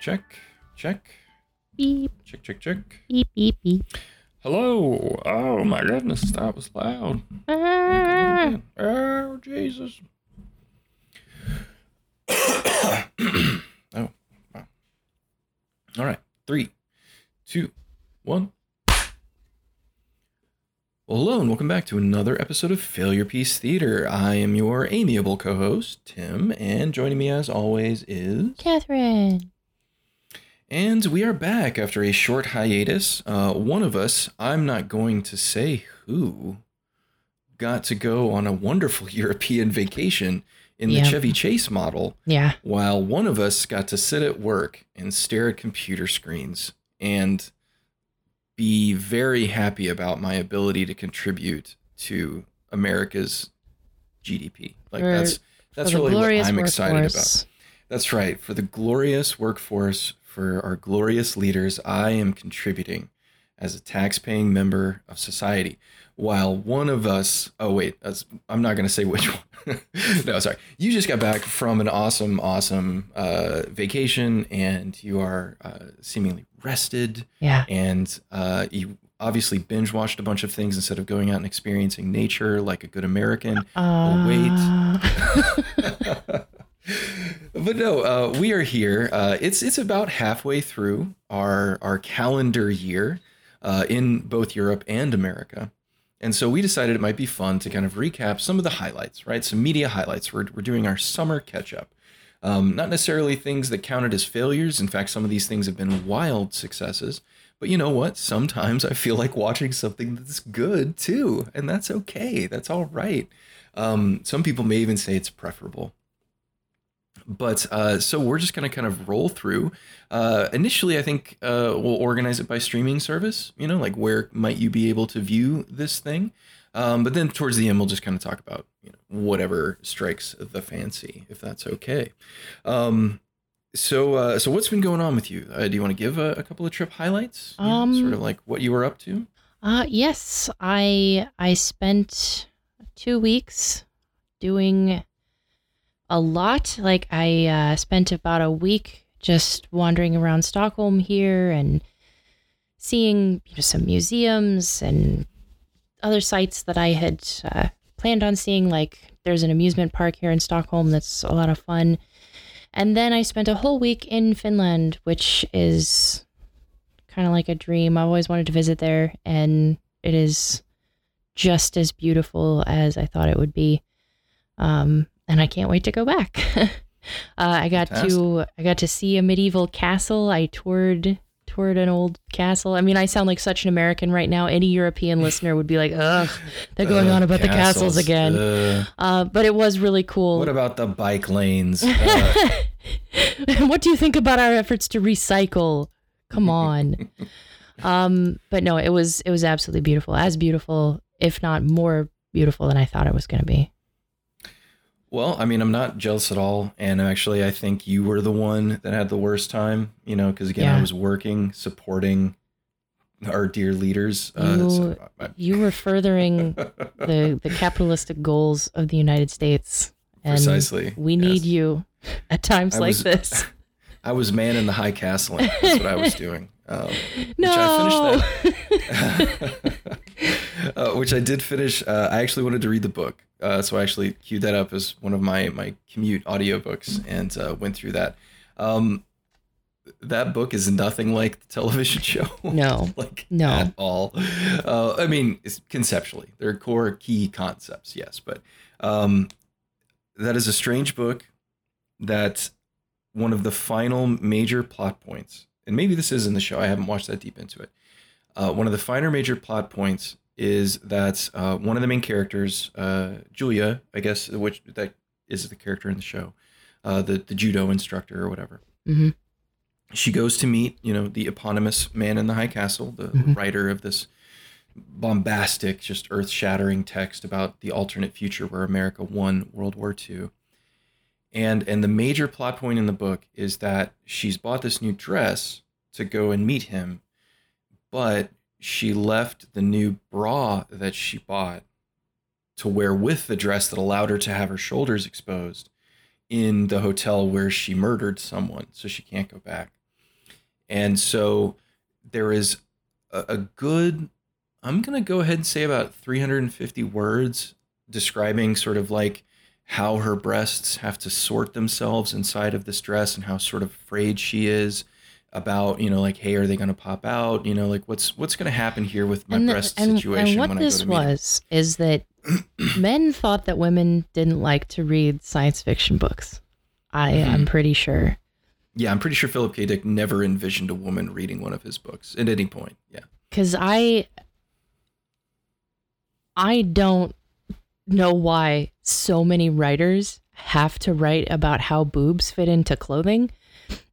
Check, check. Beep, Check, check, check. beep, beep, beep. Hello. Oh my goodness, that was loud. Ah, Oh Jesus. oh wow. All right. Three, two, one. Well, hello and welcome back to another episode of Failure Piece Theater. I am your amiable co-host Tim, and joining me as always is Catherine. And we are back after a short hiatus. Uh, one of us, I'm not going to say who, got to go on a wonderful European vacation in the Chevy Chase model, Yeah. while one of us got to sit at work and stare at computer screens and be very happy about my ability to contribute to America's GDP. Like For- that's that's really what I'm excited about. That's right. For the glorious workforce, for our glorious leaders, I am contributing as a tax-paying member of society. While one of us, oh wait, that's, I'm not going to say which one. no, sorry. You just got back from an awesome, awesome uh, vacation, and you are uh, seemingly rested, Yeah. and uh, you obviously binge watched a bunch of things instead of going out and experiencing nature like a good American. Uh, wait. but no, uh, we are here. Uh, it's it's about halfway through our our calendar year uh, in both Europe and America, and so we decided it might be fun to kind of recap some of the highlights, right? Some media highlights. We're we're doing our summer catch up. Um, not necessarily things that counted as failures. In fact, some of these things have been wild successes. But you know what? Sometimes I feel like watching something that's good too, and that's okay. That's all right. Um, some people may even say it's preferable. But uh, so we're just going to kind of roll through. Uh, initially, I think uh, we'll organize it by streaming service. You know, like where might you be able to view this thing? Um, but then towards the end, we'll just kind of talk about you know whatever strikes the fancy, if that's okay. Um, so, uh, so what's been going on with you? Uh, do you want to give a, a couple of trip highlights? You know, Um, sort of like what you were up to. Uh, yes, I I spent two weeks doing a lot. Like I uh, spent about a week just wandering around Stockholm here and seeing you know, some museums and other sites that I had uh, planned on seeing. Like there's an amusement park here in Stockholm that's a lot of fun. And then I spent a whole week in Finland, which is kind of like a dream. I've always wanted to visit there, and it is just as beautiful as I thought it would be. Um, and I can't wait to go back. uh, I got to I got to see a medieval castle. I toured toured an old castle. I mean, I sound like such an American right now. Any European listener would be like, "Ugh, they're going Uh, on about the castles again." Uh, Uh, but it was really cool. what about the bike lanes? Uh, what do you think about our efforts to recycle? Come on. um, but no, it was it was absolutely beautiful. As beautiful, if not more beautiful than I thought it was going to be. Well, I mean, I'm not jealous at all, and actually, I think you were the one that had the worst time. You know, because again, I was working, supporting our dear leaders. Uh, so I- You were furthering the the capitalistic goals of the United States, and precisely. we need you at times I like was- this. I was man in the high castle. That's what I was doing. Um, which no. I finished that. uh, which I did finish. Uh, I actually wanted to read the book, uh, so I actually queued that up as one of my my commute audiobooks and uh, went through that. Um, that book is nothing like the television show. No. like No. at all. Uh, I mean, it's conceptually, there are core key concepts, yes, but um, that is a strange book. That one of the final major plot points, and maybe this is in the show. I haven't watched that deep into it. Uh, one of the finer major plot points is that uh, one of the main characters, uh, Julia, I guess, which that is the character in the show, uh, the the judo instructor or whatever Mhm. she goes to meet you know the eponymous man in the high castle the Mhm. writer of this bombastic just earth-shattering text about the alternate future where america won world war ii and and the major plot point in the book is that she's bought this new dress to go and meet him but she left the new bra that she bought to wear with the dress that allowed her to have her shoulders exposed in the hotel where she murdered someone, so she can't go back. And so there is a, a good, I'm going to go ahead and say about 350 words describing sort of like how her breasts have to sort themselves inside of this dress and how sort of afraid she is about you know like hey are they going to pop out you know like what's what's going to happen here with my and, the- breast and, situation and what when this I go to meet her? was is that men thought that women didn't like to read science fiction books. I Mhm. I'm pretty sure. yeah i'm pretty sure philip k dick never envisioned a woman reading one of his books at any point yeah Cause I I don't know why so many writers have to write about how boobs fit into clothing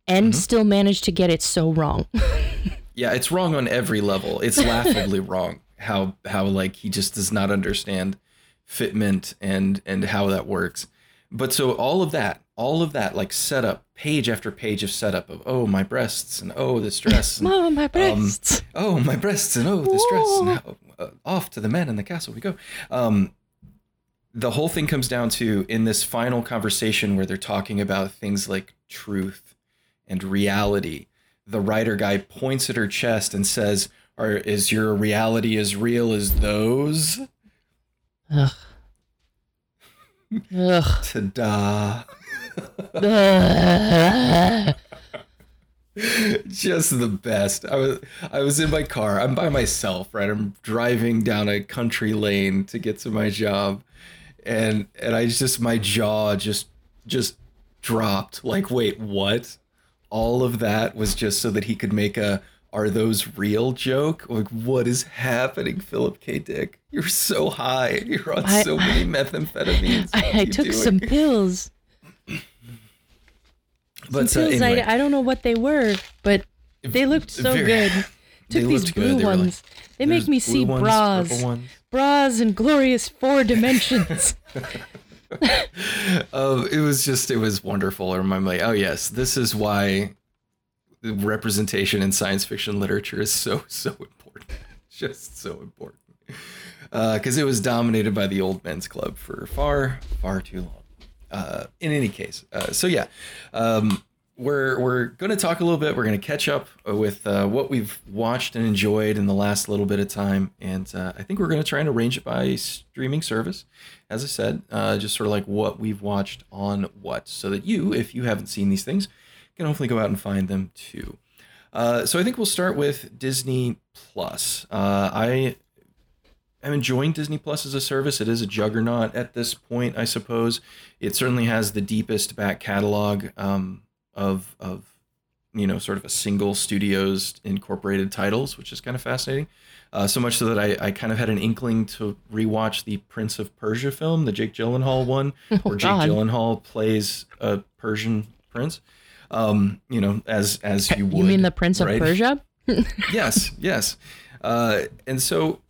and Mhm. still manage to get it so wrong. yeah it's wrong on every level it's laughably wrong how how like he just does not understand fitment and and how that works but so all of that all of that like setup page after page of setup of oh my breasts and oh this dress and, Mom, my breasts. oh my breasts and oh this dress and uh, off to the men in the castle we go um the whole thing comes down to in this final conversation where they're talking about things like truth and reality the writer guy points at her chest and says or is your reality as real as those Ugh. Ugh. ta-da just the best. I was I was in my car. I'm by myself, right? I'm driving down a country lane to get to my job. And and I just my jaw just just dropped. Like, wait, what? All of that was just so that he could make a are those real joke? Like, what is happening, Philip K. Dick? You're so high. You're on I- so many methamphetamines. I, I took doing? some pills. but some uh, pills anyway, I, I don't know what they were, but they looked so Very- good. Took these blue good. They like, ones. they make me see ones, bras. Bras in glorious four dimensions. um, it was just it was wonderful. And I'm like, oh yes, this is why representation in science fiction literature is so so important. just so important. Because it was dominated by the old men's club for far far too long. Uh, in any case, uh, so yeah, um, we're we're going to talk a little bit. We're going to catch up with uh, what we've watched and enjoyed in the last little bit of time, and uh, I think we're going to try and arrange it by streaming service. As I said, uh, just sort of like what we've watched on what, so that you, if you haven't seen these things, can hopefully go out and find them too. Uh, so I think we'll start with Disney Plus. Uh, I am enjoying Disney Plus as a service. It is a juggernaut at this point, I suppose. It certainly has the deepest back catalog um, of of you know sort of a single studio's incorporated titles, which is kind of fascinating. Uh, so much so that I, I kind of had an inkling to rewatch the Prince of Persia film, the Jake Gyllenhaal one, oh, where Jake God. Gyllenhaal plays a Persian prince. Um, you know, as as you would. You mean the Prince of? Persia? yes, yes. Uh, and so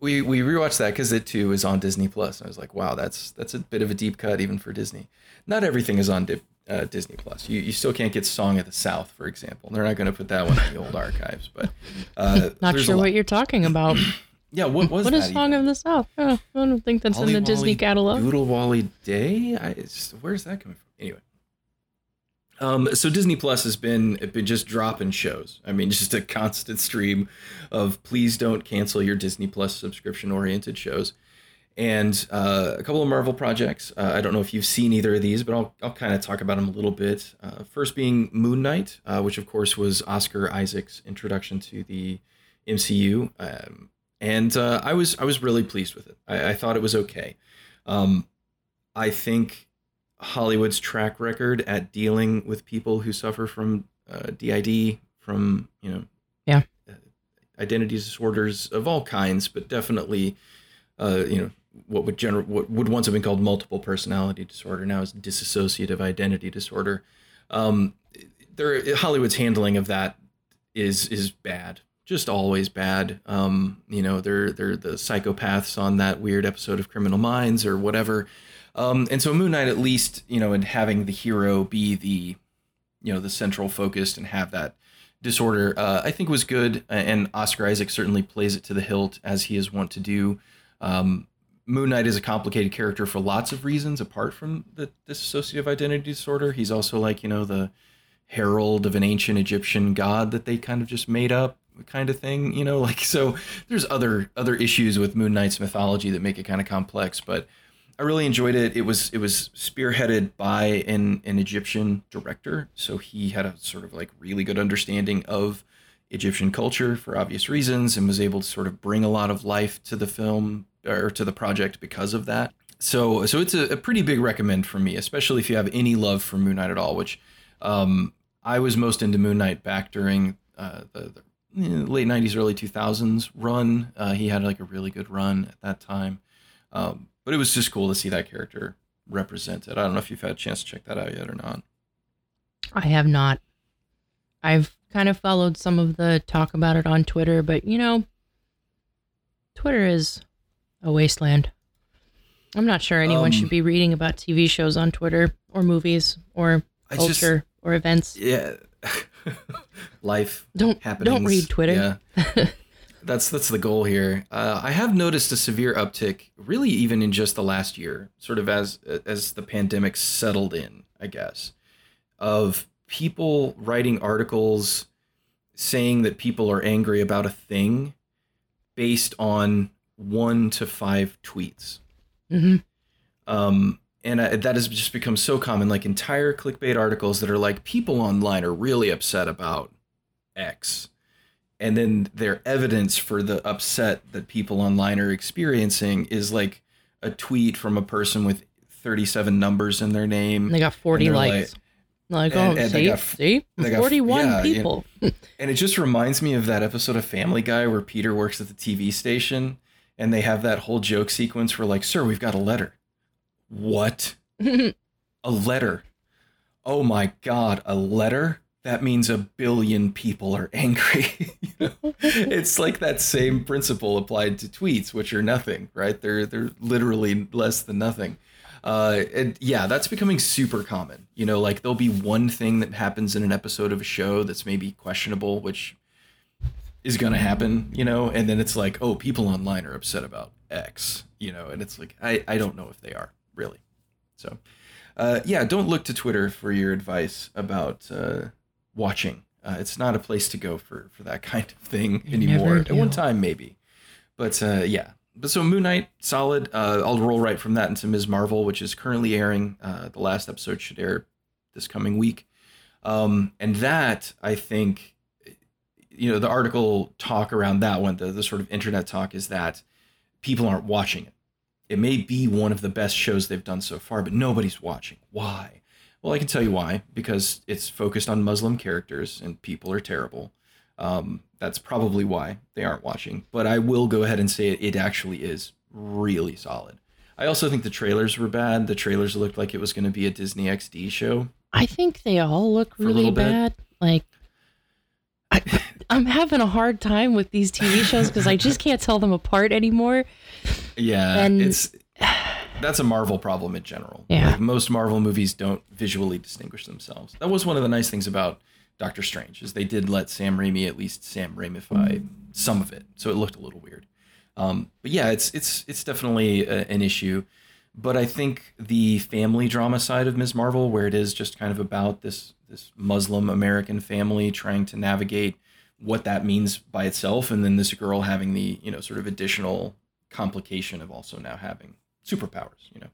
we we rewatched that because it too is on Disney Plus. I was like, wow, that's that's a bit of a deep cut even for Disney. Not everything is on Di- uh, Disney Plus. You you still can't get Song of the South, for example. They're not going to put that one in the old archives, but uh, Not sure what you're talking about. Yeah, what was what is Song even? of the South? Oh, I don't think that's in the Disney catalog. Doodle Wally Day. I, where's that coming from? Anyway, um, so Disney Plus has been been just dropping shows. I mean, just a constant stream of please don't cancel your Disney Plus subscription oriented shows, and uh, a couple of Marvel projects. Uh, I don't know if you've seen either of these, but I'll I'll kind of talk about them a little bit. Uh, first being Moon Knight, uh, which of course was Oscar Isaac's introduction to the MCU. Um, and uh, I was I was really pleased with it. I, I thought it was okay. Um, I think Hollywood's track record at dealing with people who suffer from uh, DID, from you know, Yeah. uh, identity disorders of all kinds, but definitely, uh, you know, what would general what would once have been called multiple personality disorder now is dissociative identity disorder. Um, there, Hollywood's handling of that is is bad just always bad. Um, you know, they're they're the psychopaths on that weird episode of Criminal Minds or whatever. Um, and so Moon Knight, at least, you know, and having the hero be the, you know, the central focused and have that disorder, uh, I think was good. And Oscar Isaac certainly plays it to the hilt as he is wont to do. Um, Moon Knight is a complicated character for lots of reasons, apart from the dissociative identity disorder. He's also like you know the herald of an ancient Egyptian god that they kind of just made up kind of thing you know like so there's other other issues with moon knight's mythology that make it kind of complex but i really enjoyed it it was it was spearheaded by an an egyptian director so he had a sort of like really good understanding of egyptian culture for obvious reasons and was able to sort of bring a lot of life to the film or to the project because of that so so it's a, a pretty big recommend for me especially if you have any love for moon knight at all which um, I was most into Moon Knight back during uh, the, the, late 90s, early 2000s run. Uh, he had like a really good run at that time. Um, but it was just cool to see that character represented. I don't know if you've had a chance to check that out yet or not. I have not. I've kind of followed some of the talk about it on Twitter, but you know, Twitter is a wasteland. I'm not sure anyone um, should be reading about TV shows on Twitter or movies or I culture just, or events. Yeah. Life don't happenings. don't read Twitter. Yeah. that's that's the goal here. Uh, I have noticed a severe uptick, really, even in just the last year, sort of as as the pandemic settled in, I guess, of people writing articles saying that people are angry about a thing based on one to five tweets. Mm-hmm. Um, and uh, that has just become so common. Like entire clickbait articles that are like people online are really upset about x. And then their evidence for the upset that people online are experiencing is like a tweet from a person with 37 numbers in their name. They got 40 likes. like, like and, oh and see, got, see? 41 got, yeah, people you know, and it just reminds me of that episode of family guy where peter works at the tv station and they have that whole joke sequence where like sir we've got a letter what? a letter. Oh my God, a letter? That means a billion people are angry. you know? It's like that same principle applied to tweets, which are nothing, right? They're they're literally less than nothing. Uh, and yeah, that's becoming super common. You know, like there'll be one thing that happens in an episode of a show that's maybe questionable, which is going to happen, you know, and then it's like, oh, people online are upset about X, you know, and it's like, I, I don't know if they are really. So, uh, yeah, don't look to Twitter for your advice about uh, watching. Uh, it's not a place to go for for that kind of thing you anymore. At one time, maybe, but uh, yeah. But so Moon Knight, solid. Uh, I'll roll right from that into Ms. Marvel, which is currently airing. Uh, the last episode should air this coming week, um, and that I think, you know, the article talk around that one, the the sort of internet talk is that people aren't watching it it may be one of the best shows they've done so far, but nobody's watching. Why? Well, I can tell you why. Because it's focused on Muslim characters and people are terrible. Um, that's probably why they aren't watching. But I will go ahead and say it, it actually is really solid. I also think the trailers were bad. The trailers looked like it was going to be a Disney XD show. I think they all look really bad. Like, I, I'm having a hard time with these TV shows because I just can't tell them apart anymore. Yeah, and it's that's a Marvel problem in general. Yeah, like most Marvel movies don't visually distinguish themselves. That was one of the nice things about Doctor Strange is they did let Sam Raimi at least Sam Raimify some of it, so it looked a little weird. Um, but yeah, it's it's it's definitely a, an issue. But I think the family drama side of Ms. Marvel, where it is just kind of about this this Muslim American family trying to navigate what that means by itself, and then this girl having the you know sort of additional complication of also now having superpowers, you know.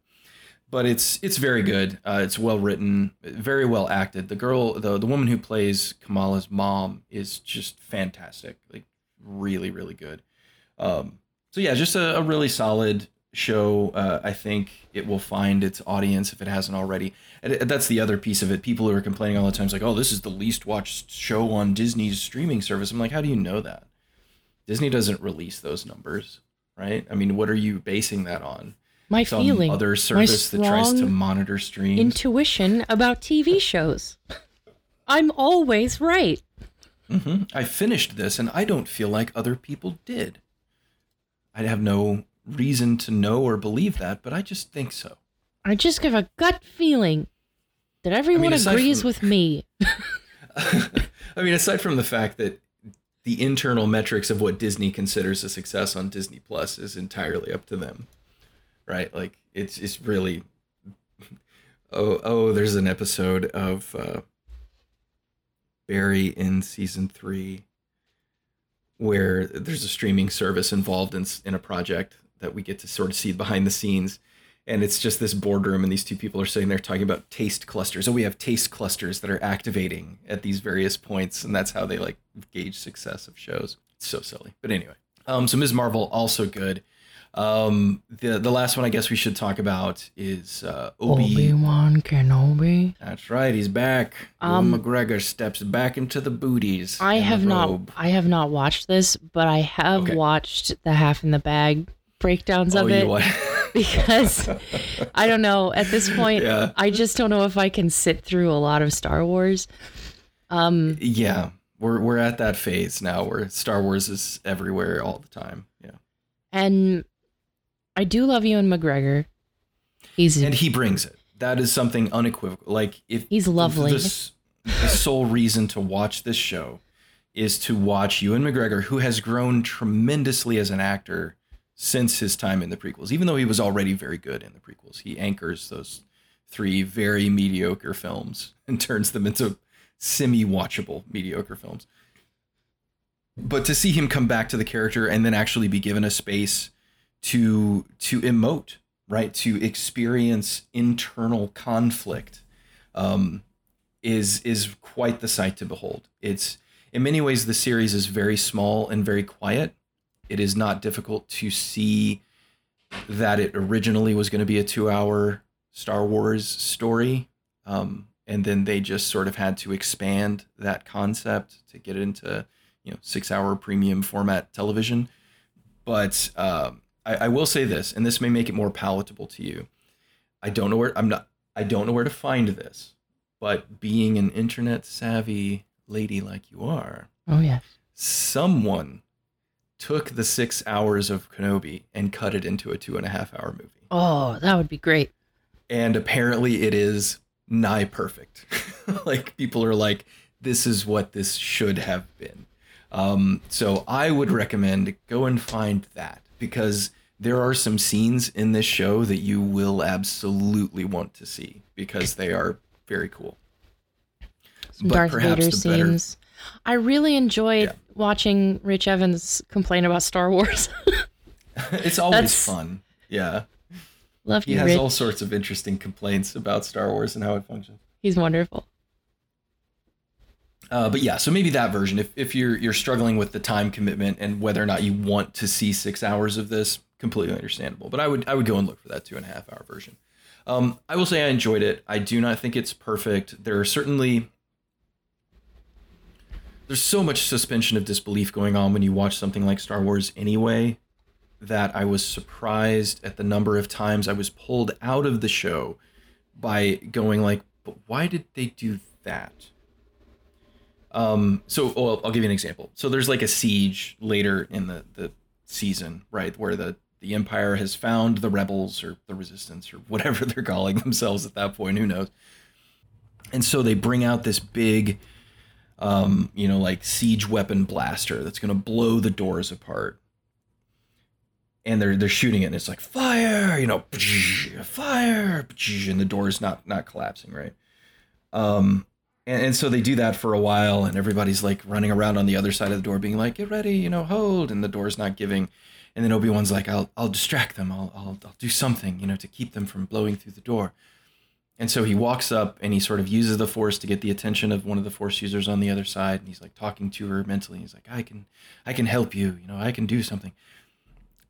But it's it's very good. Uh, it's well written, very well acted. The girl, the the woman who plays Kamala's mom, is just fantastic. Like really, really good. Um, so yeah, just a, a really solid show. Uh, I think it will find its audience if it hasn't already. And that's the other piece of it. People who are complaining all the time, like, "Oh, this is the least watched show on Disney's streaming service." I'm like, how do you know that? Disney doesn't release those numbers right? I mean, what are you basing that on? My Some feeling, other service that tries to monitor streams. Intuition about TV shows. I'm always right. Mm-hmm. I finished this, and I don't feel like other people did. I have no reason to know or believe that, but I just think so. I just have a gut feeling that everyone I mean, agrees from, with me. I mean, aside from the fact that the internal metrics of what Disney considers a success on Disney Plus is entirely up to them. right? Like it's it's really oh oh there's an episode of uh Barry in season 3 where there's a streaming service involved in in a project that we get to sort of see behind the scenes. And it's just this boardroom and these two people are sitting there talking about taste clusters. Oh we have taste clusters that are activating at these various points and that's how they like gauge success of shows. It's so silly. But anyway um so ms. Marvel also good. Um the the last one i guess we should talk about is uh obi Obi-Wan Kenobi. that's right he's back. Um, um mcgregor steps back into the booties I have not. I have not watched this, but I have Okay. watched the half in the bag breakdowns oh of it because I don't know at this point Yeah. I just don't know if I can sit through a lot of Star Wars. Um yeah we're we're at that phase now where star wars is everywhere all the time yeah and I do love Ewan McGregor. He's and he brings it. That is something unequivocal. Like if He's lovely. The, the sole reason to watch this show is to watch Ewan McGregor, who has grown tremendously as an actor since his time in the prequels. Even though he was already very good in the prequels, he anchors those three very mediocre films and turns them into semi-watchable mediocre films. But to see him come back to the character and then actually be given a space to to emote right to experience internal conflict um, is is quite the sight to behold it's in many ways the series is very small and very quiet it is not difficult to see that it originally was going to be a two hour star wars story um, and then they just sort of had to expand that concept to get it into you know six hour premium format television but um, I, I will say this, and this may make it more palatable to you. I don't know where I'm not. I don't know where to find this, but being an internet savvy lady like you are, Oh yes, someone took the six hours of Kenobi and cut it into a two and a half hour movie, Oh, that would be great. and apparently it is nigh perfect. like people are like, this is what this should have been. Um, so I would recommend go and find that because there are some scenes in this show that you will absolutely want to see because they are very cool. Some But Darth Vader scenes. I really enjoyed Yeah. watching Rich Evans complain about Star Wars. it's always That's- fun. Yeah. Love He you, has Rich. all sorts of interesting complaints about Star Wars and how it functions. He's wonderful. Uh, but yeah, so maybe that version. If, if you're you're struggling with the time commitment and whether or not you want to see six hours of this, completely understandable. But I would I would go and look for that two and a half hour version. Um, I will say I enjoyed it. I do not think it's perfect. There are certainly there's so much suspension of disbelief going on when you watch something like Star Wars anyway that I was surprised at the number of times I was pulled out of the show by going like, but why did they do that? Um, so well, I'll give you an example. So there's like a siege later in the, the season, right, where the, the Empire has found the rebels or the resistance or whatever they're calling themselves at that point, who knows. And so they bring out this big um, you know, like siege weapon blaster that's gonna blow the doors apart. And they're they're shooting it and it's like fire, you know, fire, and the door's not not collapsing, right? Um and, and so they do that for a while, and everybody's like running around on the other side of the door, being like, "Get ready, you know, hold," and the door's not giving. And then Obi Wan's like, "I'll I'll distract them. I'll, I'll I'll do something, you know, to keep them from blowing through the door." And so he walks up and he sort of uses the force to get the attention of one of the force users on the other side, and he's like talking to her mentally. He's like, "I can, I can help you. You know, I can do something."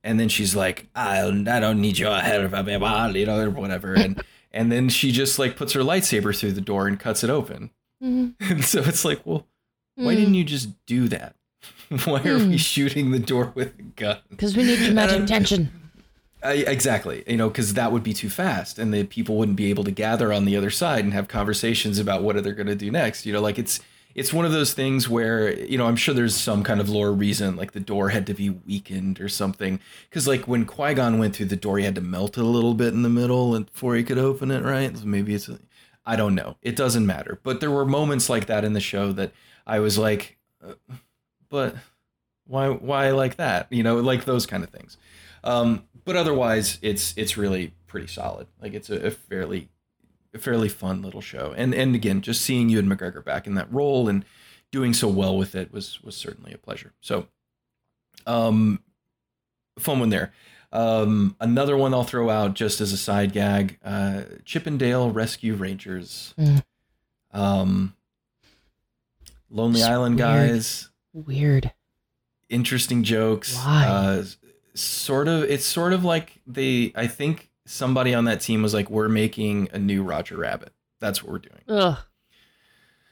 And then she's like, "I I don't need your help, you know, or whatever." And and then she just like puts her lightsaber through the door and cuts it open. Mhm. And so it's like, well, why Mm. didn't you just do that? why are we Hmm. shooting the door with a gun? Because we need dramatic tension. Exactly. You know, because that would be too fast, and the people wouldn't be able to gather on the other side and have conversations about what they're going to do next. You know, like it's it's one of those things where you know I'm sure there's some kind of lore reason, like the door had to be weakened or something. Because like when Qui Gon went through the door, he had to melt it a little bit in the middle before he could open it, right? So maybe it's I don't know. It doesn't matter. But there were moments like that in the show that I was like, uh, but Why why like that? You know, like those kind of things. Um, but otherwise, it's it's really pretty solid. Like it's a, a fairly a fairly fun little show. And and again, just seeing Ewan McGregor back in that role and doing so well with it was was certainly a pleasure. So, um, fun one there. Um, another one I'll throw out just as a side gag: uh, Chip 'n Dale Rescue Rangers. Mm. Um, Lonely It's Island weird. guys. Weird. Interesting jokes. Why? Uh, sort of. It's sort of like they. I think somebody on that team was like, "We're making a new Roger Rabbit. That's what we're doing." Ugh.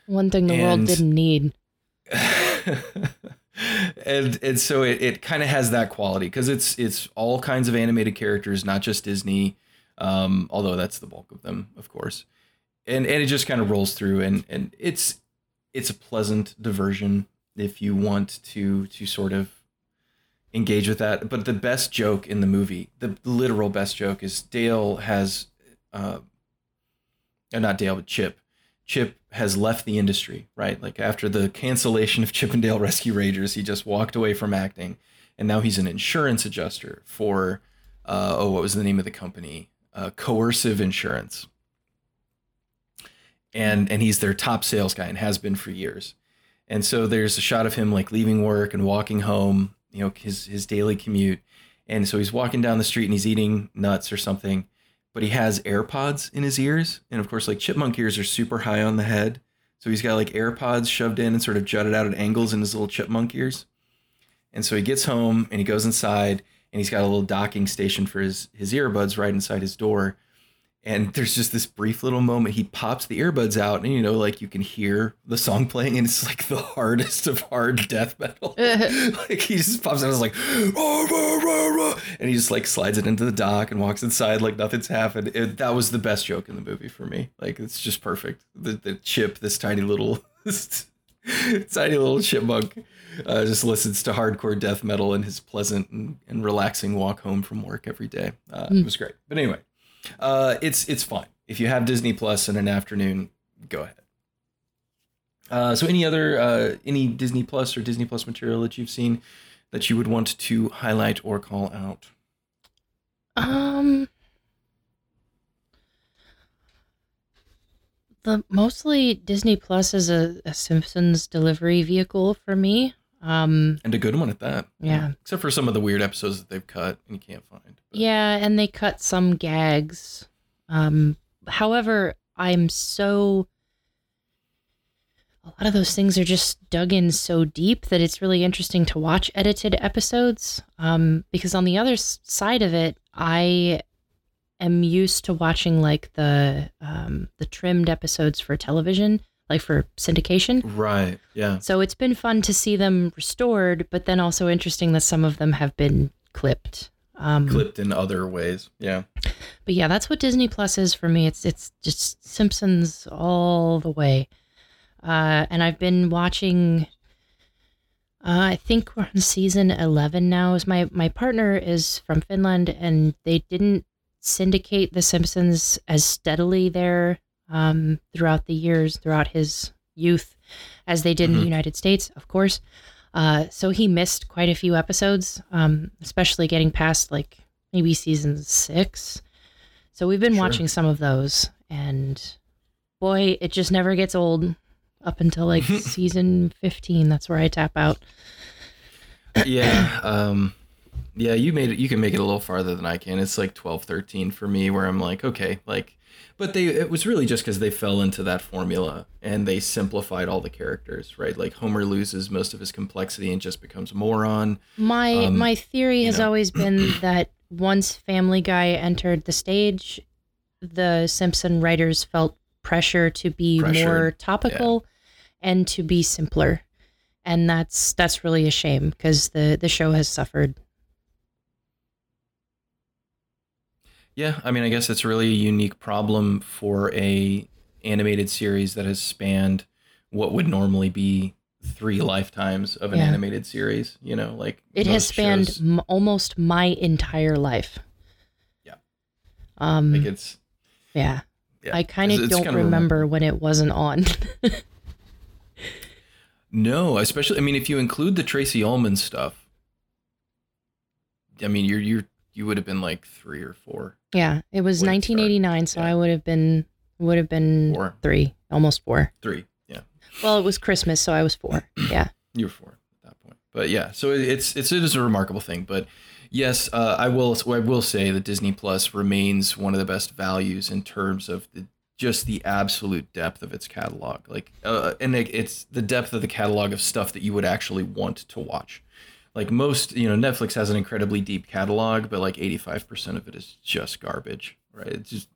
One thing the world didn't need. and and so it, it kind of has that quality because it's it's all kinds of animated characters, not just Disney, um, although that's the bulk of them, of course. And and it just kind of rolls through, and and it's it's a pleasant diversion if you want to to sort of engage with that. But the best joke in the movie, the literal best joke, is Dale has, uh, not Dale, but Chip. Chip has left the industry, right? Like after the cancellation of Chip 'n Dale Rescue Rangers, he just walked away from acting, and now he's an insurance adjuster for, uh, oh, what was the name of the company? Uh, Coercive Insurance. And and he's their top sales guy and has been for years. And so there's a shot of him like leaving work and walking home, you know, his his daily commute. And so he's walking down the street and he's eating nuts or something but he has AirPods in his ears. And of course, like chipmunk ears are super high on the head. So he's got like AirPods shoved in and sort of jutted out at angles in his little chipmunk ears. And so he gets home and he goes inside and he's got a little docking station for his, his earbuds right inside his door. And there's just this brief little moment. He pops the earbuds out, and you know, like you can hear the song playing, and it's like the hardest of hard death metal. like he just pops out, and it's like, "Rah, rah, rah, rah," and he just like slides it into the dock and walks inside like nothing's happened. It, that was the best joke in the movie for me. Like it's just perfect. The the chip, this tiny little, tiny little chipmunk, uh, just listens to hardcore death metal in his pleasant and, and relaxing walk home from work every day. Uh, It was great. But anyway, uh, it's it's fine. If you have Disney Plus in an afternoon, go ahead. Uh, so, any other uh, any Disney Plus or Disney Plus material that you've seen that you would want to highlight or call out? Um, the mostly Disney Plus is a, a Simpsons delivery vehicle for me. Um, And a good one at that. Yeah. Except for some of the weird episodes that they've cut and you can't find. But- yeah, and they cut some gags. Um, however, I'm so a lot of those things are just dug in so deep that it's really interesting to watch edited episodes. Um, because on the other side of it, I am used to watching like the um, the trimmed episodes for television, like for syndication. Right. Yeah. So it's been fun to see them restored, but then also interesting that some of them have been clipped. Um, Clipped in other ways. Yeah. but yeah, that's what Disney Plus is for me. It's it's just Simpsons all the way. Uh, and I've been watching. Uh, I think we're on season eleven now. Is my my partner is from Finland, and they didn't syndicate The Simpsons as steadily there um, throughout the years, throughout his youth, as they did in Mhm. the United States, of course. Uh, so he missed quite a few episodes, um, especially getting past like maybe season six. So we've been Sure. watching some of those, and boy, it just never gets old. Up until like season fifteen, that's where I tap out. yeah um yeah you made it you can make it a little farther than i can it's like 12 13 for me where i'm like okay like but they it was really just because they fell into that formula and they simplified all the characters right like homer loses most of his complexity and just becomes a moron My Um, my theory has know. always been that once Family Guy entered the stage, the Simpson writers felt pressure to be more topical and to be simpler. And that's that's really a shame because the the show has suffered. Yeah i mean i guess it's really a unique problem for a animated series that has spanned what would normally be three lifetimes of an Yeah. animated series you know like It has spanned m- almost my entire life. Yeah. Um. like it's yeah. yeah, I kind of don't kinda remember when it wasn't on. No, especially I mean, if you include the Tracey Ullman stuff, I mean, you're you're you would have been like three or four. Yeah, it was When it started. 1989, so. I would have been would have been Four. three, almost four. Three. Yeah, Well, it was Christmas, so I was four. Yeah. you were four at that point. But yeah, so it- it's it's it is a remarkable thing. But yes, uh, I will I will say that Disney Plus remains one of the best values in terms of the just the absolute depth of its catalog. Like, uh, and it, it's the depth of the catalog of stuff that you would actually want to watch. Like most, you know, Netflix has an incredibly deep catalog, but like 85% of it is just garbage, right? It's just,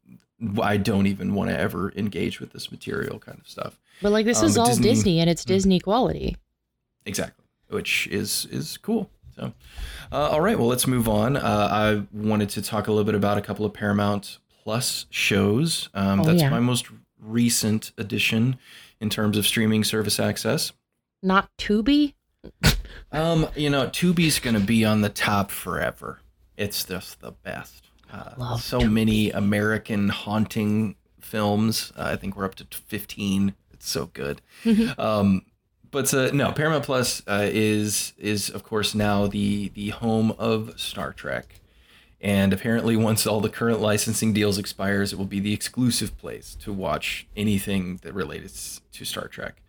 I don't even want to ever engage with this material kind of stuff. But like this Um, is all Disney- Disney, and it's Mm. Disney quality. Exactly, which is is cool. So, uh, all right, well, let's move on. Uh, I wanted to talk a little bit about a couple of Paramount Plus shows. Um, Oh, that's yeah. my most recent addition in terms of streaming service access. Not Tubi. Um, you know, Tubi's going to be on the top forever. It's just the best. Uh, so many American haunting films. Uh, I think we're up to 15. It's so good. um, but uh, no, Paramount Plus uh, is is of course now the the home of Star Trek, and apparently once all the current licensing deals expires, it will be the exclusive place to watch anything that relates to Star Trek.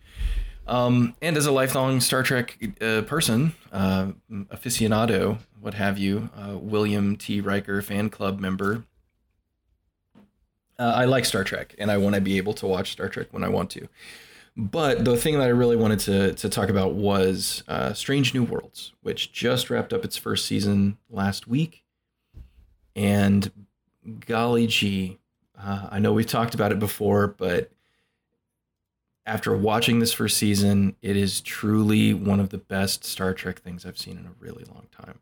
Um, and as a lifelong Star Trek uh, person, uh, aficionado, what have you, uh, William T. Riker fan club member, uh, I like Star Trek, and I want to be able to watch Star Trek when I want to. But the thing that I really wanted to to talk about was uh, Strange New Worlds, which just wrapped up its first season last week, and golly gee, uh, I know we've talked about it before, but after watching this first season, it is truly one of the best Star Trek things I've seen in a really long time.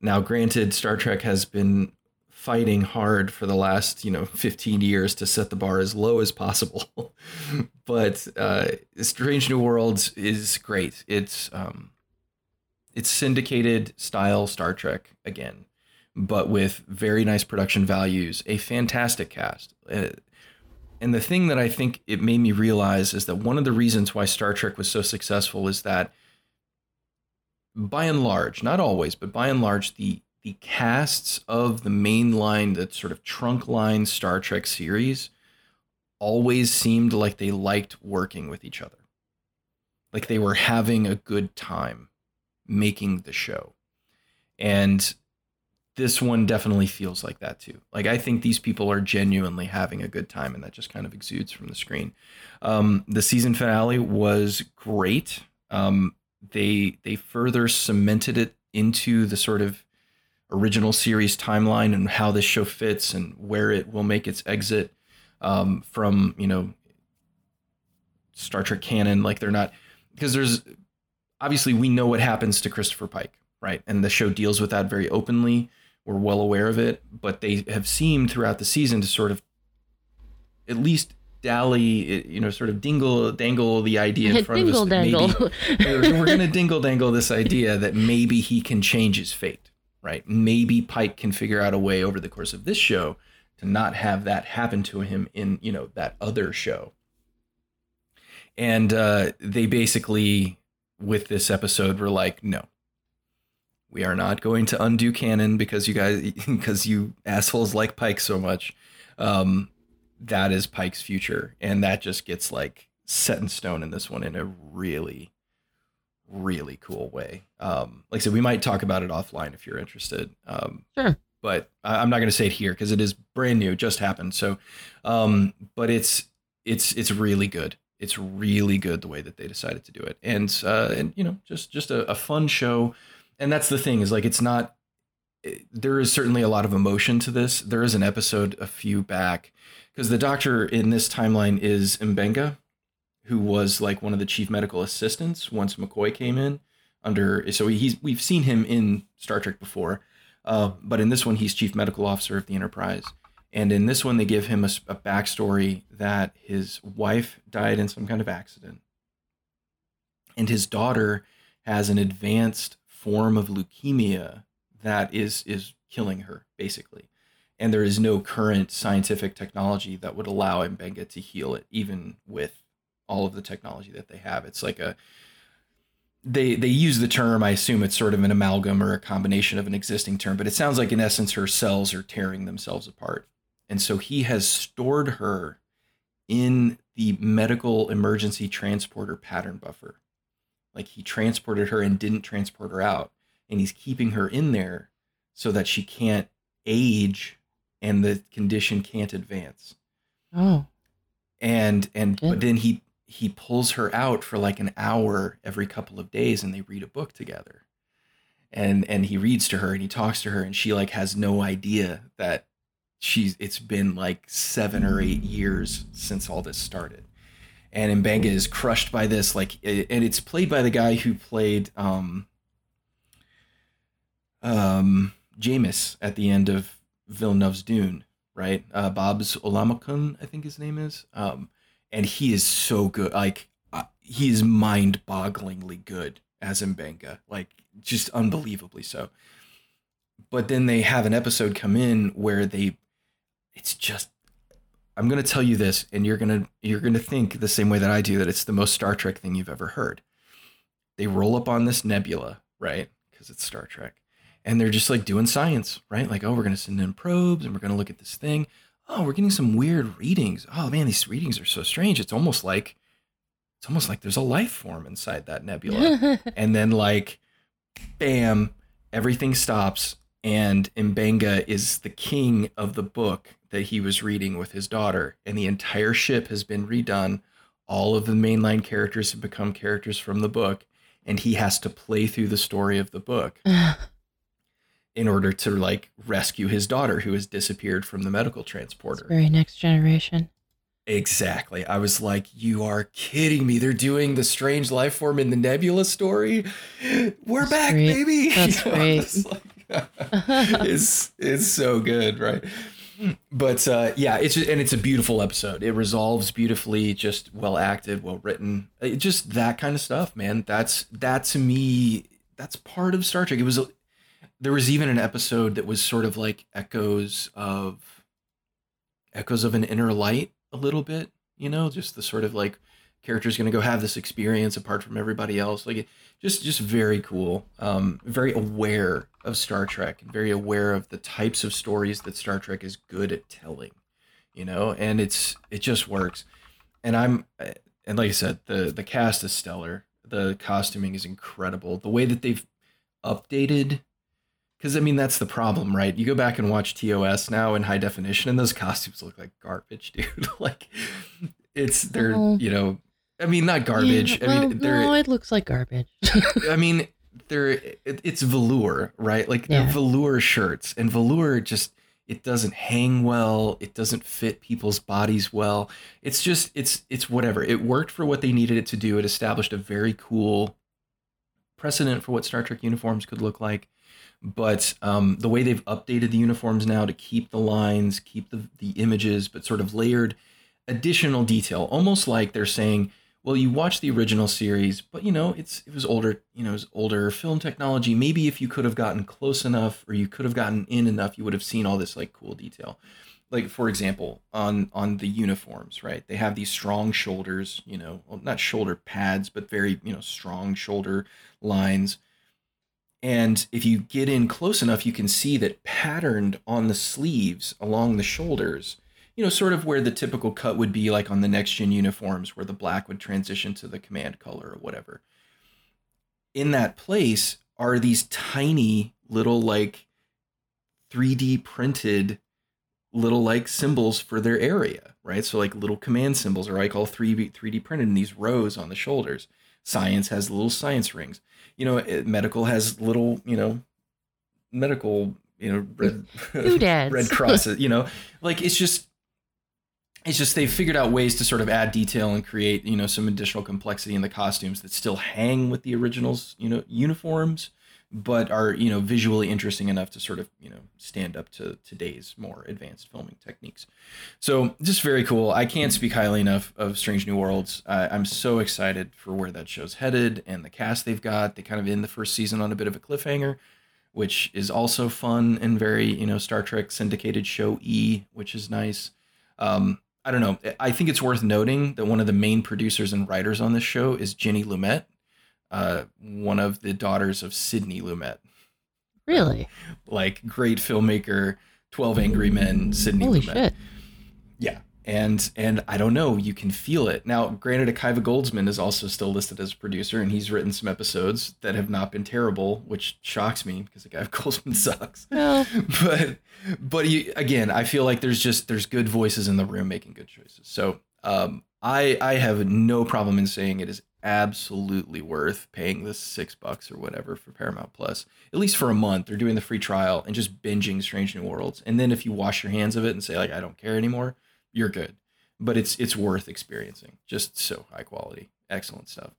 Now, granted, Star Trek has been fighting hard for the last, you know, 15 years to set the bar as low as possible. but uh, Strange New Worlds is great. It's um, it's syndicated style Star Trek again, but with very nice production values, a fantastic cast. Uh, and the thing that I think it made me realize is that one of the reasons why Star Trek was so successful is that by and large, not always, but by and large, the the casts of the main line, the sort of trunk line Star Trek series, always seemed like they liked working with each other. Like they were having a good time making the show. And this one definitely feels like that too. Like I think these people are genuinely having a good time, and that just kind of exudes from the screen. Um, the season finale was great. Um, they they further cemented it into the sort of original series timeline and how this show fits and where it will make its exit um, from you know Star Trek canon. Like they're not because there's obviously we know what happens to Christopher Pike, right? And the show deals with that very openly. We're well aware of it, but they have seemed throughout the season to sort of at least dally, you know, sort of dingle dangle the idea in front Dingle of us. that dangle. Maybe, we're, we're gonna dingle dangle this idea that maybe he can change his fate, right? Maybe Pike can figure out a way over the course of this show to not have that happen to him in you know that other show. And uh, they basically, with this episode, were like, no, we are not going to undo canon because you guys, because you assholes like Pike so much. Um, that is Pike's future, and that just gets like set in stone in this one in a really, really cool way. Um, like I said, we might talk about it offline if you're interested. Um, Sure. But I- I'm not going to say it here because it is brand new, just happened. So, um, but it's it's it's really good. It's really good the way that they decided to do it, and uh, and you know, just just a, a fun show. And that's the thing is like it's not. There is certainly a lot of emotion to this. There is an episode a few back because the doctor in this timeline is Mbenga, who was like one of the chief medical assistants once McCoy came in under. So he's we've seen him in Star Trek before, uh, but in this one he's chief medical officer of the Enterprise. And in this one, they give him a backstory that his wife died in some kind of accident, and his daughter has an advanced form of leukemia that is is killing her basically and there is no current scientific technology that would allow Mbenga to heal it, even with all of the technology that they have. It's like a they they use the term. I assume it's sort of an amalgam or a combination of an existing term, but it sounds like in essence her cells are tearing themselves apart, and so he has stored her in the medical emergency transporter pattern buffer. Like he transported her and didn't transport her out, and he's keeping her in there so that she can't age and the condition can't advance. Oh. And and Good. but then he he pulls her out for like an hour every couple of days and they read a book together. And and he reads to her and he talks to her and she like has no idea that she's it's been like 7 or 8 years since all this started. And Mbenga is crushed by this like and it's played by the guy who played um um Jamis at the end of Villeneuve's Dune, right? Uh, Babs Olusanmokun, I think his name is. Um, and he is so good. Like uh, he is mind-bogglingly good as Mbenga, like just unbelievably so. But then they have an episode come in where they, it's just. I'm gonna tell you this, and you're gonna you're gonna think the same way that I do that it's the most Star Trek thing you've ever heard. They roll up on this nebula, right? Because it's Star Trek and they're just like doing science, right? Like, oh, we're gonna send in probes and we're gonna look at this thing. Oh, we're getting some weird readings. Oh man, these readings are so strange. It's almost like it's almost like there's a life form inside that nebula. and then like, bam, everything stops, and Mbenga is the king of the book that he was reading with his daughter, and the entire ship has been redone. All of the mainline characters have become characters from the book, and he has to play through the story of the book in order to like rescue his daughter who has disappeared from the medical transporter. Very next generation. Exactly. I was like, you are kidding me. They're doing the strange life form in the nebula story. We're That's back, great. baby. That's You know, great. It's it's so good, right? But uh, yeah, it's and it's a beautiful episode. It resolves beautifully, just well acted, well written. It, just that kind of stuff, man. That's that to me. That's part of Star Trek. It was there was even an episode that was sort of like echoes of echoes of an inner light a little bit you know just the sort of like character's going to go have this experience apart from everybody else like it, just just very cool um very aware of star trek and very aware of the types of stories that star trek is good at telling you know and it's it just works and i'm and like i said the the cast is stellar the costuming is incredible the way that they've updated because I mean that's the problem, right? You go back and watch TOS now in high definition, and those costumes look like garbage, dude. like it's they're Oh. you know, I mean not garbage. Yeah, I well, mean they're no, it looks like garbage. I mean they're it, it's velour, right? Like Yeah. velour shirts, and velour just it doesn't hang well. It doesn't fit people's bodies well. It's just it's it's whatever. It worked for what they needed it to do. It established a very cool precedent for what Star Trek uniforms could look like. But um, the way they've updated the uniforms now to keep the lines, keep the the images, but sort of layered additional detail, almost like they're saying, well, you watch the original series, but you know, it's it was older, you know, it was older film technology. Maybe if you could have gotten close enough or you could have gotten in enough, you would have seen all this like cool detail. Like for example, on on the uniforms, right? They have these strong shoulders, you know, well, not shoulder pads, but very, you know, strong shoulder lines. And if you get in close enough, you can see that patterned on the sleeves along the shoulders you know, sort of where the typical cut would be like on the next gen uniforms, where the black would transition to the command color or whatever. In that place are these tiny little like 3D printed little like symbols for their area, right? So like little command symbols are like all 3D 3D printed in these rows on the shoulders. Science has little science rings. You know, it- medical has little, you know, medical, you know, red red crosses, you know. Like it's just it's just they've figured out ways to sort of add detail and create you know some additional complexity in the costumes that still hang with the originals you know uniforms but are you know visually interesting enough to sort of you know stand up to today's more advanced filming techniques. So just very cool. I can't speak highly enough of strange new worlds. Uh, i'm so excited for where that show's headed and the cast they've got. They kind of end the first season on a bit of a cliffhanger which is also fun and very you know star trek syndicated show e which is nice. Um, I don't know. I think it's worth noting that one of the main producers and writers on this show is Jenny Lumet. uh, one of the daughters of Sidney Lumet. Really? Like great filmmaker, Twelve Angry Men, Sidney Holy Lumet. shit. And and I don't know, you can feel it. Now, granted, Akiva Goldsman is also still listed as a producer, and he's written some episodes that have not been terrible, which shocks me because Akiva Goldsman sucks. Well, But but you, again, I feel like there's just there's good voices in the room making good choices. So um, I I have no problem in saying it is absolutely worth paying the six bucks or whatever for Paramount Plus, at least for a month. They're doing the free trial and just binging Strange New Worlds, and then if you wash your hands of it and say like I don't care anymore, you're good. But it's it's worth experiencing. Just so high quality, excellent stuff.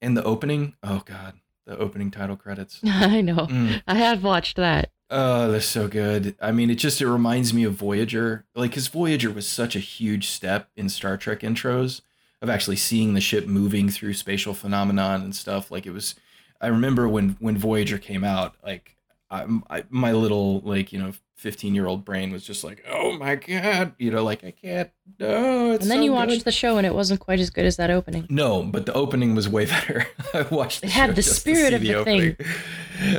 And the opening, oh god, the opening title credits. I know. Mm. I have watched that. Oh, they're so good. I mean, it just it reminds me of Voyager. Like, because Voyager was such a huge step in Star Trek intros of actually seeing the ship moving through spatial phenomenon and stuff. Like, it was. I remember when when Voyager came out. Like, I, I, my little like you know fifteen year old brain was just like, oh my god, you know, like I can't. No, it's And then so you good. watched the show and it wasn't quite as good as that opening. No, but the opening was way better. I watched. The It had the spirit of the thing.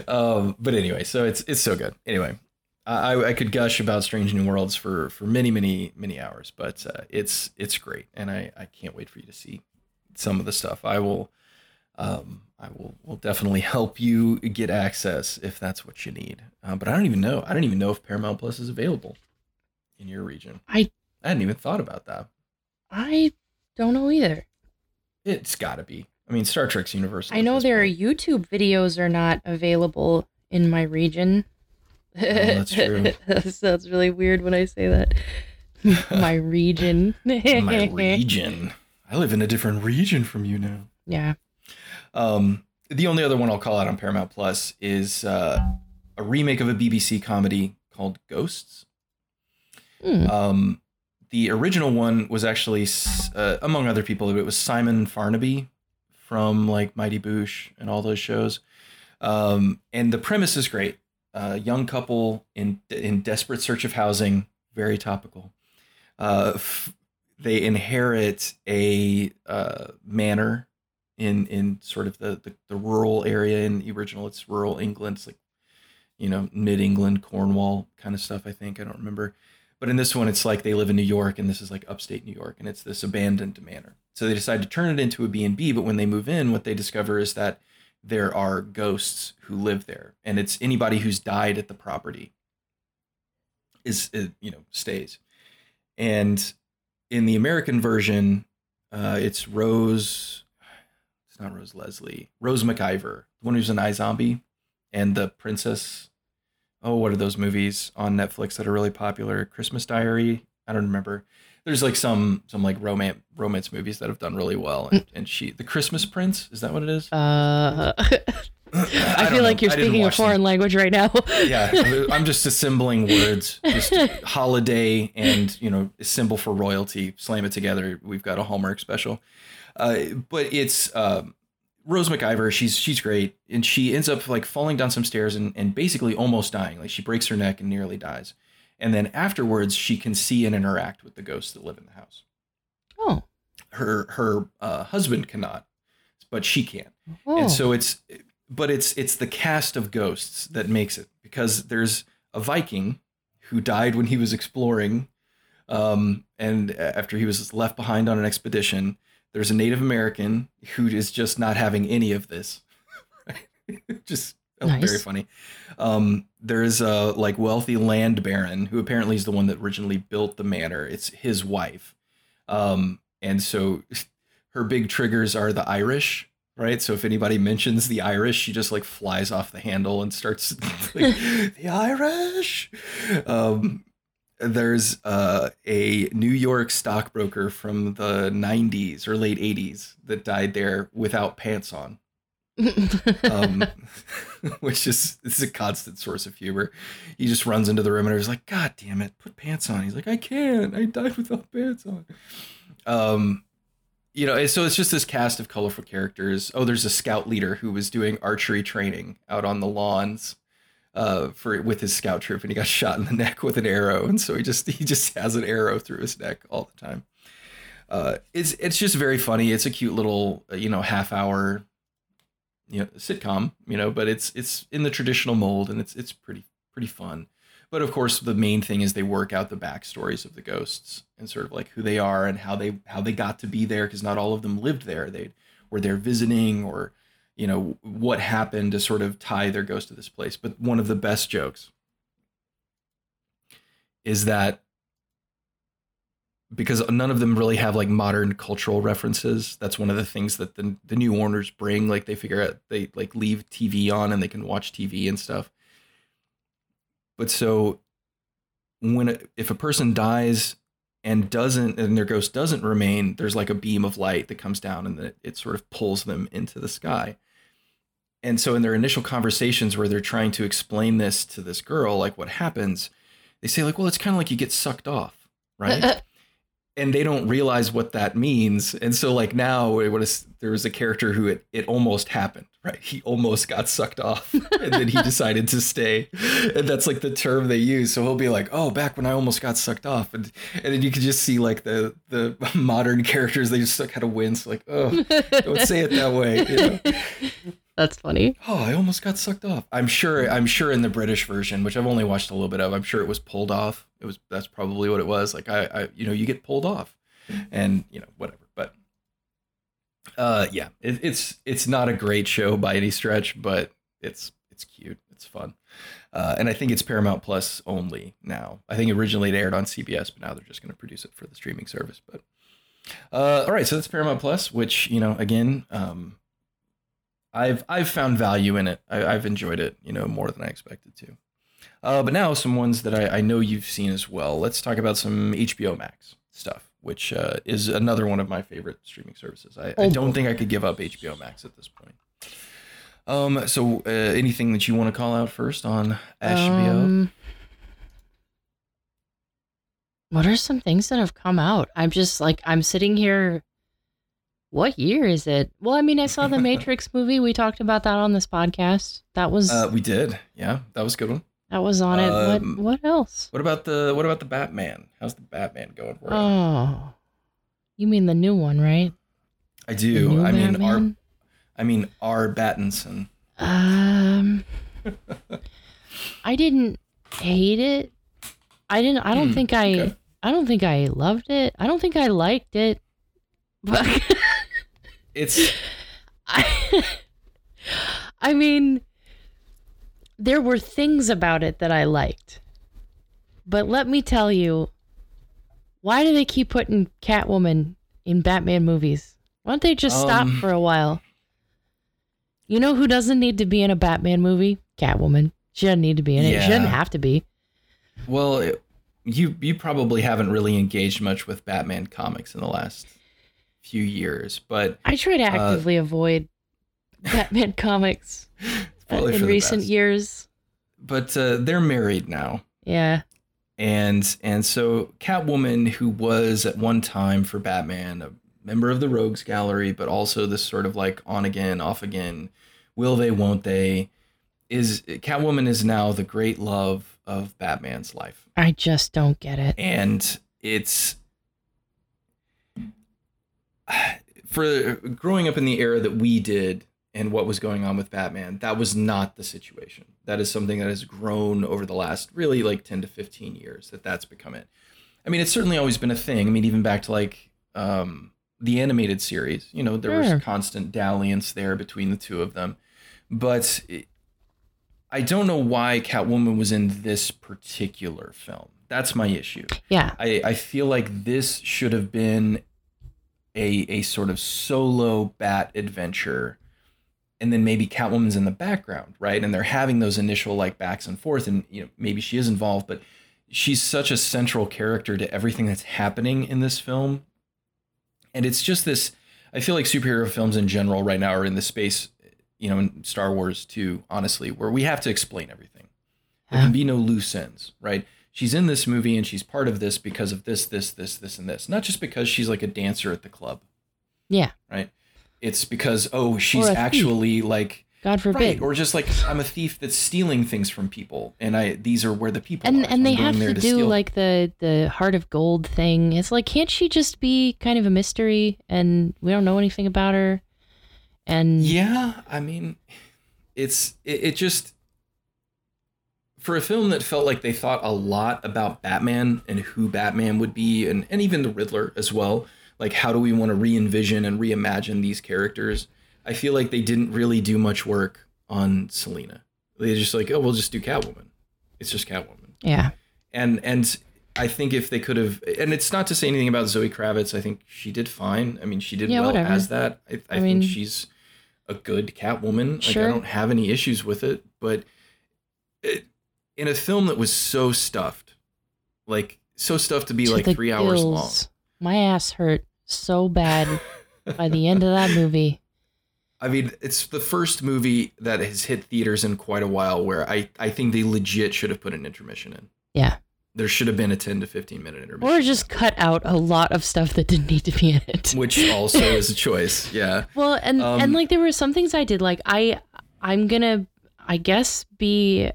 Um, but anyway, so it's it's so good. Anyway, I I could gush about Strange New Worlds for for many many many hours, but uh, it's it's great, and I I can't wait for you to see some of the stuff. I will. Um, I will will definitely help you get access if that's what you need. Uh, but I don't even know. I don't even know if Paramount Plus is available in your region. I- I hadn't even thought about that. I don't know either. It's got to be. I mean, Star Trek's universal. I know their point. YouTube videos are not available in my region. Oh, that's true. that sounds really weird when I say that. my region. My region. I live in a different region from you now. Yeah. Um, the only other one I'll call out on Paramount Plus is uh, a remake of a BBC comedy called Ghosts. Hmm. Um, the original one was actually, uh, among other people, it was Simon Farnaby from like Mighty Boosh and all those shows. Um, and the premise is great. A young couple in in desperate search of housing, very topical. Uh, f- they inherit a uh, manor in in sort of the, the the rural area. In the original, it's rural England. It's like you know mid England, Cornwall kind of stuff. I think I don't remember. But in this one, it's like they live in New York, and this is like upstate New York, and it's this abandoned manor. So they decide to turn it into a B&B, but when they move in, what they discover is that there are ghosts who live there, and it's anybody who's died at the property is, is you know stays. And in the American version, uh, it's Rose. It's not Rose Leslie. Rose McIver, the one who's an iZombie, and the princess oh, what are those movies on Netflix that are really popular? Christmas Diary. I don't remember. There's like some some like romance romance movies that have done really well, and, and she, the Christmas Prince, is that what it is? Uh, I, don't feel like know. you're speaking a watch them. foreign language right now. yeah, I'm just assembling words. Just holiday and you know symbol for royalty. Slam it together. We've got a Hallmark special. Uh, but it's um, Rose McIver. She's she's great, and she ends up like falling down some stairs and and basically almost dying. Like she breaks her neck and nearly dies. And then afterwards, she can see and interact with the ghosts that live in the house. oh. Her her uh, husband cannot, but she can oh. and so it's but it's it's the cast of ghosts that makes it because there's a viking who died when he was exploring um and after he was left behind on an expedition there's a native american who is just not having any of this. Just oh, very funny. Um there is a like wealthy land baron who apparently is the one that originally built the manor. It's his wife. Um and so her big triggers are the irish right? So if anybody mentions the Irish, she just like flies off the handle and starts like the Irish. Um, there's uh, a New York stockbroker from the 90s or late 80s that died there without pants on. Um, which is this is a constant source of humor. He just runs into the room and he's like, "God damn it, put pants on." He's like, "I can't. I died without pants on." Um, you know, so it's just this cast of colorful characters. Oh, there's a scout leader who was doing archery training out on the lawns uh, for with his scout troop, and he got shot in the neck with an arrow, and so he just he just has an arrow through his neck all the time. Uh, it's it's just very funny. It's a cute little uh, you know half hour you know sitcom, you know, but it's it's in the traditional mold and it's it's pretty pretty fun. But of course, the main thing is they work out the backstories of the ghosts and sort of like who they are and how they how they got to be there because not all of them lived there. They were there visiting or you know what happened to sort of tie their ghost to this place. But one of the best jokes is that because none of them really have like modern cultural references. That's one of the things that the the new owners bring. Like they figure out they like leave TV on and they can watch TV and stuff. But so when if a person dies and doesn't and their ghost doesn't remain, there's like a beam of light that comes down and it, it sort of pulls them into the sky. And so in their initial conversations where they're trying to explain this to this girl, like what happens, they say like, well, it's kind of like you get sucked off, uh, right? Uh, and they don't realize what that means. And so like now it was there was a character who it, it almost happened, right? He almost got sucked off and then he decided to stay. And that's like the term they use. So he'll be like, Oh, back when I almost got sucked off. And and then you can just see like the the modern characters, they just kind of wince, like, oh, don't say it that way. You know? That's funny. Oh, I almost got sucked off. I'm sure. I'm sure in the British version, which I've only watched a little bit of, I'm sure it was pulled off. It was. That's probably what it was. Like I, I you know, you get pulled off, and you know, whatever. But, uh, yeah, it, it's it's not a great show by any stretch, but it's it's cute. It's fun, uh, and I think it's Paramount Plus only now. I think originally it aired on CBS, but now they're just going to produce it for the streaming service. But, uh, all right, so that's Paramount Plus, which you know, again, um I've I've found value in it. I, have enjoyed it, you know, more than I expected to. Uh, but now some ones that I, I, know you've seen as well. Let's talk about some HBO Max stuff, which uh, is another one of my favorite streaming services. I, I, don't think I could give up HBO Max at this point. Um, so uh, anything that you want to call out first on HBO? Um, what are some things that have come out? I'm just like I'm sitting here what year is it? Well, I mean, I saw the Matrix movie. We talked about that on this podcast. That was uh, we did. Yeah, that was a good one. That was on it. Um, what what else? What about the what about the Batman? How's the Batman going for you? Oh. You mean the new one, right? I do. I mean our I mean our Battinson. Um I didn't hate it. I didn't I don't mm, think I okay. I don't think I loved it. I don't think I liked it. But it's I, I mean there were things about it that I liked. But let me tell you, why do they keep putting Catwoman in Batman movies? Why don't they just stop um, for a while? You know who doesn't need to be in a Batman movie? Catwoman. She doesn't need to be in yeah. it. She doesn't have to be. Well, you you probably haven't really engaged much with Batman comics in the last few years, but I try to uh, actively uh, avoid Batman comics in recent years. But uh, they're married now. Yeah. And and so Catwoman, who was at one time for Batman a member of the Rogues Gallery, but also this sort of like on again, off again, will they, won't they, is Catwoman is now the great love of Batman's life. I just don't get it. And it's for growing up in the era that we did and what was going on with Batman, that was not the situation. That is something that has grown over the last really like 10 to 15 years that that's become it. I mean, it's certainly always been a thing. I mean, even back to like um, the animated series, you know, there was constant dalliance there between the two of them. But it, I don't know why Catwoman was in this particular film. That's my issue. Yeah. I, I feel like this should have been a a sort of solo bat adventure and then maybe Catwoman's in the background, right? And they're having those initial like backs and forth, and you know maybe she is involved, but she's such a central character to everything that's happening in this film, and it's just this. I feel like superhero films in general right now are in the space, you know, in Star Wars too, honestly, where we have to explain everything. There can uh-huh. be no loose ends, right? She's in this movie and she's part of this because of this, this, this, this, and this. Not just because she's like a dancer at the club. Yeah. Right. It's because oh, she's actually like God forbid, right, or just like I'm a thief that's stealing things from people, and I these are where the people and are, and they have to, to do steal. like the the heart of gold thing. It's like can't she just be kind of a mystery and we don't know anything about her? And Yeah, I mean, it's it, it just for a film that felt like they thought a lot about Batman and who Batman would be, and and even the Riddler as well. Like, how do we want to re-envision and reimagine these characters? I feel like they didn't really do much work on Selina. They just like, oh, we'll just do Catwoman. It's just Catwoman yeah. and and I think if they could have, and it's not to say anything about Zoe Kravitz. I think she did fine. I mean, she did Yeah, well whatever. as that. I, I, I mean- think she's a good Catwoman. Like Sure. I don't have any issues with it, but it, in a film that was so stuffed, like so stuffed to be To like three hours long. My ass hurt so bad by the end of that movie. I mean, it's the first movie that has hit theaters in quite a while where I, I think they legit should have put an intermission in. Yeah. There should have been a 10 to 15 minute intermission. Or just cut out a lot of stuff that didn't need to be in it. which also is a choice. Yeah. Well, and Um, and like there were some things I did like I I'm going to I guess be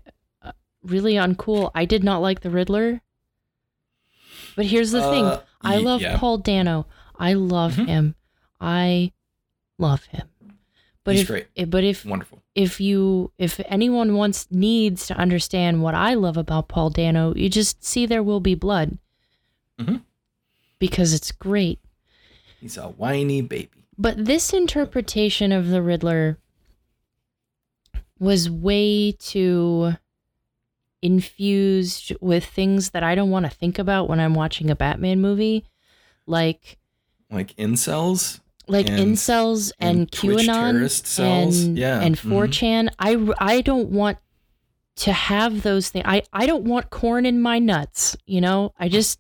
really uncool. I did not like the Riddler. But here's the thing. Uh, I ye- love yeah. Paul Dano. I love Mhm. him. I love him. But He's if great. eh, but if Wonderful. if you if anyone wants needs to understand what I love about Paul Dano, you just see There Will Be Blood. Mhm. Because it's great. He's a whiny baby. But this interpretation of the Riddler was way too infused with things that I don't want to think about when I'm watching a Batman movie, like Like incels. like And- incels and, and QAnon cells. and Yeah, and mhm. 4chan. I I don't want to have those things. I I don't want corn in my nuts. You know, I just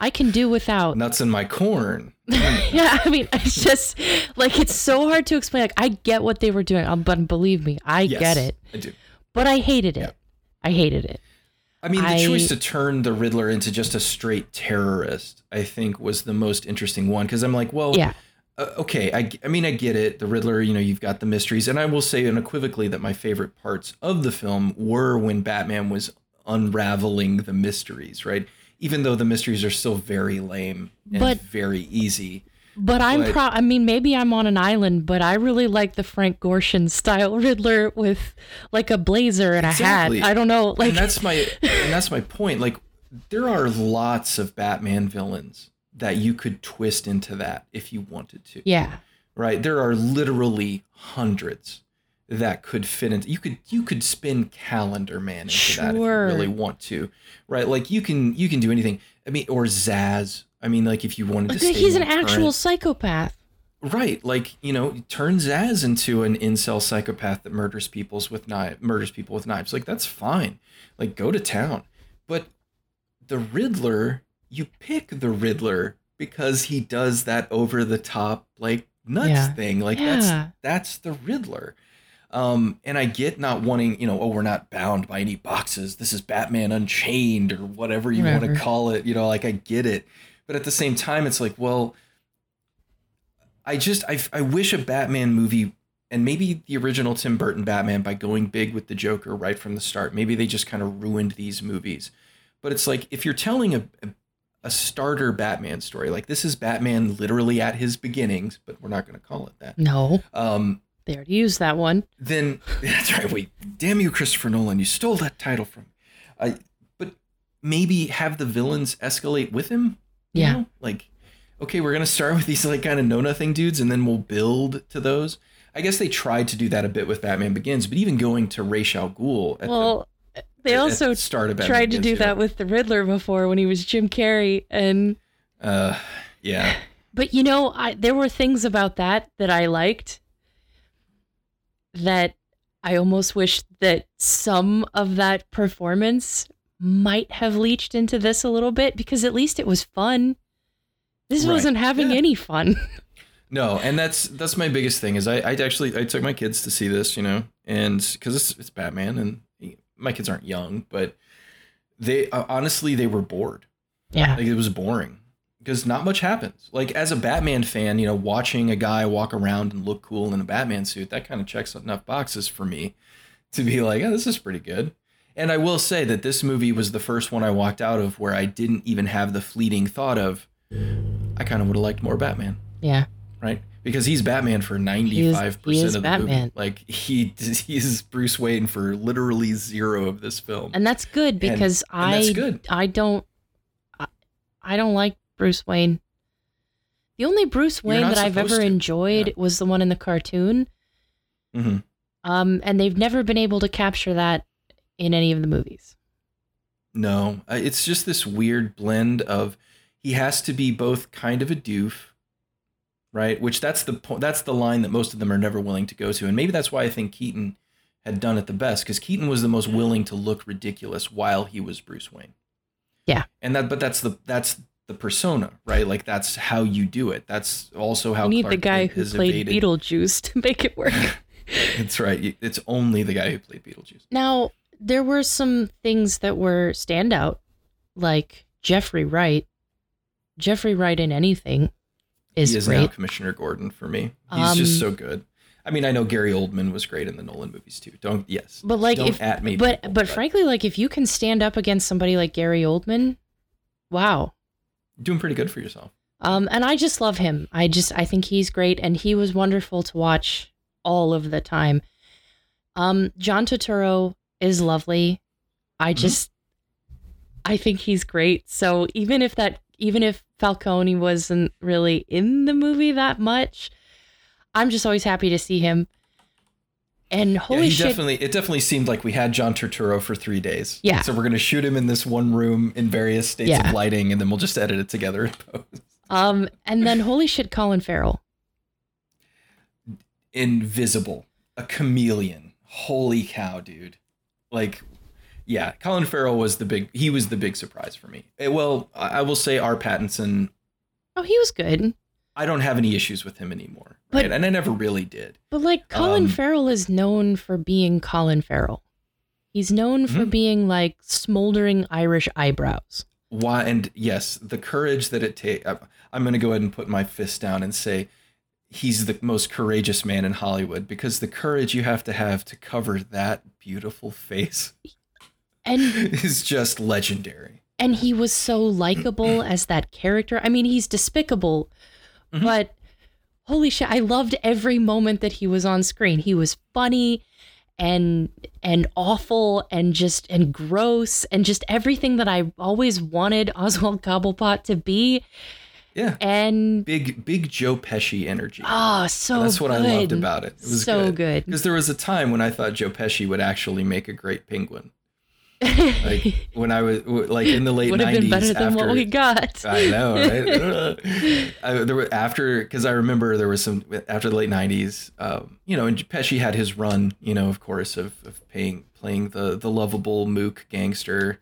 I can do without. Nuts in my corn. yeah, I mean, it's just like it's so hard to explain. Like, I get what they were doing, um, but believe me, I Yes, get it. I do. But I hated it. Yeah. I hated it. I mean, the I- choice to turn the Riddler into just a straight terrorist, I think, was the most interesting one. Because I'm like, well, Yeah. uh, okay, I, I mean, I get it. The Riddler, you know, you've got the mysteries. And I will say unequivocally that my favorite parts of the film were when Batman was unraveling the mysteries, right? Even though the mysteries are still very lame and But- very easy. But I'm pro. I mean, maybe I'm on an island, but I really like the Frank Gorshin style Riddler with like a blazer and a hat. I don't know, like and that's my and that's my point. Like there are lots of Batman villains that you could twist into that if you wanted to. yeah, Right? There are literally hundreds that could fit into you could you could spin calendar man into that if you really want to. Right? Like you can you can do anything. I mean or Zsasz. I mean like if you wanted to he's an more actual psychopath. Right, like you know, turn Zsasz into an incel psychopath that murders people's with knife, murders people with knives. Like that's fine. Like go to town. But the Riddler, you pick the Riddler because he does that over the top like nuts Yeah. thing. Like Yeah. that's that's the Riddler. Um, and I get not wanting, you know, oh, we're not bound by any boxes. This is Batman Unchained or whatever you want to call it. You know, like I get it. But at the same time, it's like, well, I just I, I wish a Batman movie and maybe the original Tim Burton Batman by going big with the Joker right from the start. Maybe they just kind of ruined these movies. But it's like if you're telling a, a a starter Batman story, like this is Batman literally at his beginnings, but we're not going to call it that. No, Um, they already used that one. then that's right. Wait, damn you, Christopher Nolan! You stole that title from. I. but maybe have the villains escalate with him. you Yeah. know? Like, okay, we're gonna start with these like kind of know nothing dudes, and then we'll build to those. I guess they tried to do that a bit with Batman Begins, but even going to Ra's al Ghul. At Well, the, they also the start of Batman tried to Begins, do yeah. that with the Riddler before when he was Jim Carrey, and Uh, yeah. But you know, I there were things about that that I liked that I almost wish that some of that performance might have leached into this a little bit because at least it was fun. This Right. wasn't having Yeah. any fun. No, and that's that's my biggest thing is I I actually I took my kids to see this, you know, and because it's it's Batman and my kids aren't young, but they uh, honestly they were bored. Yeah. Like it was boring because not much happens. Like as a Batman fan, you know, watching a guy walk around and look cool in a Batman suit, that kind of checks enough boxes for me to be like, oh, this is pretty good. And I will say that this movie was the first one I walked out of where I didn't even have the fleeting thought of, I kind of would have liked more Batman Yeah. right? because he's Batman for ninety five percent of the Batman. movie. Like he he's Bruce Wayne for literally zero of this film. And that's good because and I that's good. I don't I, I don't like Bruce Wayne. The only Bruce Wayne that I've ever to. enjoyed Yeah. was the one in the cartoon. hmm Um, and they've never been able to capture that in any of the movies. No, it's just this weird blend of he has to be both kind of a doof, right? Which that's the point. That's the line that most of them are never willing to go to, and maybe that's why I think Keaton had done it the best because Keaton was the most willing to look ridiculous while he was Bruce Wayne. Yeah. and that, but that's the that's the persona, right? Like that's how you do it. That's also how you need Clark the guy who played evaded- Beetlejuice to make it work. That's right. It's only the guy who played Beetlejuice. now, there were some things that were standout, like Jeffrey Wright. Jeffrey Wright in anything is, he is now great. Commissioner Gordon for me. He's just Um, so good. I mean, I know Gary Oldman was great in the Nolan movies too. Don't yes, But like don't if at me. but people, but frankly like if you can stand up against somebody like Gary Oldman, wow. Doing pretty good for yourself. Um and I just love him. I just I think he's great and he was wonderful to watch all of the time. Um John Turturro is lovely. I Mhm. just I think he's great. So even if that even if Falcone wasn't really in the movie that much, I'm just always happy to see him. And holy yeah, shit, definitely. It definitely seemed like we had John Turturro for three days. Yeah. So we're gonna shoot him in this one room in various states Yeah. of lighting, and then we'll just edit it together in post. Um, and then holy shit, Colin Farrell. Invisible, a chameleon. Holy cow, dude! Like, yeah, Colin Farrell was the big. He was the big surprise for me. Eh, Well, I I will say our Pattinson Oh, he was good, I don't have any issues with him anymore, But- right? And I never really did. but like Colin Um, Farrell is known for being Colin Farrell. He's known for Mhm. being like smoldering Irish eyebrows. Why? And yes, the courage that it takes. I'm going to go ahead and put my fist down and say he's the most courageous man in Hollywood because the courage you have to have to cover that beautiful face And is just legendary. and he was so likable as that character. I mean, he's despicable, Mhm. but holy shit, I loved every moment that he was on screen. He was funny and and awful and just and gross and just everything that I always wanted Oswald Cobblepot to be. Yeah. And Big, big Joe Pesci energy. oh, so That's what I loved about it. It was so good. good. Because there was a time when I thought Joe Pesci would actually make a great penguin. Like when I was like in the late Would have 90s been better than after what we got. I know, right? I, there were after because I remember there was some after the late '90s. Um, you know, and Pesci had his run. You know, of course, of, of paying playing the the lovable mook gangster.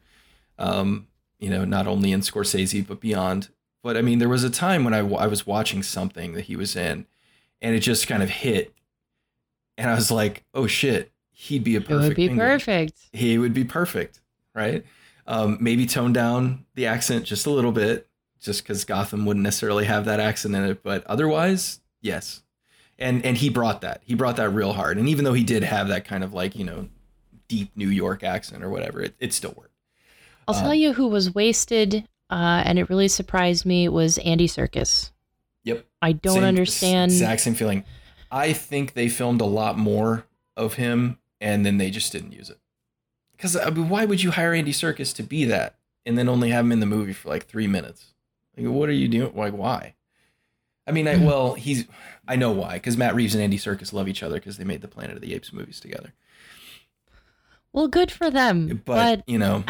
Um, you know, not only in Scorsese but beyond. But I mean, there was a time when I, I was watching something that he was in, and it just kind of hit, and I was like, "Oh shit, he'd be a perfect. it would be penguin perfect. he would be perfect, right? Um, maybe tone down the accent just a little bit, just because Gotham wouldn't necessarily have that accent in it. But otherwise, yes. And and he brought that. He brought that real hard. And even though he did have that kind of like you know deep New York accent or whatever, it, it still worked. I'll Um, tell you who was wasted, uh, and it really surprised me was Andy Serkis. Yep. I don't Same- understand. Exact same feeling. I think they filmed a lot more of him, and then they just didn't use it. Because I mean, why would you hire Andy Serkis to be that, and then only have him in the movie for like three minutes? Like, what are you doing? Like, why? I mean, I, Mhm. well, he's. I know why. Because Matt Reeves and Andy Serkis love each other because they made the Planet of the Apes movies together. Well, good for them, But, but, you know,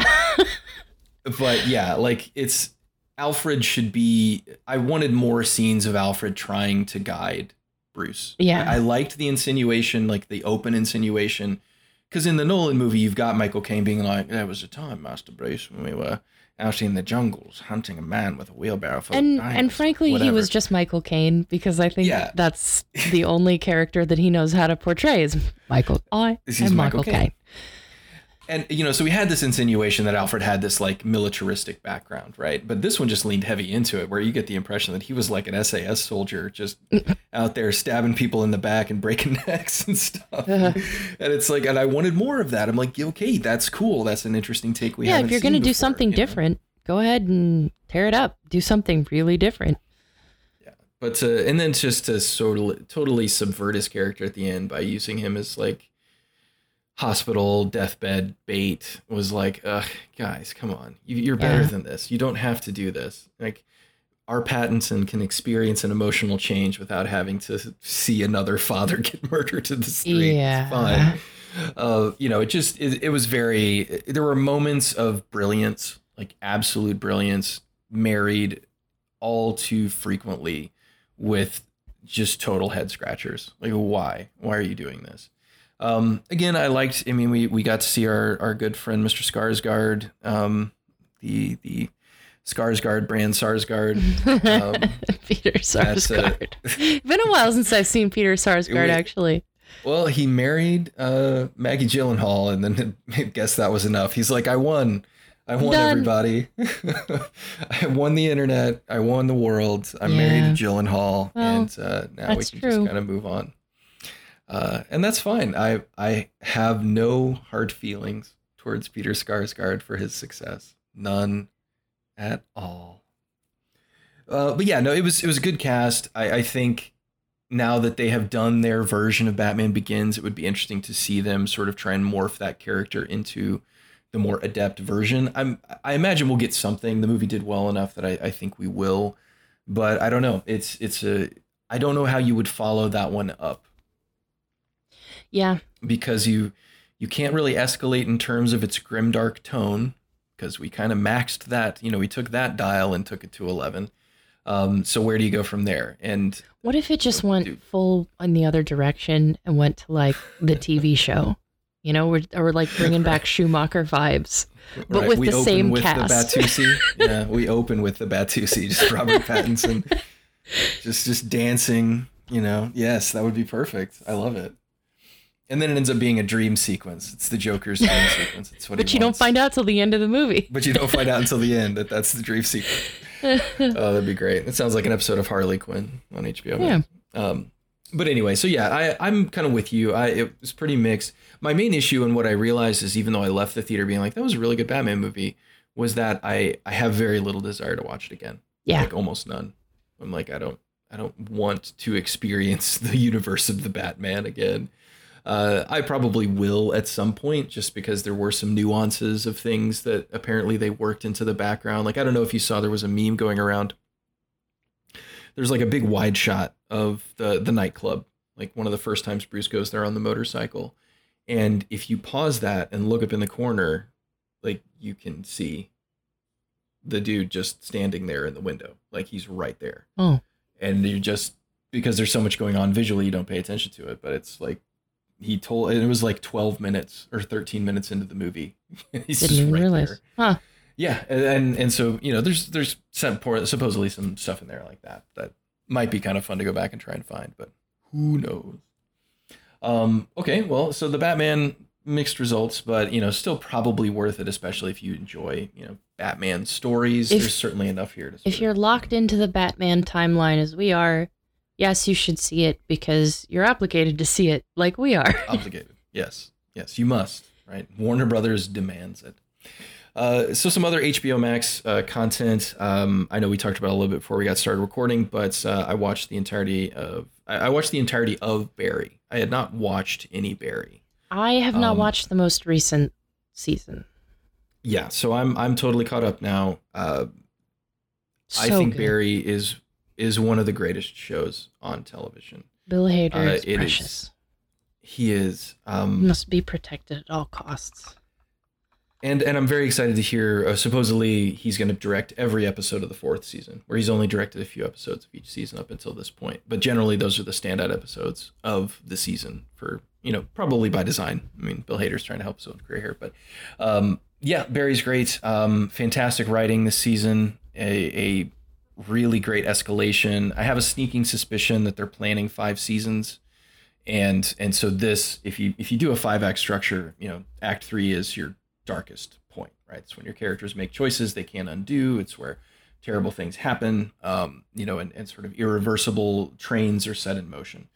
but yeah, like it's Alfred should be. I wanted more scenes of Alfred trying to guide Bruce. Yeah. I, I liked the insinuation, like the open insinuation, because in the Nolan movie, you've got Michael Caine being like, "There was a time, Master Bruce, when we were out in the jungles hunting a man with a wheelbarrow full and of and diamonds," frankly, he was just Michael Caine because I think Yeah. that's the only character that he knows how to portray is Michael. I am Michael Michael Caine. And you know, so we had this insinuation that Alfred had this like militaristic background, right? But this one just leaned heavy into it, where you get the impression that he was like an SAS soldier, just out there stabbing people in the back and breaking necks and stuff. Uh-huh. and it's like, and I wanted more of that. I'm like, okay, that's cool. That's an interesting take. We yeah, if you're gonna do before, something you know? different, go ahead and tear it up. Do something really different. Yeah. But to, and then just to sort of totally subvert his character at the end by using him as like hospital deathbed bait was like, ugh, guys, come on, you, are better Yeah. than this. You don't have to do this. Like, our Pattinson can experience an emotional change without having to see another father get murdered to the street. Yeah. It's fine. Uh, you know, it just it, it was very. There were moments of brilliance, like absolute brilliance, married all too frequently with just total head scratchers. Like, why? Why are you doing this? Um, again, I liked. I mean, we we got to see our our good friend Mr. Skarsgård, um, the the Skarsgård brand Sarsgaard. Um, Peter that's a-. Been a while since I've seen Peter Sarsgaard. Actually, Well, he married uh, Maggie Gyllenhaal, and then I guess that was enough. He's like, I won. I won Done. everybody. I won the internet. I won the world. I'm married Yeah. to Gyllenhaal, Well, and uh, now we can true. just kind of move on. Uh, and that's fine. I I have no hard feelings towards Peter Skarsgård for his success. None at all. Uh, but yeah, no, it was it was a good cast. I, I think now that they have done their version of Batman Begins, it would be interesting to see them sort of try and morph that character into the more adept version. I'm I imagine we'll get something. The movie did well enough that I, I think we will, but I don't know. It's it's a I don't know how you would follow that one up yeah, because you you can't really escalate in terms of its grimdark tone because we kind of maxed that. You know, we took that dial and took it to eleven. Um, so where do you go from there? And What if it just went Dude. full in the other direction and went to like the TV show? You know, we're, or like bringing back Schumacher vibes. But with we the open same with cast. the Batusi. yeah, we open with the Batusi, just Robert Pattinson, just just dancing. You know, yes, that would be perfect. I love it. And then it ends up being a dream sequence. It's the Joker's dream sequence. It's what. But you don't find out till the end of the movie. But you don't find out until the end that that's the dream sequence. oh, that'd be great. It sounds like an episode of Harley Quinn on HBO. Max. Um, but anyway, so yeah, I, I'm kind of with you. I it was pretty mixed. My main issue and what I realized is even though I left the theater being like that was a really good Batman movie, was that I I have very little desire to watch it again. Yeah. like almost none. I'm like I don't I don't want to experience the universe of the Batman again. Uh, I probably will at some point, just because there were some nuances of things that apparently they worked into the background. Like I don't know if you saw there was a meme going around. There's like a big wide shot of the the nightclub, like one of the first times Bruce goes there on the motorcycle, and if you pause that and look up in the corner, like you can see the dude just standing there in the window, like he's right there Oh, and you just because there's so much going on visually you don't pay attention to it but it's like he told and it was like 12 minutes or 13 minutes into the movie he's didn't just right realize. there Huh. yeah and, and and so you know there's there's some por- supposedly some stuff in there like that that might be kind of fun to go back and try and find but who knows um okay well so the batman mixed results but you know still probably worth it especially if you enjoy you know batman stories If- there's certainly enough here to If you're locked into the Batman timeline as we are, yes, you should see it because you're obligated to see it like we are. obligated. Yes, yes, you must. Right, Warner Brothers demands it. Uh, so some other HBO Max uh, content. Um, I know we talked about a little bit before we got started recording, but uh, I watched the entirety of. I, I watched the entirety of Barry. I had not watched any Barry. I have not Um, watched the most recent season. Yeah, so I'm I'm totally caught up now. Uh, So I think good. Barry is is one of the greatest shows on television. Bill Hader uh, is it is- precious. He is. Um, Must be protected at all costs. And and I'm very excited to hear. Uh, supposedly, he's going to direct every episode of the fourth season, where he's only directed a few episodes of each season up until this point. But generally, those are the standout episodes of the season. For you know, probably by design. I mean, Bill Hader's trying to help his own career here, but um, yeah, Barry's great. Um, fantastic writing this season. A, a really great escalation. I have a sneaking suspicion that they're planning five seasons. And and so this if you if you do a five act structure you know act three is your darkest point right? It's when your characters make choices they can't undo. It's where terrible things happen um you know and, and sort of irreversible trains are set in motion.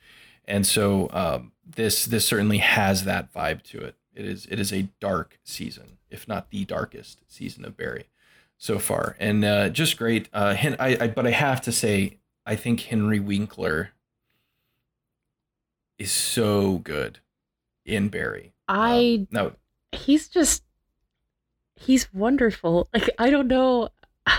And so um this this certainly has that vibe to it. It is it is a dark season if not the darkest season of barry so far and uh just great uh I, I but i have to say I think Henry Winkler is so good in Barry. I Um, no, he's just he's wonderful. Like I don't know.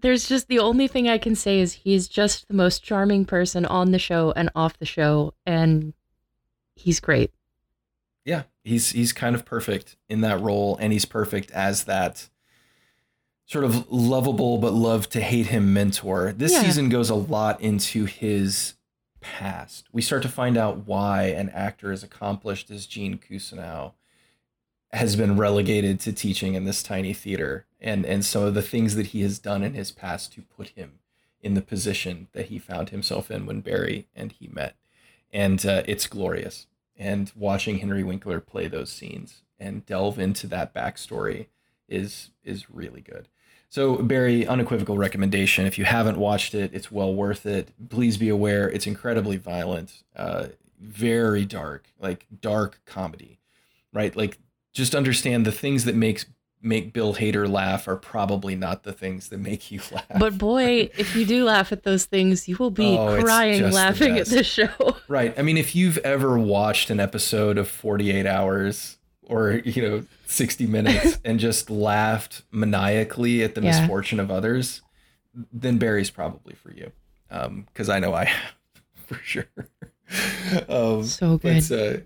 There's just the only thing I can say is he's just the most charming person on the show and off the show, and he's great. Yeah, he's he's kind of perfect in that role, and he's perfect as that sort of lovable but love to hate him mentor. This Yeah. season goes a lot into his past. We start to find out why an actor as accomplished as Gene Cousineau has been relegated to teaching in this tiny theater, and and some of the things that he has done in his past to put him in the position that he found himself in when Barry and he met, and uh, it's glorious. And watching Henry Winkler play those scenes and delve into that backstory is is really good. So Barry, unequivocal recommendation. If you haven't watched it, it's well worth it. Please be aware it's incredibly violent, uh, very dark, like dark comedy, right? Like just understand the things that makes make Bill Hader laugh are probably not the things that make you laugh. But boy, if you do laugh at those things, you will be Oh, crying just the laughing at this show. Right. I mean, if you've ever watched an episode of 48 Hours or, you know, 60 minutes and just laughed maniacally at the Yeah. misfortune of others, then Barry's probably for you. Um, cuz I know I have for sure. um, So good. It's uh,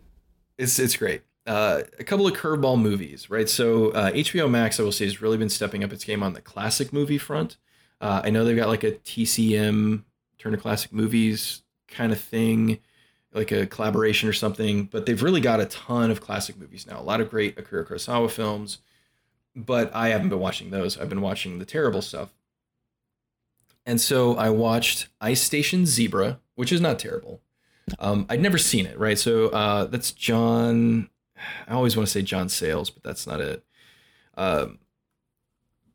it's it's great. Uh, a couple of curveball movies, right? So uh, HBO Max, I will say, has really been stepping up its game on the classic movie front. Uh, I know they've got like a TCM Turner Classic Movies kind of thing, like a collaboration or something. But they've really got a ton of classic movies now. A lot of great Akira Kurosawa films. But I haven't been watching those. I've been watching the terrible stuff. And so I watched Ice Station Zebra, which is not terrible. Um, I'd never seen it, right? So uh, that's John. I always want to say John Sayles, but that's not it. Um,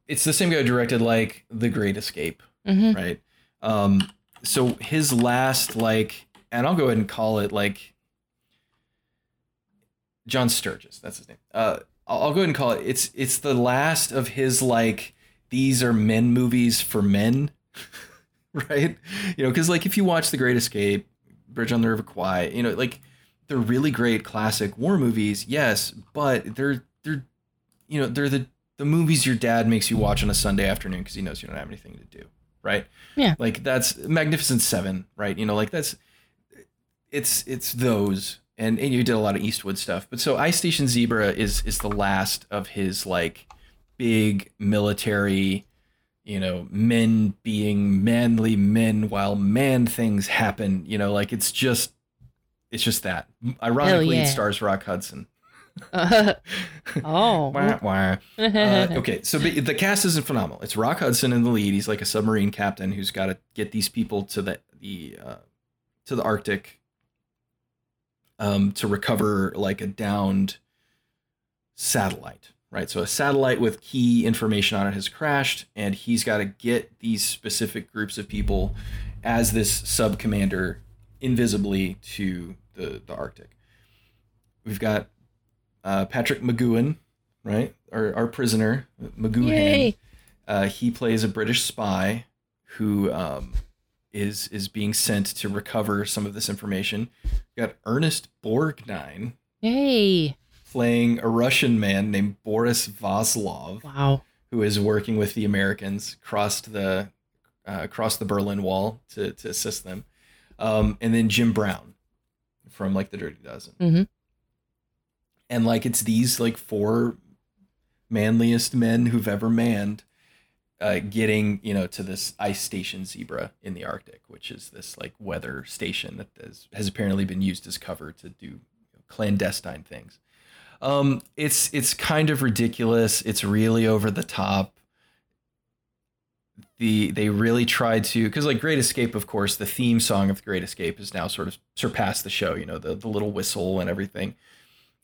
it's the same guy who directed like The Great Escape, hmm right? Um, so his last like, and I'll go ahead and call it like John Sturges. That's his name. Uh, I'll, I'll go ahead and call it. It's it's the last of his like these are men movies for men, right? You know, because like if you watch The Great Escape, Bridge on the River Kwai, you know, like they're really great classic war movies, yes, but they're they're you know they're the the movies your dad makes you watch on a Sunday afternoon because he knows you don't have anything to do, right? Yeah. Like that's Magnificent Seven, right? You know, like that's it's it's those, and and you did a lot of Eastwood stuff, but so Ice Station Zebra is is the last of his like big military, you know, men being manly men while man things happen. You know, like it's just it's just that. Ironically, yeah. it stars Rock Hudson. oh. Wah, wah. Uh, okay, so the, the cast isn't phenomenal. It's Rock Hudson in the lead. He's like a submarine captain who's got to get these people to the the uh, to the Arctic um, to recover like a downed satellite, right? So a satellite with key information on it has crashed, and he's got to get these specific groups of people as this sub commander invisibly to the the Arctic. We've got uh, Patrick McGowan, right? Our, our prisoner, McGoohan. Yay. Uh, he plays a British spy who um, is is being sent to recover some of this information. We got Ernest Borgnine Yay. playing a Russian man named Boris Vaslov, Wow. who is working with the Americans, crossed the uh, across the Berlin Wall to to assist them, um, and then Jim Brown from like the Dirty Dozen, Mhm. and like it's these like four manliest men who've ever manned, uh, getting you know to this ice station Zebra in the Arctic, which is this like weather station that has, has apparently been used as cover to do you know, clandestine things. Um, it's it's kind of ridiculous. It's really over the top. The they really tried to because like Great Escape, of course, the theme song of Great Escape has now sort of surpassed the show. You know the the little whistle and everything.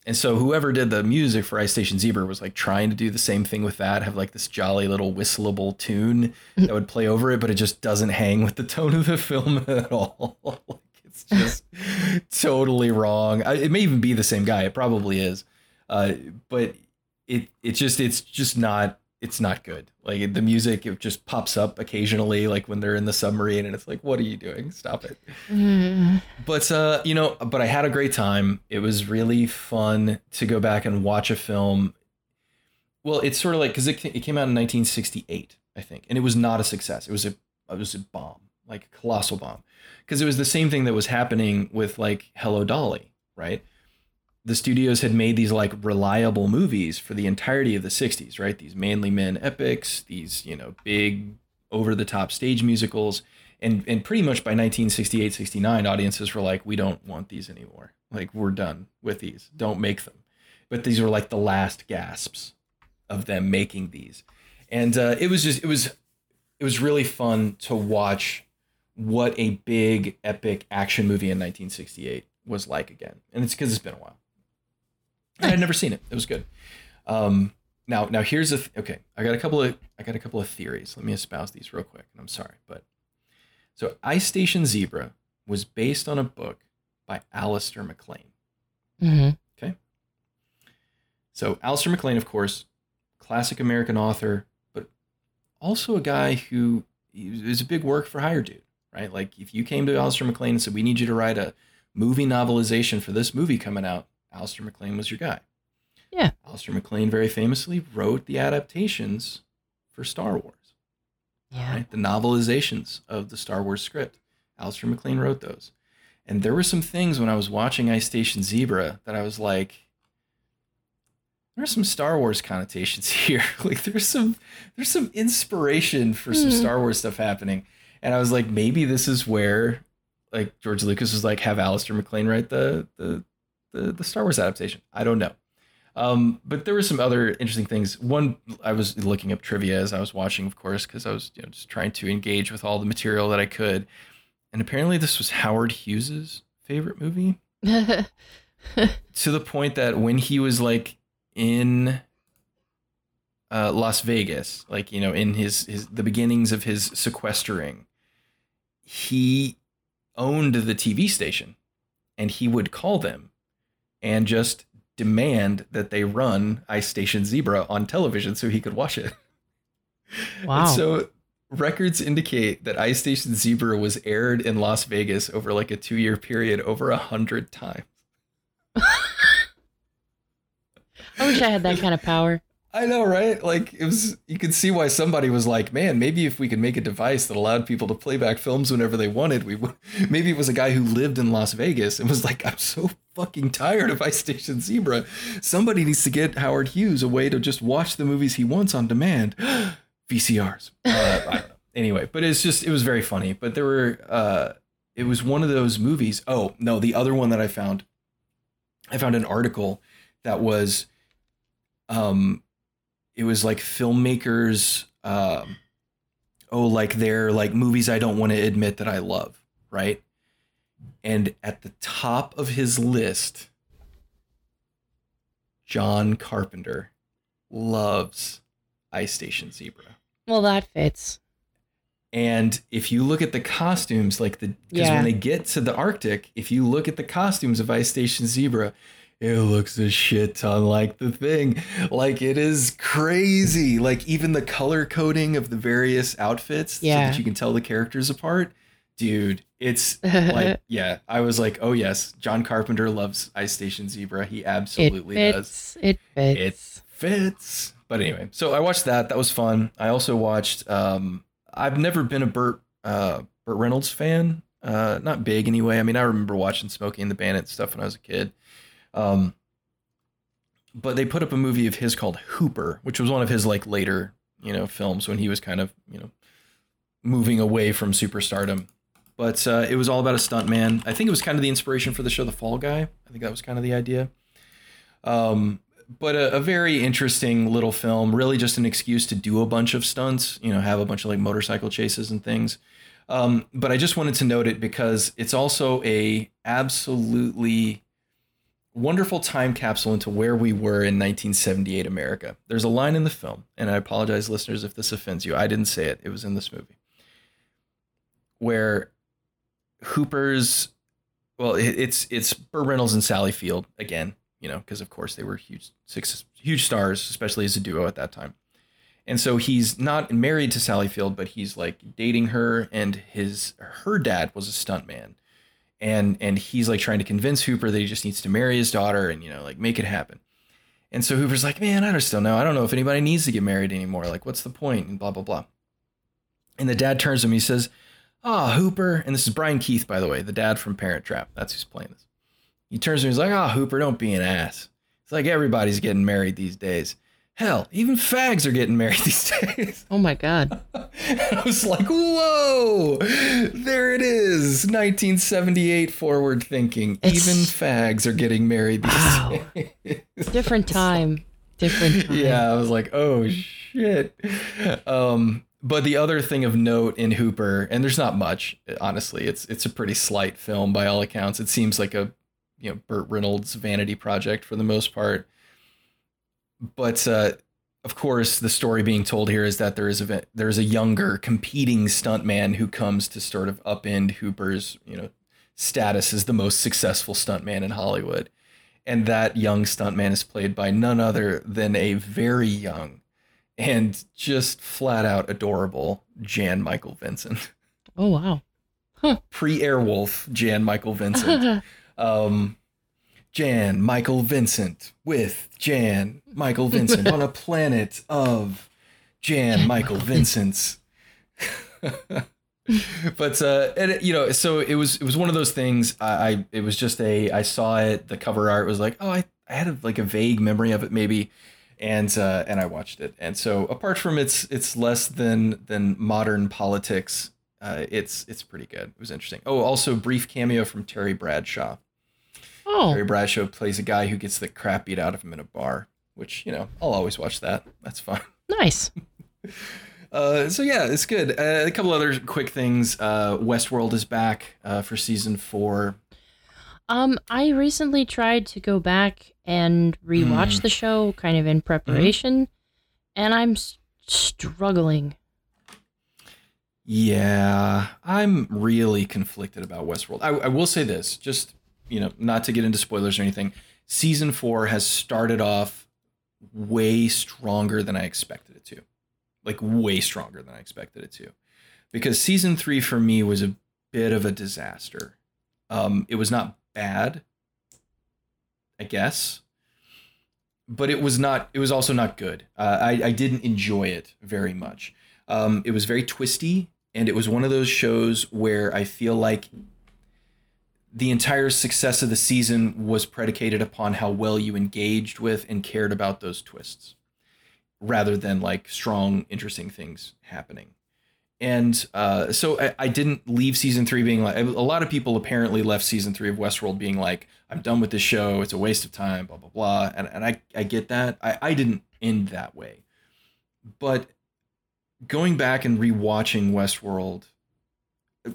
And so whoever did the music for Ice Station Zebra was like trying to do the same thing with that, have like this jolly little whistleable tune that would play over it, but it just doesn't hang with the tone of the film at all. like it's just totally wrong. I, it may even be the same guy. It probably is. Uh, but it it just it's just not it's not good. Like the music, it just pops up occasionally, like when they're in the submarine, and it's like, what are you doing? Stop it. Mm. But uh, you know, but I had a great time. It was really fun to go back and watch a film. Well, it's sort of like because it, it came out in 1968, I think, and it was not a success. It was a it was a bomb, like a colossal bomb, because it was the same thing that was happening with like Hello Dolly, right? The studios had made these like reliable movies for the entirety of the 60s, right? These manly men epics, these, you know, big over the top stage musicals. And, and pretty much by 1968, 69, audiences were like, we don't want these anymore. Like, we're done with these. Don't make them. But these were like the last gasps of them making these. And uh, it was just, it was, it was really fun to watch what a big epic action movie in 1968 was like again. And it's because it's been a while. I had never seen it. It was good. Um, now, now here's a th- okay. I got a couple of I got a couple of theories. Let me espouse these real quick. And I'm sorry, but so Ice Station Zebra was based on a book by Alistair MacLean. hmm Okay. So Alistair MacLean, of course, classic American author, but also a guy who is a big work for hire dude, right? Like if you came to Alistair MacLean and said, "We need you to write a movie novelization for this movie coming out," Alistair MacLean was your guy. Yeah. Alistair MacLean very famously wrote the adaptations for Star Wars, Yeah. right? The novelizations of the Star Wars script. Alistair MacLean wrote those. And there were some things when I was watching Ice Station Zebra that I was like, there's some Star Wars connotations here. like there's some there's some inspiration for some Hmm. Star Wars stuff happening. And I was like, maybe this is where like George Lucas was like, have Alistair MacLean write the the the, the Star Wars adaptation. I don't know. Um, but there were some other interesting things. One, I was looking up trivia as I was watching, of course, because I was you know, just trying to engage with all the material that I could. And apparently, this was Howard Hughes's favorite movie to the point that when he was like in uh, Las Vegas, like you know, in his his the beginnings of his sequestering, he owned the TV station, and he would call them and just demand that they run Ice Station Zebra on television so he could watch it. Wow. And so records indicate that Ice Station Zebra was aired in Las Vegas over like a two year period over a hundred times. I wish I had that kind of power. I know, right? Like it was you could see why somebody was like, man, maybe if we could make a device that allowed people to play back films whenever they wanted, we would maybe it was a guy who lived in Las Vegas and was like, I'm so fucking tired of Ice Station Zebra. Somebody needs to get Howard Hughes a way to just watch the movies he wants on demand. VCRs. Uh. Anyway, but it's just it was very funny. But there were uh it was one of those movies. Oh, no, the other one that I found I found an article that was um it was like filmmakers um oh like they're like movies I don't want to admit that I love, right? And at the top of his list John Carpenter loves Ice Station Zebra. Well, that fits. And if you look at the costumes, like the because Yeah. when they get to the Arctic, if you look at the costumes of Ice Station Zebra, it looks a shit ton like the thing. Like it is crazy. Like even the color coding of the various outfits, so that you can tell the characters apart. Dude, it's like yeah. I was like, oh yes, John Carpenter loves Ice Station Zebra. He it absolutely does It fits. It fits. fits. But anyway, so I watched that. That was fun. I also watched. Um, I've never been a Burt uh, Burt Reynolds fan. Uh, not big anyway. I mean, I remember watching Smokey and the Bandit stuff when I was a kid. Um, but they put up a movie of his called Hooper, which was one of his like later, you know, films when he was kind of you know moving away from superstardom. But uh, it was all about a stuntman. I think it was kind of the inspiration for the show The Fall Guy. I think that was kind of the idea. Um, but a, a very interesting little film. Really, just an excuse to do a bunch of stunts. You know, have a bunch of like motorcycle chases and things. Um, but I just wanted to note it because it's also a absolutely wonderful time capsule into where we were in 1978 America. There's a line in the film, and I apologize, listeners, if this offends you. I didn't say it; it was in this movie, where Hooper's, well, it's it's Burt Reynolds and Sally Field again, you know, because of course they were huge six huge stars, especially as a duo at that time. And so he's not married to Sally Field, but he's like dating her, and his her dad was a stuntman, and and he's like trying to convince Hooper that he just needs to marry his daughter and you know like make it happen. And so Hooper's like, man, I just don't still know. I don't know if anybody needs to get married anymore. Like, what's the point? And blah blah blah. And the dad turns to him. He says, "Ah, oh, Hooper." And this is Brian Keith, by the way, the dad from Parent Trap. That's who's playing this. He turns to him. He's like, "Ah, oh, Hooper, don't be an ass. It's like everybody's getting married these days." Hell, even fags are getting married these days. Oh my god. I was like, whoa, there it is. 1978 forward thinking. It's- even fags are getting married these Wow. days. Different time. Different time. yeah, I was like, oh shit. Um, but the other thing of note in Hooper, and there's not much, honestly. It's it's a pretty slight film by all accounts. It seems like a you know Burt Reynolds vanity project for the most part. But uh, of course, the story being told here is that there is a there is a younger competing stuntman who comes to sort of upend Hooper's you know status as the most successful stuntman in Hollywood, and that young stuntman is played by none other than a very young and just flat out adorable Jan Michael Vincent, Oh wow. huh. pre Airwolf Jan Michael Vincent. um, Jan Michael Vincent with Jan Michael Vincent on a planet of Jan Michael Vincents. but uh, and it- you know, so it was it was one of those things. I, I it was just a I saw it. The cover art was like, oh, I, I had a, like a vague memory of it maybe, and uh, and I watched it. And so apart from its it's less than than modern politics. Uh, it's it's pretty good. It was interesting. Oh, also brief cameo from Terry Bradshaw. Oh. Terry Bradshaw plays a guy who gets the crap beat out of him in a bar, which you know I'll always watch that. That's fine. Nice. Uh, so yeah, it's good. Uh, a couple other quick things. Uh, Westworld is back uh, for season four. Um, I recently tried to go back and rewatch Mm. the show, kind of in preparation, and I'm s- struggling. Yeah, I'm really conflicted about Westworld. I, I will say this, just you know, not to get into spoilers or anything. Season four has started off way stronger than I expected it to, like way stronger than I expected it to, because season three for me was a bit of a disaster. Um, it was not bad, I guess, but it was not. It was also not good. Uh, I I didn't enjoy it very much. Um, it was very twisty, and it was one of those shows where I feel like the entire success of the season was predicated upon how well you engaged with and cared about those twists, rather than like strong, interesting things happening. And uh, so I, I didn't leave season three being like a lot of people apparently left season three of Westworld being like, I'm done with this show. It's a waste of time, blah, blah, blah. And, and I, I get that. I, I didn't end that way. But going back and rewatching Westworld,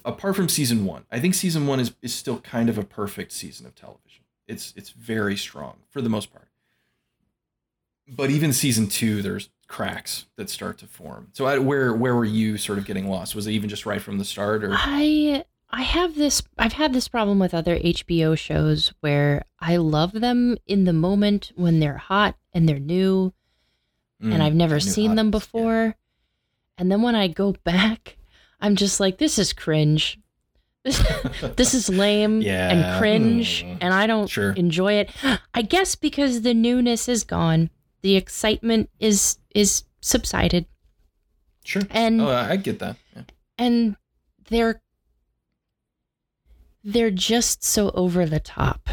apart from season one, I think season one is, is still kind of a perfect season of television. It's it's very strong for the most part. But even season two, there's cracks that start to form. So I, where where were you sort of getting lost? Was it even just right from the start, or I I have this I've had this problem with other HBO shows where I love them in the moment when they're hot and they're new and Mm, I've never seen them hotness, yeah. before. And then when I go back, I'm just like this is cringe. This, is lame Yeah, and cringe mm. and I don't Sure. enjoy it. I guess because the newness is gone. The excitement is is subsided Sure. and Oh, I I get that. Yeah. and they're they're just so over the top.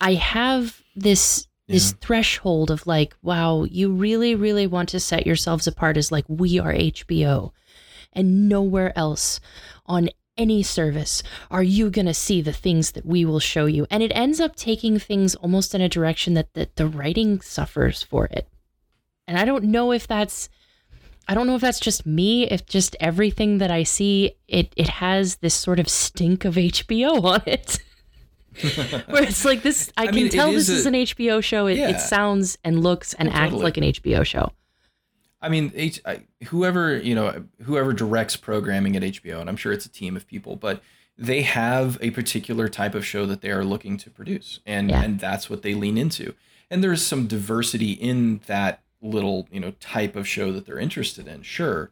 I have this this threshold of like, wow, you really really want to set yourselves apart as like we are HBO and nowhere else on any service are you going to see the things that we will show you and it ends up taking things almost in a direction that the, the writing suffers for it and i don't know if that's I don't know if that's just me, if just everything that I see, it it has this sort of stink of HBO on it. Where it's like this, I, I can mean, tell is this is an HBO show. It, Yeah. it sounds and looks and Oh, acts like an HBO show. I mean, H, I, whoever you know, whoever directs programming at HBO, and I'm sure it's a team of people, but they have a particular type of show that they are looking to produce, and Yeah. and that's what they lean into. And there's some diversity in that little you know type of show that they're interested in sure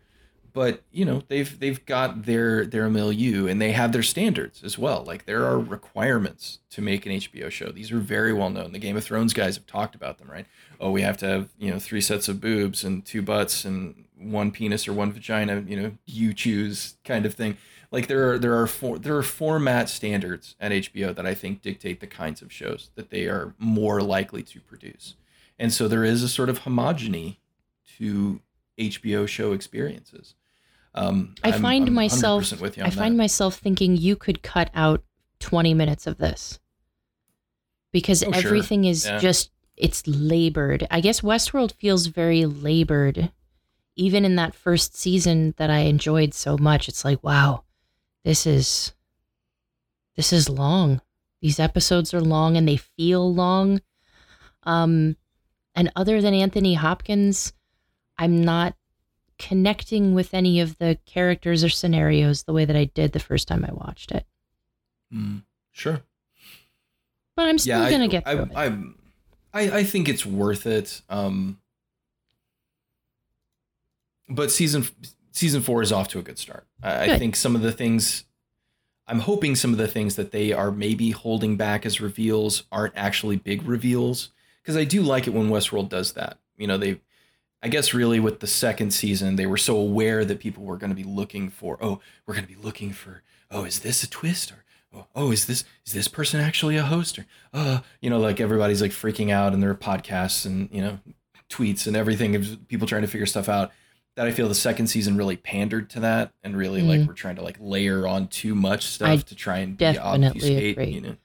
but you know mm-hmm. they've they've got their their milieu and they have their standards as well. Like there are mm-hmm. requirements to make an hbo show. These are very well known. The game of thrones guys have talked about them right? Oh we have to have you know three sets of boobs and two butts and one penis or one vagina you know you choose kind of thing. Like there are there are for, there are format standards at hbo that i think dictate the kinds of shows that they are more likely to produce. And so there is a sort of homogeny to hbo show experiences um, I I'm- find I'm myself I find that. myself thinking you could cut out 20 minutes of this. Because Oh, sure. everything is Yeah. just it's labored. I guess Westworld feels very labored. Even in that first season that I enjoyed so much, it's like, wow, this is this is long. These episodes are long and they feel long. Um and other than Anthony Hopkins, I'm not connecting with any of the characters or scenarios the way that I did the first time I watched it. Mm, sure. But I'm still yeah, gonna I, get through I, it. I, I, think it's worth it. Um, but season season four is off to a good start. I, I think some of the things, I'm hoping some of the things that they are maybe holding back as reveals aren't actually big reveals. Because I do like it when Westworld does that. You know, they, I guess really with the second season, they were so aware that people were going to be looking for, oh, we're going to be looking for, oh, is this a twist or oh, oh, is this is this person actually a host or uh you know like everybody's like freaking out in their podcasts and you know tweets and everything of people trying to figure stuff out that i feel the second season really pandered to that and really like Mm. we're trying to like layer on too much stuff I to try and definitely agree. you know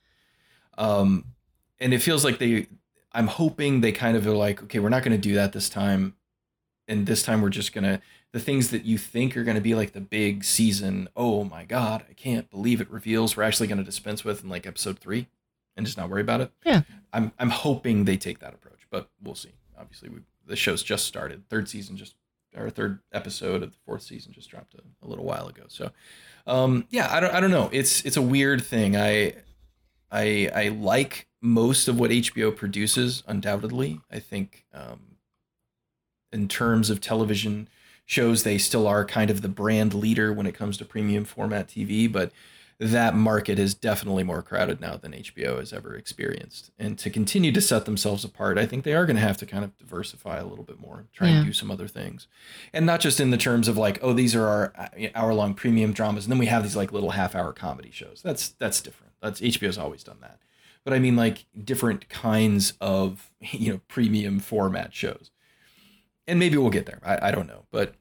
um and it feels like they i'm hoping they kind of are like okay we're not going to do that this time and this time we're just going to the things that you think are going to be like the big season oh my god i can't believe it reveals we're actually going to dispense with in like episode three and just not worry about it. Yeah. i'm i'm hoping they take that approach but we'll see. Obviously we, the show's just started. Third season just our third episode of the fourth season just dropped a, a little while ago. So um yeah i don't i don't know. It's it's a weird thing. I i i like most of what hbo produces undoubtedly. I think um in terms of television shows they still are kind of the brand leader when it comes to premium format TV, but that market is definitely more crowded now than HBO has ever experienced. And to continue to set themselves apart, I think they are going to have to kind of diversify a little bit more, try Yeah. and do some other things. And not just in the terms of like, oh, these are our uh, hour long premium dramas, and then we have these like little half hour comedy shows. That's that's different. That's HBO's always done that. But I mean like different kinds of, you know, premium format shows and maybe we'll get there. I, I don't know, but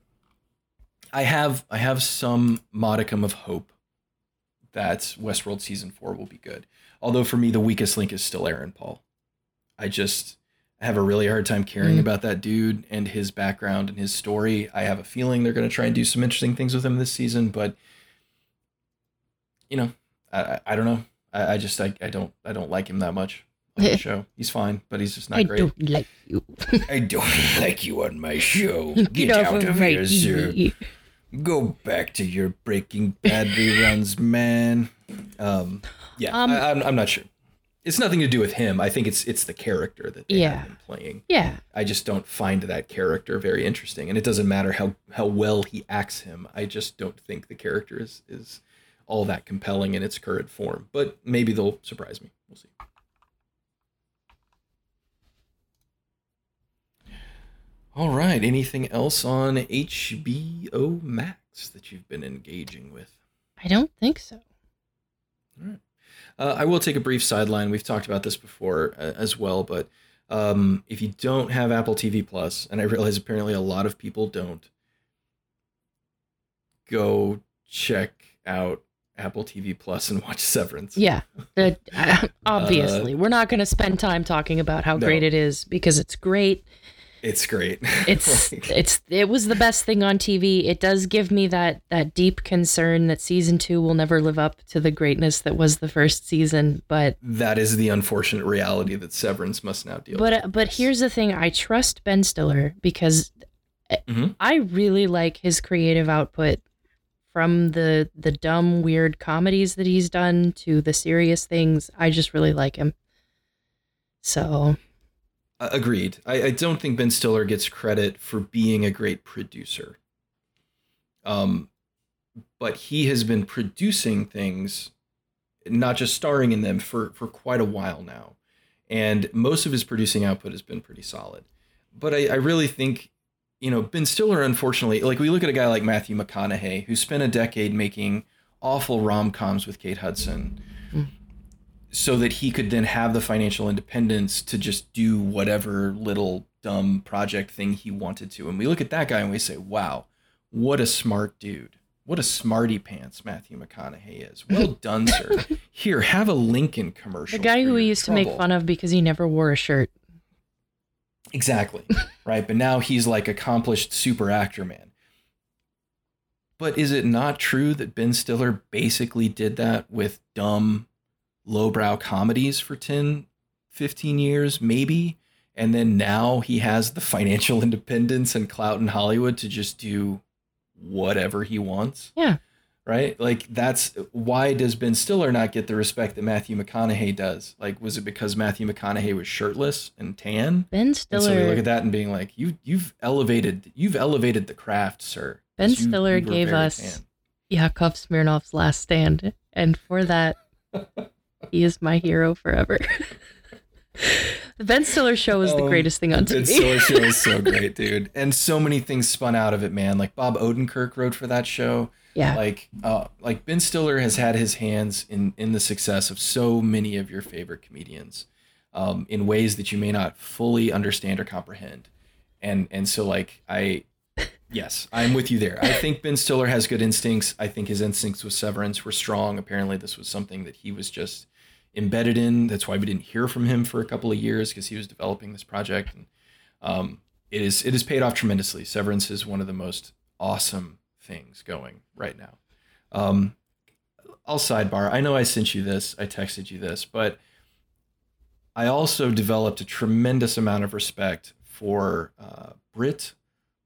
I have I have some modicum of hope that Westworld season four will be good. Although for me, the weakest link is still Aaron Paul. I just have a really hard time caring Mm. about that dude and his background and his story. I have a feeling they're going to try and do some interesting things with him this season, but you know, I, I, I don't know. I, I just I, I don't I don't like him that much on the show. He's fine, but he's just not I great. I don't like you. I don't like you on my show. Get, off of my TV. Go back to your Breaking Bad reruns, man. Um, yeah, Um, I, I'm, I'm not sure. It's nothing to do with him. I think it's it's the character that they Yeah. have playing. Yeah. I just don't find that character very interesting, and it doesn't matter how how well he acts him. I just don't think the character is is all that compelling in its current form. But maybe they'll surprise me. We'll see. All right. Anything else on HBO Max that you've been engaging with? I don't think so. All right. Uh, I will take a brief sideline. We've talked about this before uh, as well, but um, if you don't have Apple TV Plus, and I realize apparently a lot of people don't, go check out Apple TV Plus and watch Severance. Yeah. The, uh, obviously, we're not going to spend time talking about how No. great it is because it's great. It's great. It's Like, it's it was the best thing on TV. It does give me that that deep concern that season 2 will never live up to the greatness that was the first season, but that is the unfortunate reality that Severance must now deal with. but but here's the thing, I trust Ben Stiller because Mhm. I really like his creative output from the the dumb weird comedies that he's done to the serious things. I just really like him. So, Agreed. I, I don't think Ben Stiller gets credit for being a great producer. Um, but he has been producing things, not just starring in them, for for quite a while now, and most of his producing output has been pretty solid. But I, I really think, you know, Ben Stiller, unfortunately, like we look at a guy like Matthew McConaughey, who spent a decade making awful rom coms with Kate Hudson. Mm. So that he could then have the financial independence to just do whatever little dumb project thing he wanted to. And we look at that guy and we say, wow, what a smart dude. What a smarty pants Matthew McConaughey is. Well done, sir. Here, have a Lincoln commercial. The guy who we used trouble. to make fun of because he never wore a shirt. Exactly. right. But now he's like accomplished super actor man. But is it not true that Ben Stiller basically did that with dumb, lowbrow comedies for 10, 15 years, maybe? And then now he has the financial independence and clout in Hollywood to just do whatever he wants. Yeah. Right? Like that's why does Ben Stiller not get the respect that Matthew McConaughey does? Like was it because Matthew McConaughey was shirtless and tan? Ben Stiller. And so we look at that and being like, you you've elevated you've elevated the craft, sir. Ben Stiller you gave us tan. Yakov Smirnoff's Last Stand, and for that, he is my hero forever. the Ben Stiller show is the um, greatest thing on TV. Ben Stiller show is so great, dude, and so many things spun out of it, man. Like Bob Odenkirk wrote for that show. Yeah. Like, uh, like Ben Stiller has had his hands in in the success of so many of your favorite comedians, um, in ways that you may not fully understand or comprehend, and and so like I Yes, I'm with you there. I think Ben Stiller has good instincts. I think his instincts with Severance were strong. Apparently, this was something that he was just embedded in. That's why we didn't hear from him for a couple of years because he was developing this project. And um, it is it has paid off tremendously. Severance is one of the most awesome things going right now. Um, I'll sidebar. I know I sent you this. I texted you this, but I also developed a tremendous amount of respect for uh, Britt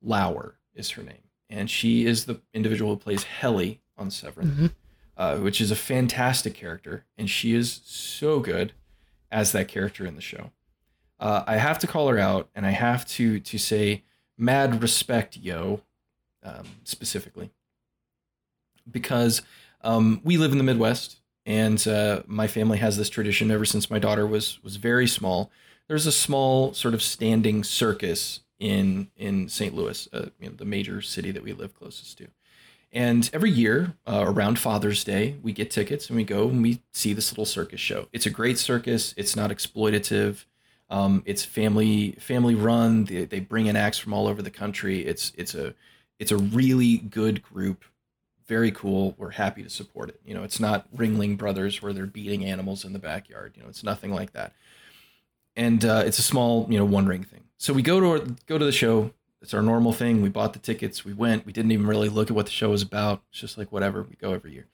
Lower is her name, and she is the individual who plays Helly on Severance, mm-hmm. Uh, which is a fantastic character, and she is so good as that character in the show. Uh, I have to call her out, and I have to to say mad respect, yo, um, specifically, because um, we live in the Midwest, and uh, my family has this tradition ever since my daughter was was very small. There's a small sort of standing circus in in St. Louis, uh, you know, the major city that we live closest to. And every year uh, around Father's Day, we get tickets and we go and we see this little circus show. It's a great circus. It's not exploitative. Um, it's family family run. They, they bring in acts from all over the country. It's it's a it's a really good group. Very cool. We're happy to support it. You know, it's not Ringling Brothers where they're beating animals in the backyard. You know, it's nothing like that. And uh, it's a small, you know, one ring thing so we go to our, go to the show. It's our normal thing. We bought the tickets. We went. We didn't even really look at what the show was about. It's just like whatever. We go every year.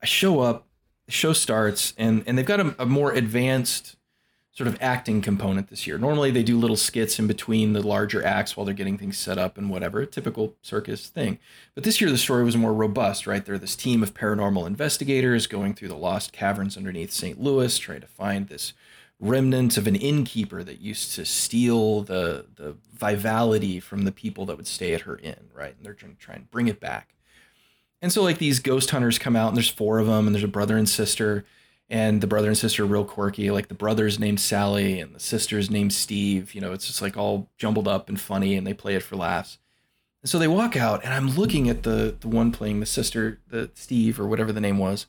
I show up. The show starts, and and they've got a, a more advanced sort of acting component this year. Normally they do little skits in between the larger acts while they're getting things set up and whatever, typical circus thing. But this year the story was more robust, right? They're this team of paranormal investigators going through the lost caverns underneath St. Louis, trying to find this remnant of an innkeeper that used to steal the the vivality from the people that would stay at her inn, right? And they're trying to try and bring it back. And so like these ghost hunters come out and there's four of them and there's a brother and sister and the brother and sister are real quirky. Like the brother's named Sally and the sister's named Steve. You know, it's just like all jumbled up and funny and they play it for laughs. And so they walk out and I'm looking at the the one playing the sister, the Steve or whatever the name was.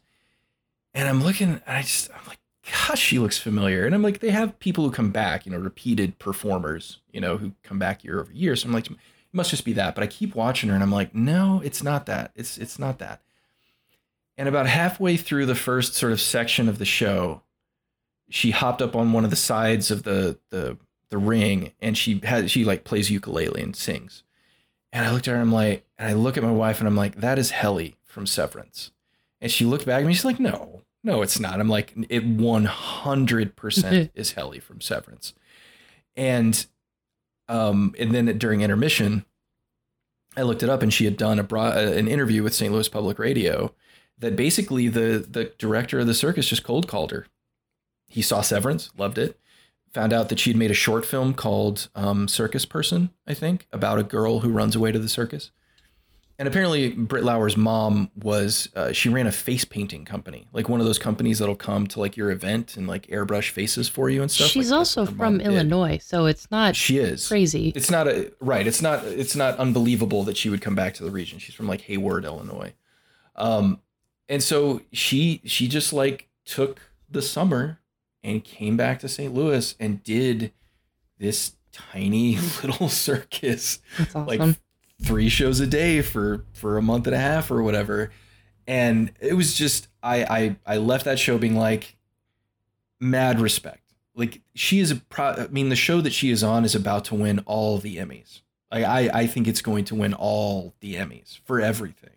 And I'm looking and I just I'm like gosh, she looks familiar. And I'm like, they have people who come back, you know, repeated performers, you know, who come back year over year. So I'm like, it must just be that. But I keep watching her and I'm like, no, it's not that. It's it's not that. And about halfway through the first sort of section of the show, she hopped up on one of the sides of the the the ring and she has she like plays ukulele and sings. And I looked at her and I'm like, and I look at my wife and I'm like, that is Helly from Severance. And she looked back at me, she's like, no, no, it's not. I'm like, it 100% is Helly from Severance. And um, and then during intermission, I looked it up, and she had done a bro- uh, an interview with St. Louis Public Radio that basically the the director of the circus just cold called her. He saw Severance, loved it, found out that she'd made a short film called um, Circus Person, I think, about a girl who runs away to the circus. And apparently, Britt Lower's mom was uh, she ran a face painting company, like one of those companies that'll come to like your event and like airbrush faces for you and stuff. She's Like, also from mom did. Illinois, so it's not She is crazy. It's not a right. It's not. It's not unbelievable that she would come back to the region. She's from like Hayward, Illinois. Um, and so she she just like took the summer and came back to St. Louis and did this tiny little circus That's awesome. like three shows a day for for a month and a half or whatever and it was just i i i left that show being like mad respect like she is a pro i mean the show that she is on is about to win all the emmys like i i think it's going to win all the emmys for everything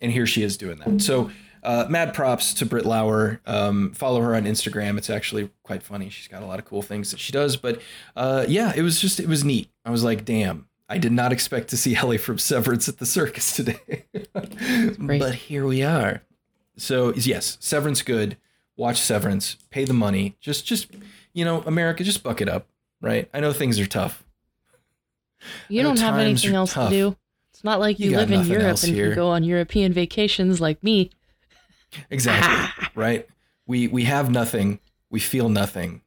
and here she is doing that so uh, mad props to Britt Lower. Um, follow her on Instagram. It's actually quite funny. She's got a lot of cool things that she does. But uh, yeah, it was just it was neat. I was like, damn, I did not expect to see Ellie from Severance at the circus today. but here we are. So yes, Severance good. Watch Severance. Pay the money. Just just you know, America, just buck it up, right? I know things are tough. you don't have anything else tough. to do. It's not like You you, live in Europe and here. can go on European vacations like me. Exactly. right? We we have nothing. We feel nothing.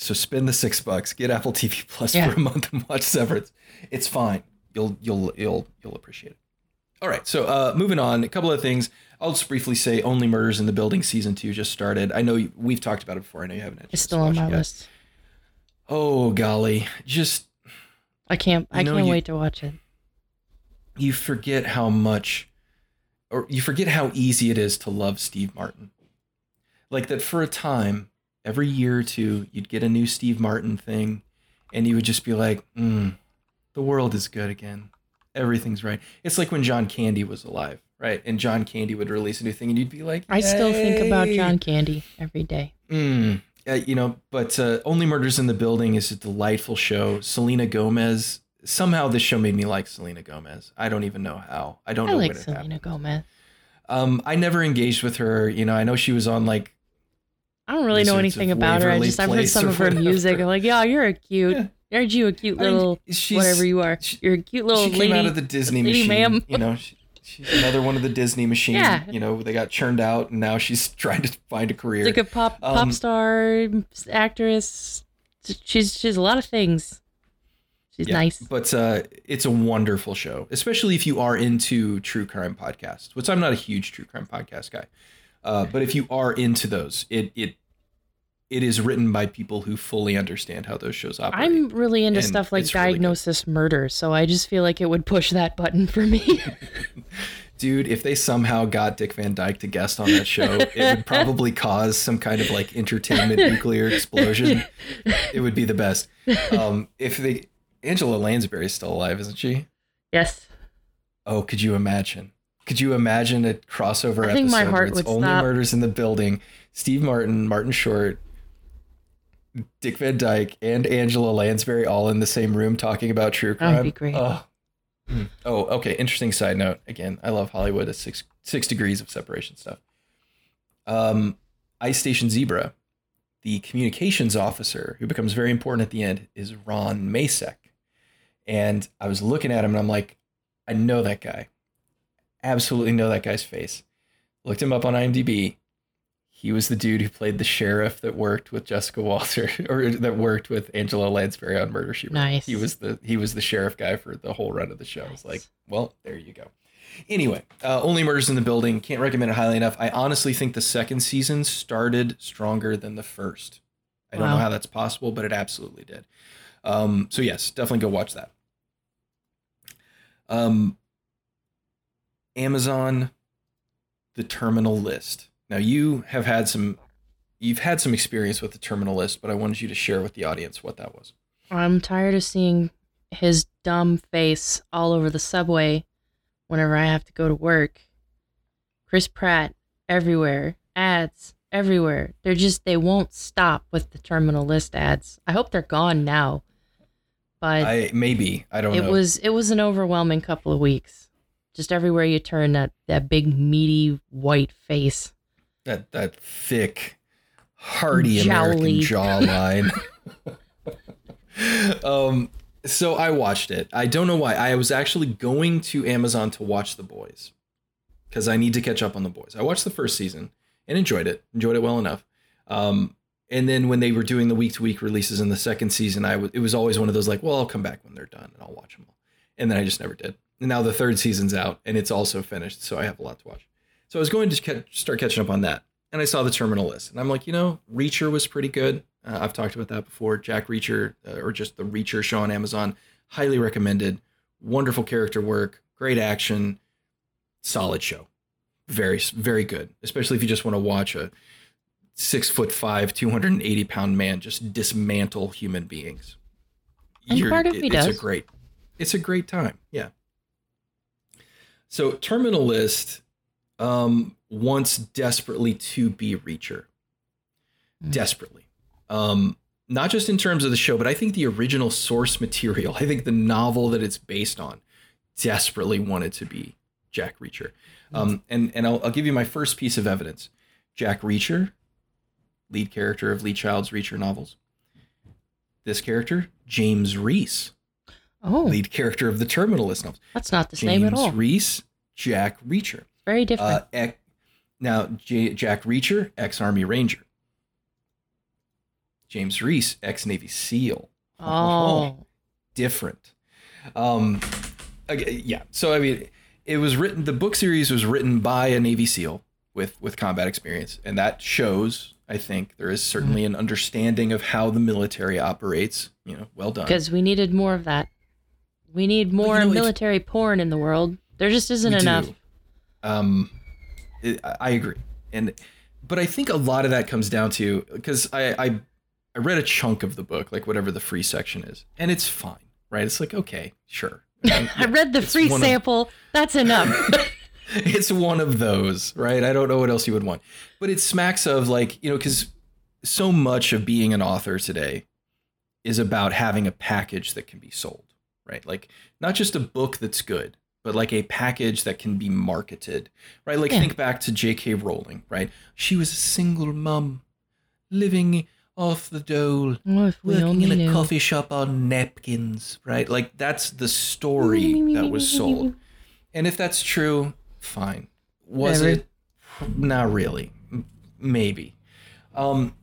So spend the six bucks, get Apple TV Plus Yeah. for a month and watch Severance. It's fine. You'll you'll you'll you'll appreciate it. All right. So uh, moving on, a couple of things. I'll just briefly say Only Murders in the Building season two just started. I know you, we've talked about it before. I know you haven't had It's still on my list. Oh golly. Just I can't. I can't you- wait to watch it. you forget how much or you forget how easy it is to love Steve Martin. Like that for a time, every year or two, you'd get a new Steve Martin thing and you would just be like, mm, the world is good again. Everything's right. It's like when John Candy was alive, right? And John Candy would release a new thing and you'd be like, I still think about John Candy every day. Mm, uh, you know, but uh, Only Murders in the Building is a delightful show. Selena Gomez. Somehow this show made me like Selena Gomez. I don't even know how. I don't I know like Selena happened. Gomez. Um, I never engaged with her. You know, I know she was on like I don't really know anything about her. I just I've heard some of her music. I'm like, yeah, you're a cute. Yeah. Aren't you a cute I mean, little whatever you are? she- You're a cute little she came lady. out of the Disney lady machine. ma'am. You know, she, she's another one of the Disney machine. Yeah. You know, they got churned out, and now she's trying to find a career. It's like a pop pop Um, star actress. She's she's a lot of things. She's Yeah, nice. But uh, it's a wonderful show, especially if you are into true crime podcasts, which I'm not a huge true crime podcast guy. Uh, but if you are into those, it it it is written by people who fully understand how those shows operate. I'm really into and stuff like it's really diagnosis murder, so I just feel like it would push that button for me. Dude, if they somehow got Dick Van Dyke to guest on that show, it would probably cause some kind of like entertainment nuclear explosion. It would be the best. Um, if they Angela Lansbury's still alive, isn't she? yes. Oh, could you imagine? Could you imagine a crossover I think episode my where heart it's would only stop. murders in the building? Steve Martin, Martin Short, Dick Van Dyke, and Angela Lansbury all in the same room talking about true crime. That would be great. Oh. Hmm. Oh, okay. Interesting side note. Again, I love Hollywood. It's six six degrees of separation stuff. Um, Ice Station Zebra, the communications officer who becomes very important at the end, is Ron Masak. And I was looking at him and I'm like, I know that guy. Absolutely know that guy's face. Looked him up on IMDb. He was the dude who played the sheriff that worked with Jessica Walter or that worked with Angela Lansbury on Murder She Wrote. Nice. He was the he was the sheriff guy for the whole run of the show. It's Nice. like, well, there you go. Anyway, uh, only murders in the building. Can't recommend it highly enough. I honestly think the second season started stronger than the first. I don't know how that's possible, but it absolutely did. Um, so yes, definitely go watch that. Um, Amazon, the terminal list. Now you have had some, you've had some experience with the terminal list, but I wanted you to share with the audience what that was. I'm tired of seeing his dumb face all over the subway whenever I have to go to work. Chris Pratt everywhere, ads everywhere. They're just they won't stop with the terminal list ads. I hope they're gone now. But I maybe I don't it know. was it was an overwhelming couple of weeks. Just everywhere you turn that that big meaty white face. that that thick hearty American jawline. um, so I watched it. I don't know why. I was actually going to Amazon to watch The Boys because I need to catch up on The Boys. I watched the first season and enjoyed it. Enjoyed it well enough. Um, and then when they were doing the week to week releases in the second season, I w- it was always one of those like, well, I'll come back when they're done and I'll watch them all. And then I just never did. And now the third season's out and it's also finished, so I have a lot to watch. So I was going to start catching up on that, and I saw the terminal list, and I'm like, you know, Reacher was pretty good. Uh, I've talked about that before. Jack Reacher, uh, or just the Reacher show on Amazon, highly recommended. Wonderful character work, great action, solid show. Very, very good. Especially if you just want to watch a six foot five, 280 pound man just dismantle human beings. And part of it, me it's does. a great, it's a great time. Yeah. So Terminal List um, wants desperately to be Reacher. Mm. Desperately. Um, not just in terms of the show, but I think the original source material, I think the novel that it's based on, desperately wanted to be Jack Reacher. Um, and and I'll, I'll give you my first piece of evidence. Jack Reacher, lead character of Lee Child's Reacher novels. This character, James Reese, Oh, lead character of the Terminal List novels. that's not the James same at all. Reese, Jack Reacher. Very different. Uh, ec- now, J- Jack Reacher, ex Army Ranger. James Reese, ex Navy SEAL. oh, different. Um, okay, yeah. So I mean, it was written. The book series was written by a Navy SEAL with with combat experience, and that shows. I think there is certainly an understanding of how the military operates. You know, well done. because we needed more of that. We need Well, you more know, if- military porn in the world. There just isn't enough. do. Um, it, I agree, and but I think a lot of that comes down to because I, I I read a chunk of the book, like whatever the free section is, and it's fine, right? It's like okay, sure. I read the free one of- sample. That's enough. it's one of those, right? I don't know what else you would want, but it smacks of like you know because so much of being an author today is about having a package that can be sold, right? Like not just a book that's good, but like a package that can be marketed, right? Like Yeah. think back to J.K. Rowling, right? She was a single mum living off the dole. Working in a knew. coffee shop on napkins, right? Like that's the story that was sold. And if that's true, fine. Was Whatever. it? Not really. Maybe. Um,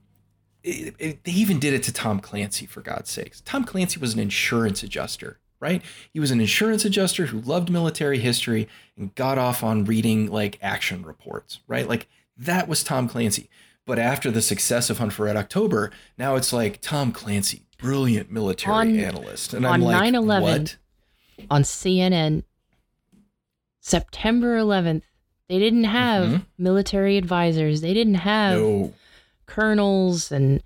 it, it- they even did it to Tom Clancy, for God's sakes. Tom Clancy was an insurance adjuster, right? He was an insurance adjuster who loved military history and got off on reading like action reports, right? Like that was Tom Clancy. But after the success of Hunt for Red October, now it's like Tom Clancy, brilliant military On- analyst. And on I'm like, 9/11, what? on CNN, September 11th. They didn't have Mhm. military advisors. They didn't have No. colonels and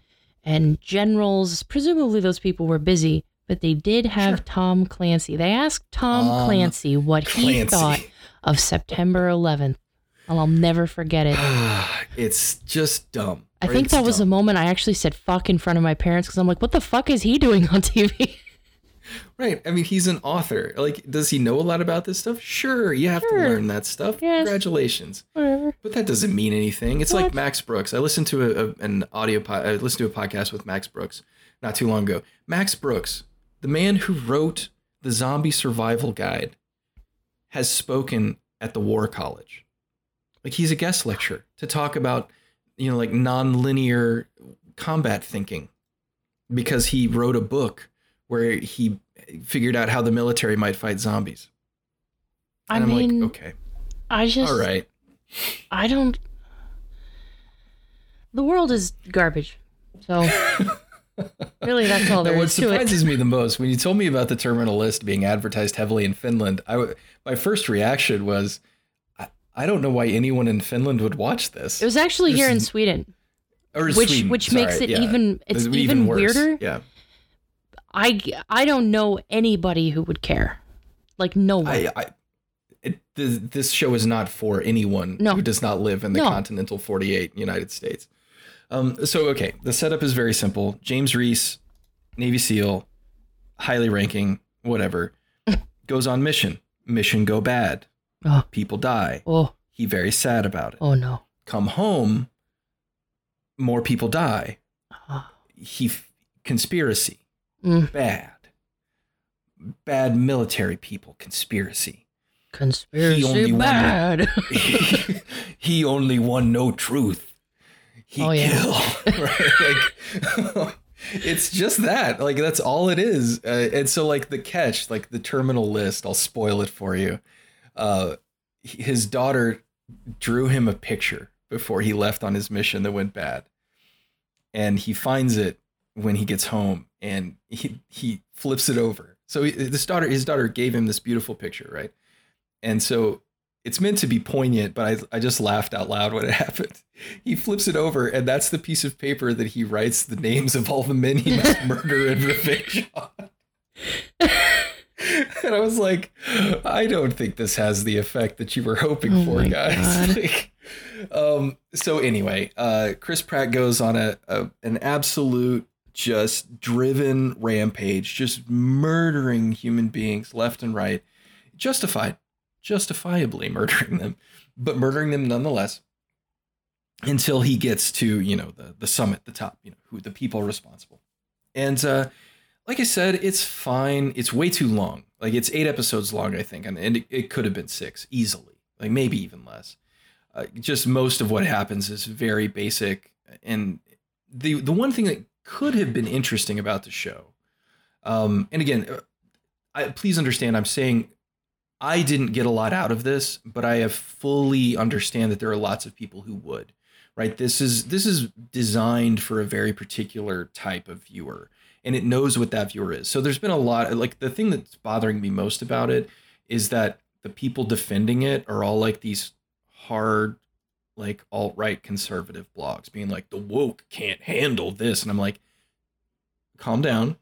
and generals. Presumably, those people were busy, but they did have Sure. Tom Clancy. They asked Tom Um, Clancy what he Clancy. thought of September 11th, and I'll never forget it. it's just dumb. I think that was the moment I actually said "fuck" in front of my parents because I'm like, "What the fuck is he doing on TV?" right. I mean, he's an author. Like, does he know a lot about this stuff? Sure, you have Sure. to learn that stuff. Yes. Congratulations. Whatever. But that doesn't mean anything. It's What? like Max Brooks. I listened to a, a- an audio. Po- I listened to a podcast with Max Brooks not too long ago. Max Brooks, the man who wrote the Zombie Survival Guide, has spoken at the War College. Like he's a guest lecturer to talk about, you know, like nonlinear combat thinking, because he wrote a book where he figured out how the military might fight zombies. I And I'm mean, like, okay, I just, all right. I don't. The world is garbage. So, really, that's all Now, there what is to it. What surprises me the most when you told me about the terminal list being advertised heavily in Finland, I w- my first reaction was, I, I don't know why anyone in Finland would watch this. It was actually here in Sweden, or which Sweden, which sorry, makes it yeah. even it's It's even, worse. weirder. Yeah, I I don't know anybody who would care, like no one. I, I it, this, this show is not for anyone No. who does not live in the No. continental 48 United States. Um, so okay, the setup is very simple. James Reese, Navy SEAL, highly ranking, whatever, goes on mission. Mission go bad. Oh. People die. oh He very sad about it. oh no. Come home. more people die. Oh. He conspiracy, Mm. bad, bad military people, conspiracy. Conspiracy he only won bad. he only won no truth. He Oh, yeah. killed. Right? Like, it's just that. Like that's all it is. Uh, and so like the catch, like the terminal list, I'll spoil it for you. Uh, his daughter drew him a picture before he left on his mission that went bad, and he finds it when he gets home, and he he flips it over. So he, this daughter, his daughter, gave him this beautiful picture, right? And so it's meant to be poignant, but I, I just laughed out loud when it happened. He flips it over, and that's the piece of paper that he writes the names of all the men he must murder and revenge on. and I was like, I don't think this has the effect that you were hoping Oh for, guys. Like, um, so anyway, uh, Chris Pratt goes on a, a an absolute just driven rampage, just murdering human beings left and right, justified, justifiably murdering them, but murdering them nonetheless. Until he gets to you know the the summit, the top, you know who the people responsible, and uh, like I said, it's fine. It's way too long. Like it's eight episodes long, I think, and, it, it could have been six easily, like maybe even less. Uh, just most of what happens is very basic, and the the one thing that could have been interesting about the show, um, and again, uh, I, please understand, I'm saying I didn't get a lot out of this, but I have fully understand that there are lots of people who would. Right, this is this is designed for a very particular type of viewer and it knows what that viewer is. So there's been a lot like the thing that's bothering me most about it is that the people defending it are all like these hard like alt-right conservative blogs being like the woke can't handle this and I'm like calm down.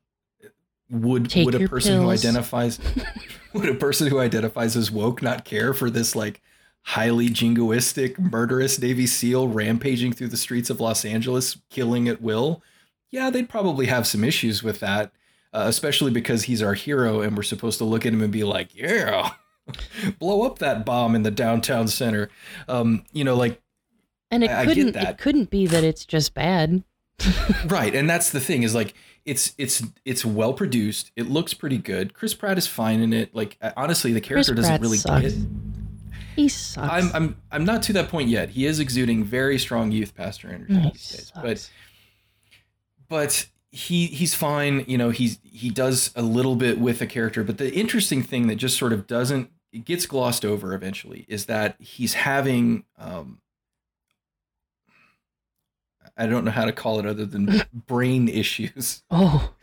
Would Take would a person who identifies would a person who identifies as woke not care for this like highly jingoistic murderous Navy SEAL rampaging through the streets of Los Angeles killing at will? yeah, they'd probably have some issues with that, uh, especially because he's our hero and we're supposed to look at him and be like, yeah, blow up that bomb in the downtown center. Um, you know, like, and it I- I couldn't that. it couldn't be that it's just bad. right. And that's the thing is like, it's it's it's well produced. It looks pretty good. Chris Pratt is fine in it. Like honestly, the Chris character doesn't Pratt really sucks. get. He sucks. I'm I'm I'm not to that point yet. He is exuding very strong youth pastor energy He these days, but but he he's fine you know he's he does a little bit with a character but the interesting thing that just sort of doesn't it gets glossed over eventually is that he's having um i don't know how to call it other than brain issues. Oh,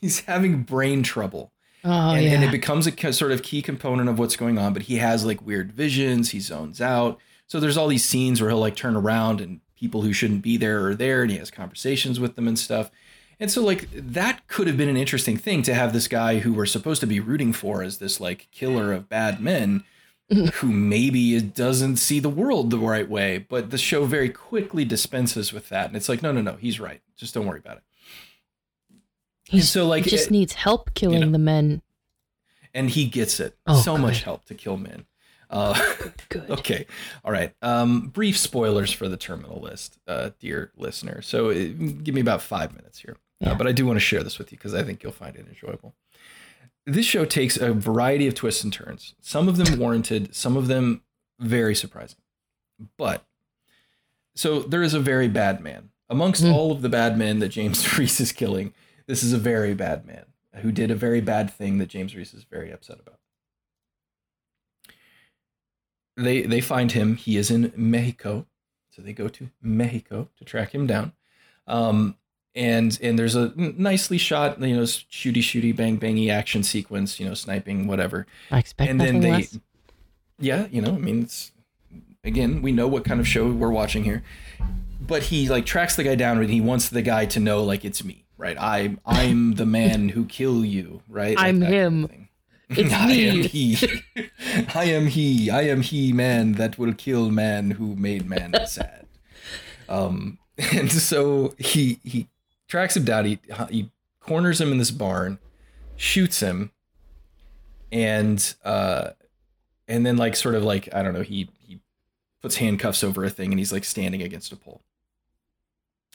he's having brain trouble. Oh and, yeah. and it becomes a sort of key component of what's going on but he has like weird visions. He zones out. So there's all these scenes where he'll like turn around and people who shouldn't be there are there and he has conversations with them and stuff. And so like that could have been an interesting thing to have this guy who we're supposed to be rooting for as this like killer of bad men who maybe doesn't see the world the right way but the show very quickly dispenses with that and it's like no no no he's right just don't worry about it He's, so, like, he just it- needs help killing know. the men. and he gets it Oh, so much help to kill men uh Good. Okay. All right. Um, brief spoilers for the terminal list, uh, dear listener. So uh, give me about five minutes here. Uh, but I do want to share this with you because I think you'll find it enjoyable. This show takes a variety of twists and turns, some of them warranted, some of them very surprising. But so there is a very bad man. Amongst Mm. all of the bad men that James Reese is killing, this is a very bad man who did a very bad thing that James Reese is very upset about they they find him. He is in Mexico, so they go to Mexico to track him down. Um, and and there's a nicely shot, you know, shooty shooty bang bangy action sequence, you know, sniping whatever. I expect and then they, less. yeah, you know, I mean, it's again, we know what kind of show we're watching here. But he like tracks the guy down, and he wants the guy to know, like, it's me, right? I'm I'm the man who kill you, right? Like I'm that kind of him. It's I me. am he. I am he. I am he man that will kill man who made man sad. Um, and so he he tracks him down. He he corners him in this barn, shoots him, and uh, and then like sort of like I don't know. He he puts handcuffs over a thing, and he's like standing against a pole.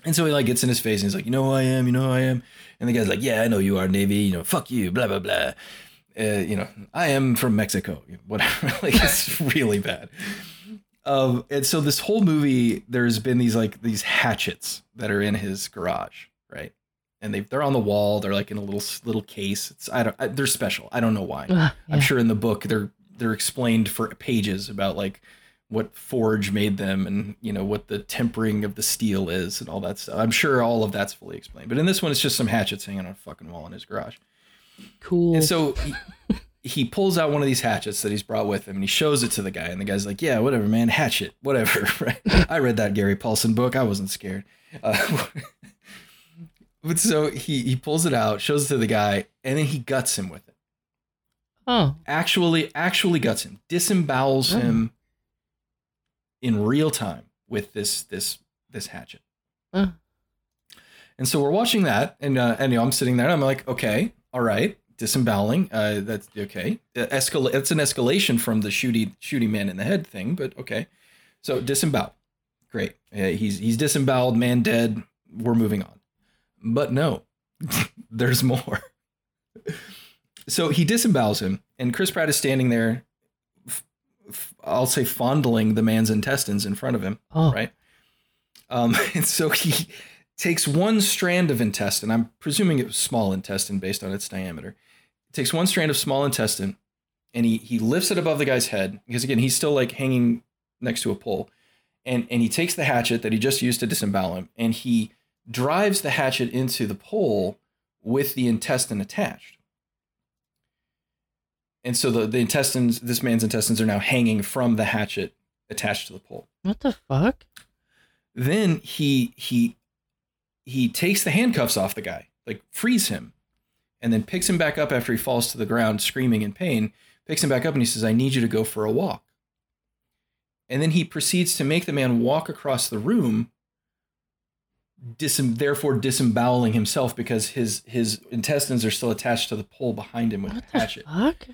And so he like gets in his face and he's like, you know who I am, you know who I am. And the guy's like, yeah, I know you are Navy, you know, fuck you, blah blah blah. Uh, you know, I am from Mexico, whatever. like it's really bad. Um, and so this whole movie, there's been these like these hatchets that are in his garage, right? And they they're on the wall. They're like in a little little case. It's I don't I, they're special. I don't know why. Ugh, yeah. I'm sure in the book they're they're explained for pages about like what forge made them and you know what the tempering of the steel is and all that stuff. I'm sure all of that's fully explained. But in this one, it's just some hatchets hanging on a fucking wall in his garage. Cool. And so he, he pulls out one of these hatchets that he's brought with him and he shows it to the guy. And the guy's like, Yeah, whatever, man, hatchet, whatever. Right? I read that Gary Paulsen book. I wasn't scared. Uh, but so he he pulls it out, shows it to the guy, and then he guts him with it. oh, Actually, actually guts him, disembowels Oh. him in real time with this this this hatchet. Uh. And so we're watching that, and uh, and you know, I'm sitting there, and I'm like, okay, all right, disemboweling. Uh, that's okay. Escalate. It's an escalation from the shooting shooting man in the head thing, but okay. So disembowel, great. Uh, he's he's disemboweled, man dead. We're moving on. But no, there's more. So he disembowels him, and Chris Pratt is standing there. f- f- I'll say fondling the man's intestines in front of him oh, right? Um, and so he takes one strand of intestine. I'm presuming it was small intestine based on its diameter. Takes one strand of small intestine, and he he lifts it above the guy's head because again he's still like hanging next to a pole, and and he takes the hatchet that he just used to disembowel him, and he drives the hatchet into the pole with the intestine attached. And so the, the intestines, this man's intestines are now hanging from the hatchet attached to the pole what the fuck? then he he he takes the handcuffs off the guy like frees him and then picks him back up after he falls to the ground screaming in pain picks him back up and he says i need you to go for a walk and then he proceeds to make the man walk across the room disem- therefore disemboweling himself because his his intestines are still attached to the pole behind him with What the hatchet fuck?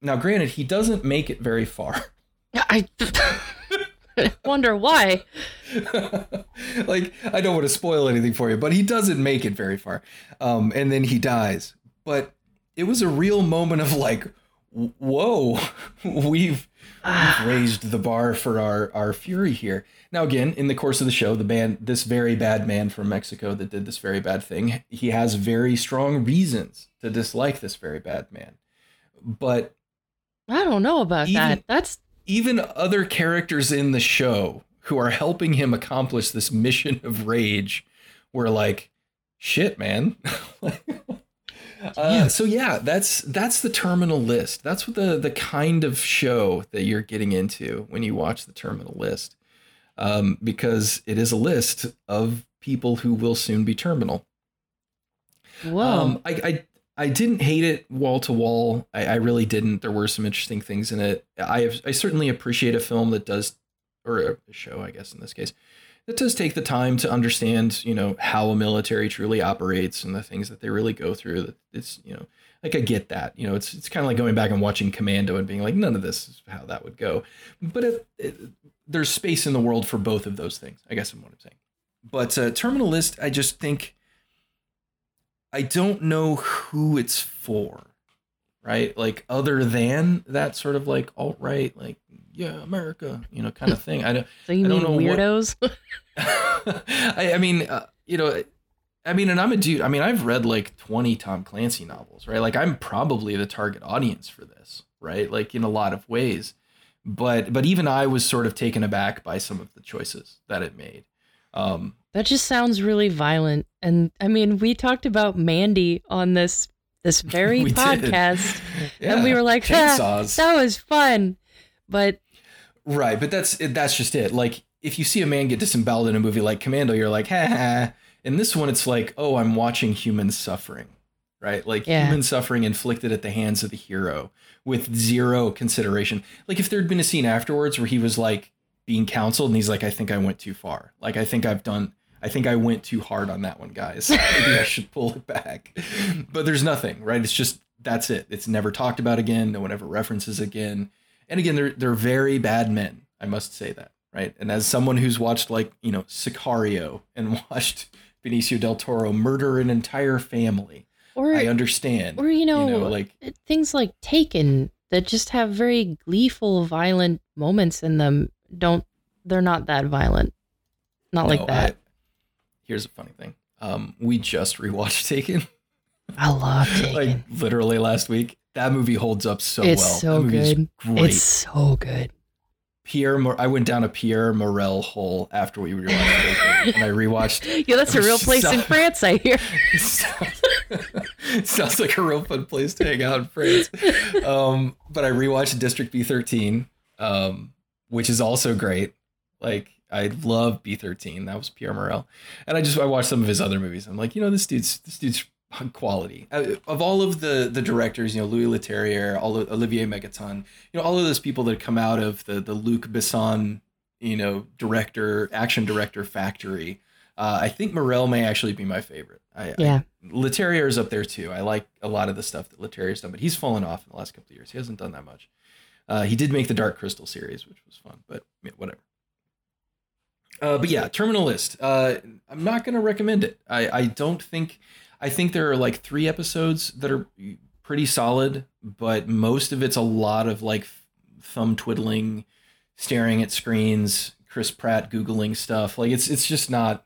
now granted he doesn't make it very far I wonder why. like I don't want to spoil anything for you, but he doesn't make it very far, um, and then he dies. But it was a real moment of like, whoa, we've we've raised the bar for our our fury here. Now again, in the course of the show, the man, this very bad man from Mexico that did this very bad thing, he has very strong reasons to dislike this very bad man. But I don't know about Even- that. That's even other characters in the show who are helping him accomplish this mission of rage were like shit man uh, so yeah that's that's the terminal list that's what the the kind of show that you're getting into when you watch the terminal list um, because it is a list of people who will soon be terminal whoa. um, I, I I didn't hate it wall to wall. I, I really didn't. There were some interesting things in it. I have, I certainly appreciate a film that does, or a show, I guess in this case, that does take the time to understand, you know, how a military truly operates and the things that they really go through. That it's, you know, like I get that. You know, it's it's kind of like going back and watching Commando and being like, none of this is how that would go. But it, it, there's space in the world for both of those things. I guess is what I'm saying. But uh, Terminal List, I just think. I don't know who it's for, right? Like other than that sort of like alt right, like yeah, America, you know, kind of thing. I don't. so you I don't mean know what- weirdos? I, I mean, uh, you know, I mean, and I'm a dude. I mean, I've read like 20 Tom Clancy novels, right? Like I'm probably the target audience for this, right? Like in a lot of ways. But but even I was sort of taken aback by some of the choices that it made. Um, that just sounds really violent. And I mean, we talked about Mandy on this this very podcast, and we were like, "Ha, chainsaws. that was fun. But Right, but that's that's just it. Like if you see a man get disemboweled in a movie like Commando, you're like, ha ha. In this one, it's like, oh, I'm watching human suffering, right? Like Yeah. human suffering inflicted at the hands of the hero with zero consideration. Like if there'd been a scene afterwards where he was like being counseled and he's like, I think I went too far. Like I think I've done. I think I went too hard on that one, guys. Maybe I should pull it back. But there's nothing, right? It's just that's it. It's never talked about again. No one ever references again. And again, they're they're very bad men. I must say that, right? And as someone who's watched like you know Sicario and watched Benicio del Toro murder an entire family, Or I understand. or you know, like things like Taken that just have very gleeful, violent moments in them. Don't they're not that violent. Not no, like that. I- here's a funny thing. Um, we just rewatched Taken, I, love Taken. like literally last week. That movie holds up so well. It's well. so good. Great. it's so good. Pierre, Mor- I went down a Pierre Morel hole after we rewatched Taken, and I rewatched. Yeah, that's a real place in France, I hear. Sounds like a real fun place to hang out in France. Um, but I rewatched District B13, um, which is also great. Like I love B13. That was Pierre Morel, and I just I watched some of his other movies. I'm like, you know, this dude's this dude's quality. Uh, of all of the the directors, you know, Louis Leterrier, all of, Olivier Megaton, you know, all of those people that come out of the the Luc Besson, you know, director action director factory. Uh, I think Morel may actually be my favorite. I, I Yeah. Leterrier is up there too. I like a lot of the stuff that Leterrier's done, but he's fallen off in the last couple of years. He hasn't done that much. Uh, he did make the Dark Crystal series, which was fun, but yeah, whatever. Uh, but yeah, Terminal List. Uh, I'm not going to recommend it. I, I don't think. I think there are like three episodes that are pretty solid, but most of it's a lot of like thumb twiddling, staring at screens, Chris Pratt googling stuff. Like it's it's just not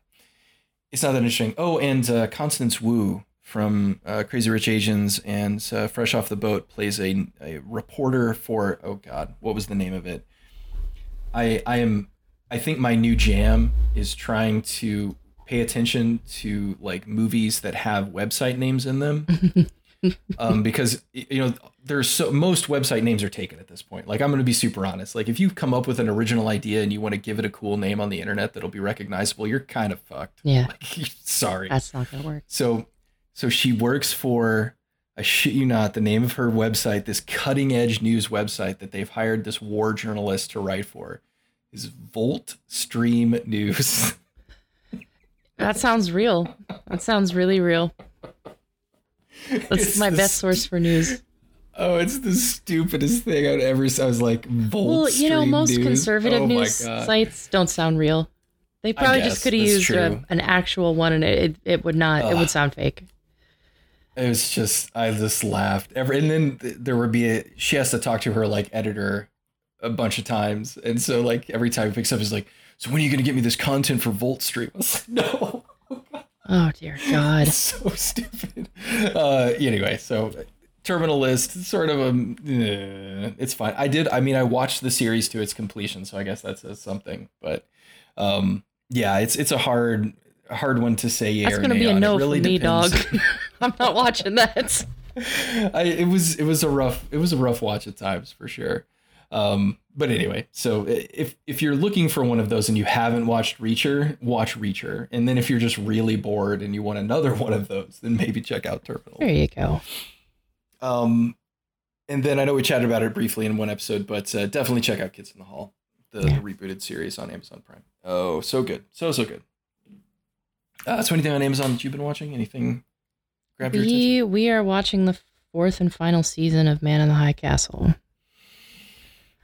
it's not that interesting. Oh, and uh, Constance Wu from uh, Crazy Rich Asians and uh, Fresh Off the Boat plays a, a reporter for oh god, what was the name of it? I I am I think my new jam is trying to pay attention to like movies that have website names in them. um, because you know there's so most website names are taken at this point. Like I'm going to be super honest. Like if you come up with an original idea and you want to give it a cool name on the internet that'll be recognizable, you're kind of fucked. Yeah. Like, sorry. That's not gonna work. So, so she works for, I shit you not, the name of her website, this cutting edge news website that they've hired this war journalist to write for, is Volt Stream News. That sounds real. That sounds really real. That's It's my the best st- source for news. Oh, it's the stupidest thing I've ever. I was like, Volt. Well, you know, most News? conservative Oh news sites don't sound real. They probably guess, just could have used a, an actual one, and it, it, would not. It would sound fake. It was just I just laughed. Every and then th- there would be a she has to talk to her like editor a bunch of times, and so like every time he picks up, he's like, "So when are you gonna get me this content for Volt Stream?" I was like, "No." Oh dear God. So stupid. Uh, anyway, so terminal list, sort of a, eh, it's fine. I did. I mean, I watched the series to its completion, so I guess that says something. But um, yeah, it's it's a hard hard one to say. That's gonna be a no really for me, depends. dog. I'm not watching that. I, it was it was a rough it was a rough watch at times for sure. Um, but anyway, so if if you're looking for one of those and you haven't watched Reacher, watch Reacher, and then if you're just really bored and you want another one of those, then maybe check out Terminal. There you go. Um, and then I know we chatted about it briefly in one episode, but uh, definitely check out Kids in the Hall, the, Yeah. the rebooted series on Amazon Prime. Oh, so good, so so good. Uh, so anything on Amazon that you've been watching? Anything grab your attention? We we are watching the fourth and final season of Man in the High Castle.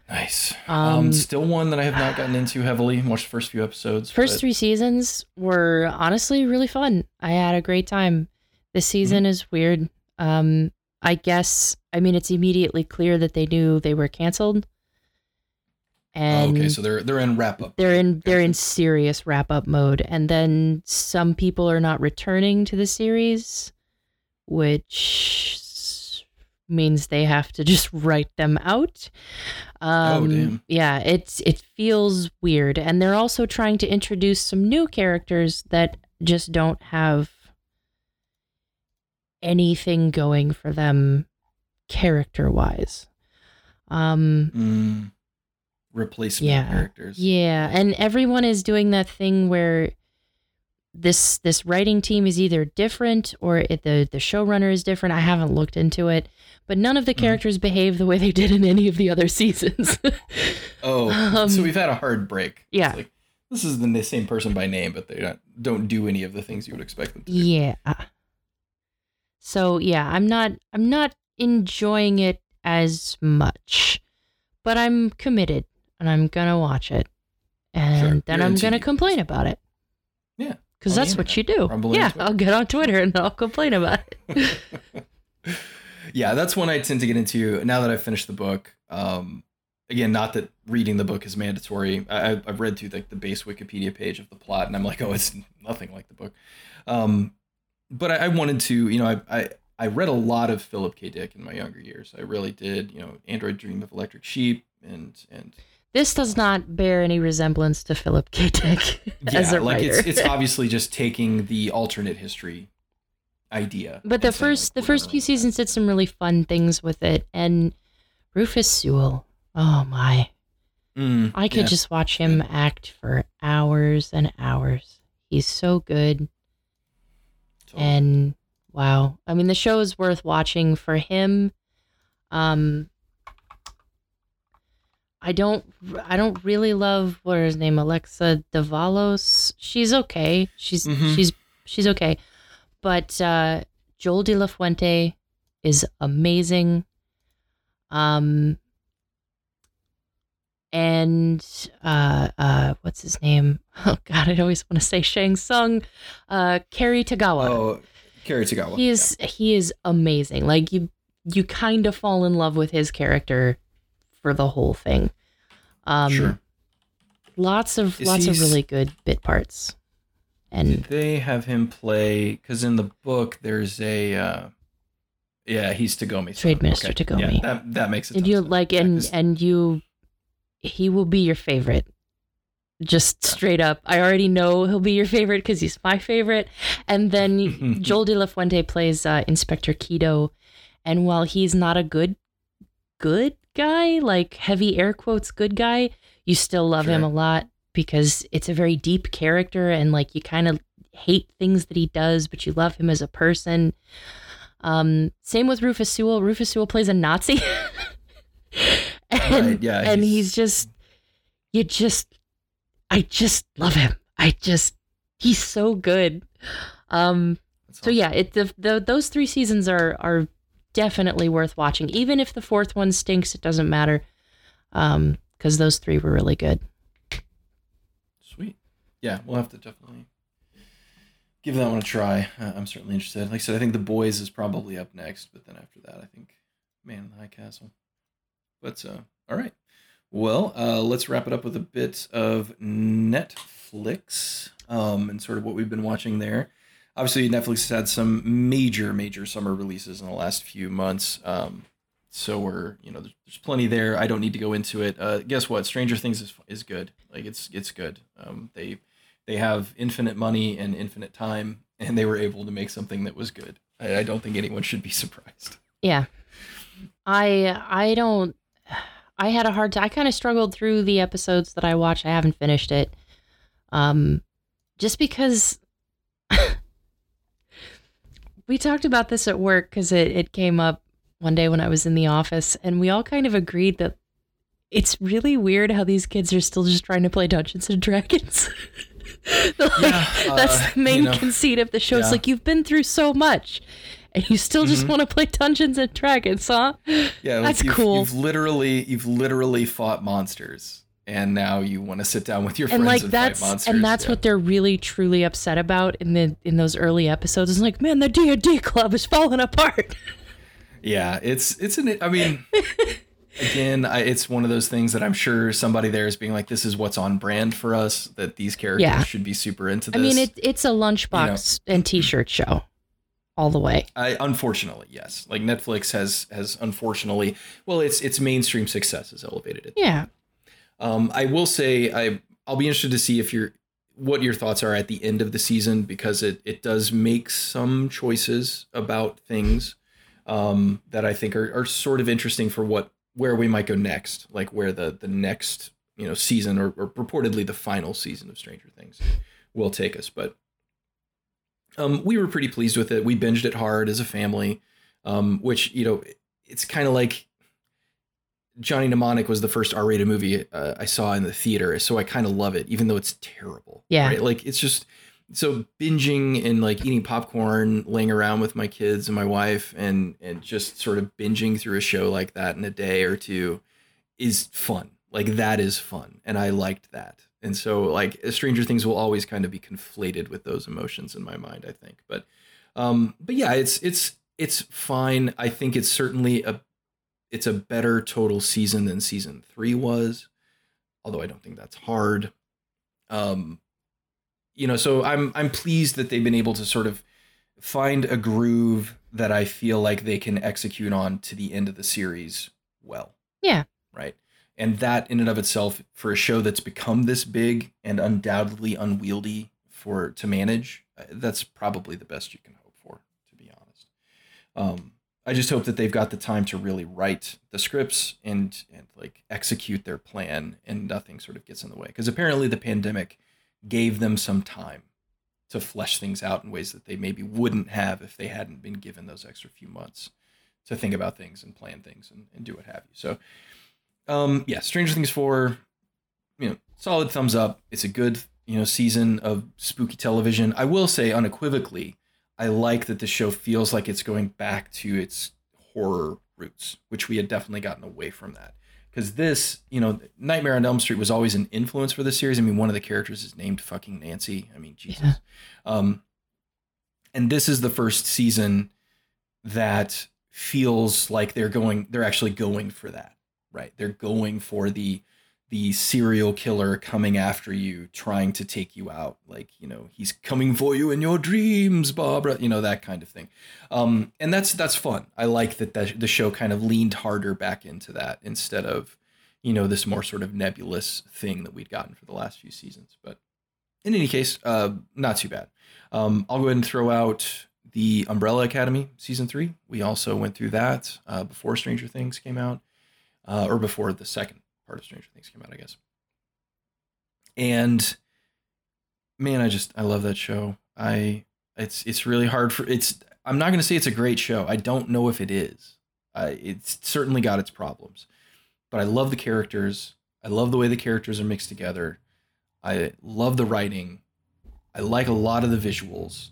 Nice. Um, Um, still one that I have not gotten into heavily. Watched the first few episodes. First but- three seasons were honestly really fun. I had a great time. This season is weird. Um, I guess I mean it's immediately clear that they knew they were canceled, Oh, and okay, so they're they're in wrap up. they're in they're in serious wrap up mode. And then some people are not returning to the series, which means they have to just write them out. Um, Oh, damn. Yeah, it's it feels weird, and they're also trying to introduce some new characters that just don't have anything going for them character wise. Um, Mm, replacement Yeah. characters. yeah, and everyone is doing that thing where this this writing team is either different or it, the the showrunner is different. I haven't looked into it, but none of the Mhm. characters behave the way they did in any of the other seasons. Oh, Um, so we've had a hard break. Yeah. like, this is the same person by name, but they don't don't do any of the things you would expect them to. do. yeah. So yeah, I'm not I'm not enjoying it as much, but I'm committed and I'm gonna watch it. and Sure. then You're I'm gonna complain about it. Yeah. Because that's what you do. Rumble yeah. I'll get on Twitter and I'll complain about it. yeah, that's one I tend to get into now that I've finished the book. Um, again, not that reading the book is mandatory. I, I've- I've read through like the base Wikipedia page of the plot, and I'm like, oh, it's nothing like the book. Um, but I, I wanted to, you know, I, I I read a lot of Philip K. Dick in my younger years. I really did. You know, Android Dream of Electric Sheep, and and This does not bear any resemblance to Philip K. Dick as yeah, a like writer. it's it's obviously just taking the alternate history idea. but the first like, the first few seasons did some really fun things with it, and Rufus Sewell. Oh my! Mm, I could yeah. just watch him act for hours and hours. He's so good. Totally. and wow. I mean the show is worth watching for him. Um i don't i don't really love what is her name alexa davalos she's okay. She's Mhm. she's she's okay. But uh joel de la fuente is amazing. Um and uh uh what's his name oh god i always want to say shang Tsung. uh Cary tagawa oh, Cary Tagawa. he is he is amazing like you you kind of fall in love with his character for the whole thing um sure. lots of Is lots of really good bit parts Did and they have him play? Because in the book, there's a. Uh, yeah, he's Tagomi. Trade Minister Tagomi. Yeah, that, that makes it. and you like and and you he will be your favorite. Just straight up. I already know he'll be your favorite because he's my favorite. And then joel de la fuente plays uh, inspector Kido and while he's not a good good guy like heavy air quotes good guy you still love him a lot because it's a very deep character and like you kind of hate things that he does but you love him as a person. Um same with rufus sewell. Rufus sewell plays a nazi and, Right, yeah, and he's- he's just you just i just love him i just he's so good um so yeah, it the, the those three seasons are are definitely worth watching. Even if the fourth one stinks, it doesn't matter, um, because those three were really good. Sweet. Yeah, we'll have to definitely give that one a try. Uh, I'm certainly interested. Like I said, I think The Boys is probably up next, but then after that, I think Man in the High Castle. But uh, all right. Well, uh, let's wrap it up with a bit of Netflix um, and sort of what we've been watching there. Obviously, Netflix has had some major, major summer releases in the last few months. Um, so we're, you know, there's, there's plenty there. I don't need to go into it. Uh, guess what? Stranger Things is is good. Like it's it's good. Um, they they have infinite money and infinite time, and they were able to make something that was good. I, I don't think anyone should be surprised. Yeah, I I don't. I had a hard time. I kind of struggled through the episodes that I watched. I haven't finished it, um, just because. we talked about this at work because it, it came up one day when I was in the office, and we all kind of agreed that it's really weird how these kids are still just trying to play Dungeons and Dragons. Like, Yeah, that's uh, the main you know, conceit of the show. It's like you've been through so much, and you still just Mhm. want to play Dungeons and Dragons, huh? Yeah, That's you've, cool. You've literally you've literally fought monsters, and now you want to sit down with your and friends like and that's fight monsters. and that's yeah. what they're really truly upset about in the in those early episodes. It's like, man, the D and D club is falling apart. Yeah, it's it's an. I mean, again, I, it's one of those things that I'm sure somebody there is being like, "This is what's on brand for us. That these characters Yeah. should be super into this." I mean, it it's a lunchbox and T-shirt show, all the way. I, unfortunately, yes. Like Netflix has has unfortunately, well, its its mainstream success has elevated it. Yeah, Um, I will say I I'll be interested to see if you're what your thoughts are at the end of the season because it it does make some choices about things um, that I think are, are sort of interesting for what where we might go next, like where the the next you know season or, or purportedly the final season of Stranger Things will take us. But um, we were pretty pleased with it. We binged it hard as a family, um, which you know it's kind of like Johnny Mnemonic was the first R-rated movie uh, I saw in the theater, so I kind of love it, even though it's terrible. Yeah. right? like it's just so binging and like eating popcorn, laying around with my kids and my wife, and and just sort of binging through a show like that in a day or two is fun. Like that is fun, and I liked that. And so like Stranger Things will always kind of be conflated with those emotions in my mind. I think, but um, but yeah, it's it's it's fine. I think it's certainly a it's a better total season than season three was, although I don't think that's hard. Um, you know, so I'm I'm pleased that they've been able to sort of find a groove that I feel like they can execute on to the end of the series well. Yeah. Right. And that in and of itself for a show that's become this big and undoubtedly unwieldy for to manage, uh, that's probably the best you can hope for, to be honest. Um, I just hope that they've got the time to really write the scripts and and like execute their plan and nothing sort of gets in the way because apparently the pandemic gave them some time to flesh things out in ways that they maybe wouldn't have if they hadn't been given those extra few months to think about things and plan things and, and do what have you. So, um, yeah, Stranger Things 4, you know, solid thumbs up. It's a good, you know, season of spooky television. I will say unequivocally, I like that the show feels like it's going back to its horror roots, which we had definitely gotten away from that because this, you know, Nightmare on Elm Street was always an influence for the series. I mean, one of the characters is named fucking Nancy. I mean, Jesus. Yeah. Um, and this is the first season that feels like they're going, they're actually going for that, right? They're going for the the serial killer coming after you, trying to take you out. Like, you know, he's coming for you in your dreams, Barbara, you know, that kind of thing. Um, and that's, that's fun. I like that the, the show kind of leaned harder back into that instead of, you know, this more sort of nebulous thing that we'd gotten for the last few seasons. But in any case, uh, not too bad. Um, I'll go ahead and throw out the Umbrella Academy season three. We also went through that uh, before Stranger Things came out, uh, or before the second part of Stranger Things came out, I guess. And man, I just I love that show. I it's it's really hard for it's. I'm not going to say it's a great show. I don't know if it is. Uh, it's certainly got its problems, but I love the characters. I love the way the characters are mixed together. I love the writing. I like a lot of the visuals.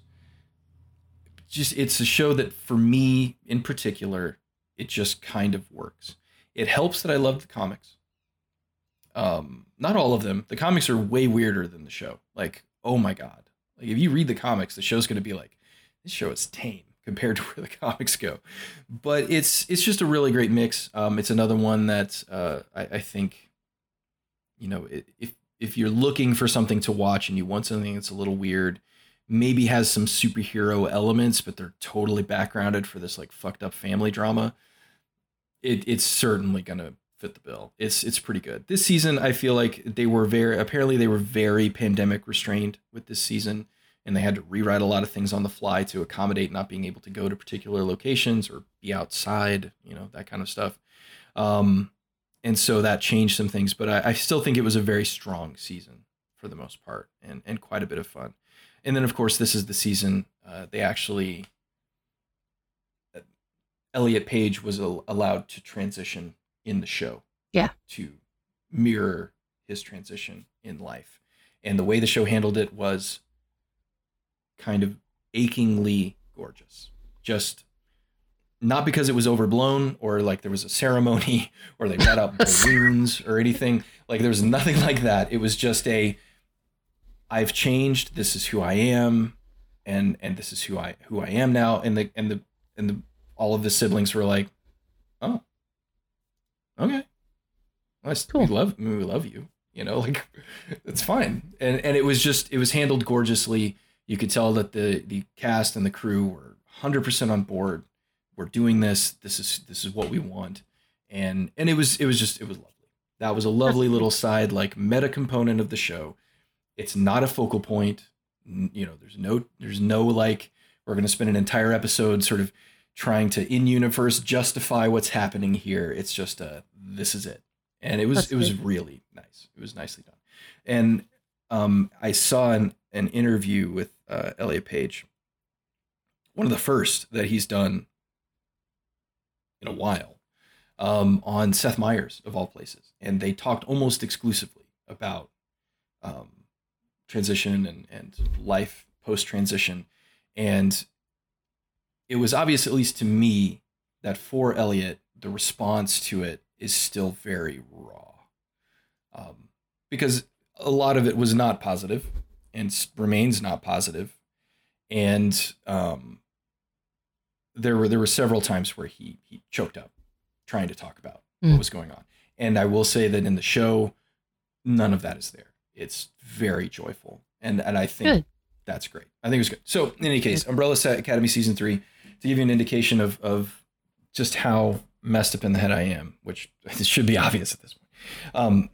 Just it's a show that for me in particular, it just kind of works. It helps that I love the comics. Um, not all of them. The comics are way weirder than the show. Like, oh my god. Like if you read the comics, the show's going to be like, this show is tame compared to where the comics go. But it's it's just a really great mix. Um, it's another one that uh, I, I think, you know, if if you're looking for something to watch and you want something that's a little weird, maybe has some superhero elements, but they're totally backgrounded for this like fucked up family drama. It, it's certainly gonna fit the bill. It's it's pretty good. This season, I feel like they were very apparently they were very pandemic restrained with this season, and they had to rewrite a lot of things on the fly to accommodate not being able to go to particular locations or be outside, you know, that kind of stuff. Um, and so that changed some things, but I, I still think it was a very strong season for the most part, and and quite a bit of fun. And then, of course, this is the season uh, they actually Elliot Page was allowed to transition in the show. Yeah. To mirror his transition in life. And the way the show handled it was kind of achingly gorgeous. Just not because it was overblown or like there was a ceremony or they let out balloons or anything. Like there was nothing like that. It was just a I've changed. This is who I am, and and this is who I who I am now. And the and the and the all of the siblings were like, oh, okay, well, cool. we love we love you. You know, like it's fine. And and it was just it was handled gorgeously. You could tell that the the cast and the crew were 100% on board. We're doing this. This is this is what we want. And and it was it was just it was lovely. That was a lovely little side like meta component of the show. It's not a focal point. You know, there's no there's no like we're going to spend an entire episode sort of trying to in universe justify what's happening here. It's just a this is it, and it was That's it was really nice. It was nicely done, and um, I saw an an interview with uh, Elliot Page, one of the first that he's done in a while, um, on Seth Meyers of all places, and they talked almost exclusively about um, transition and and life post transition, and it was obvious, at least to me, that for Elliot, the response to it is still very raw. Um, because a lot of it was not positive and remains not positive. And um, there were there were several times where he he choked up trying to talk about mm. what was going on. And I will say that in the show, none of that is there. It's very joyful, and and I think good. that's great. I think it was good. So in any case, Umbrella Academy season three to give you an indication of of just how messed up in the head I am, which should be obvious at this point. Um,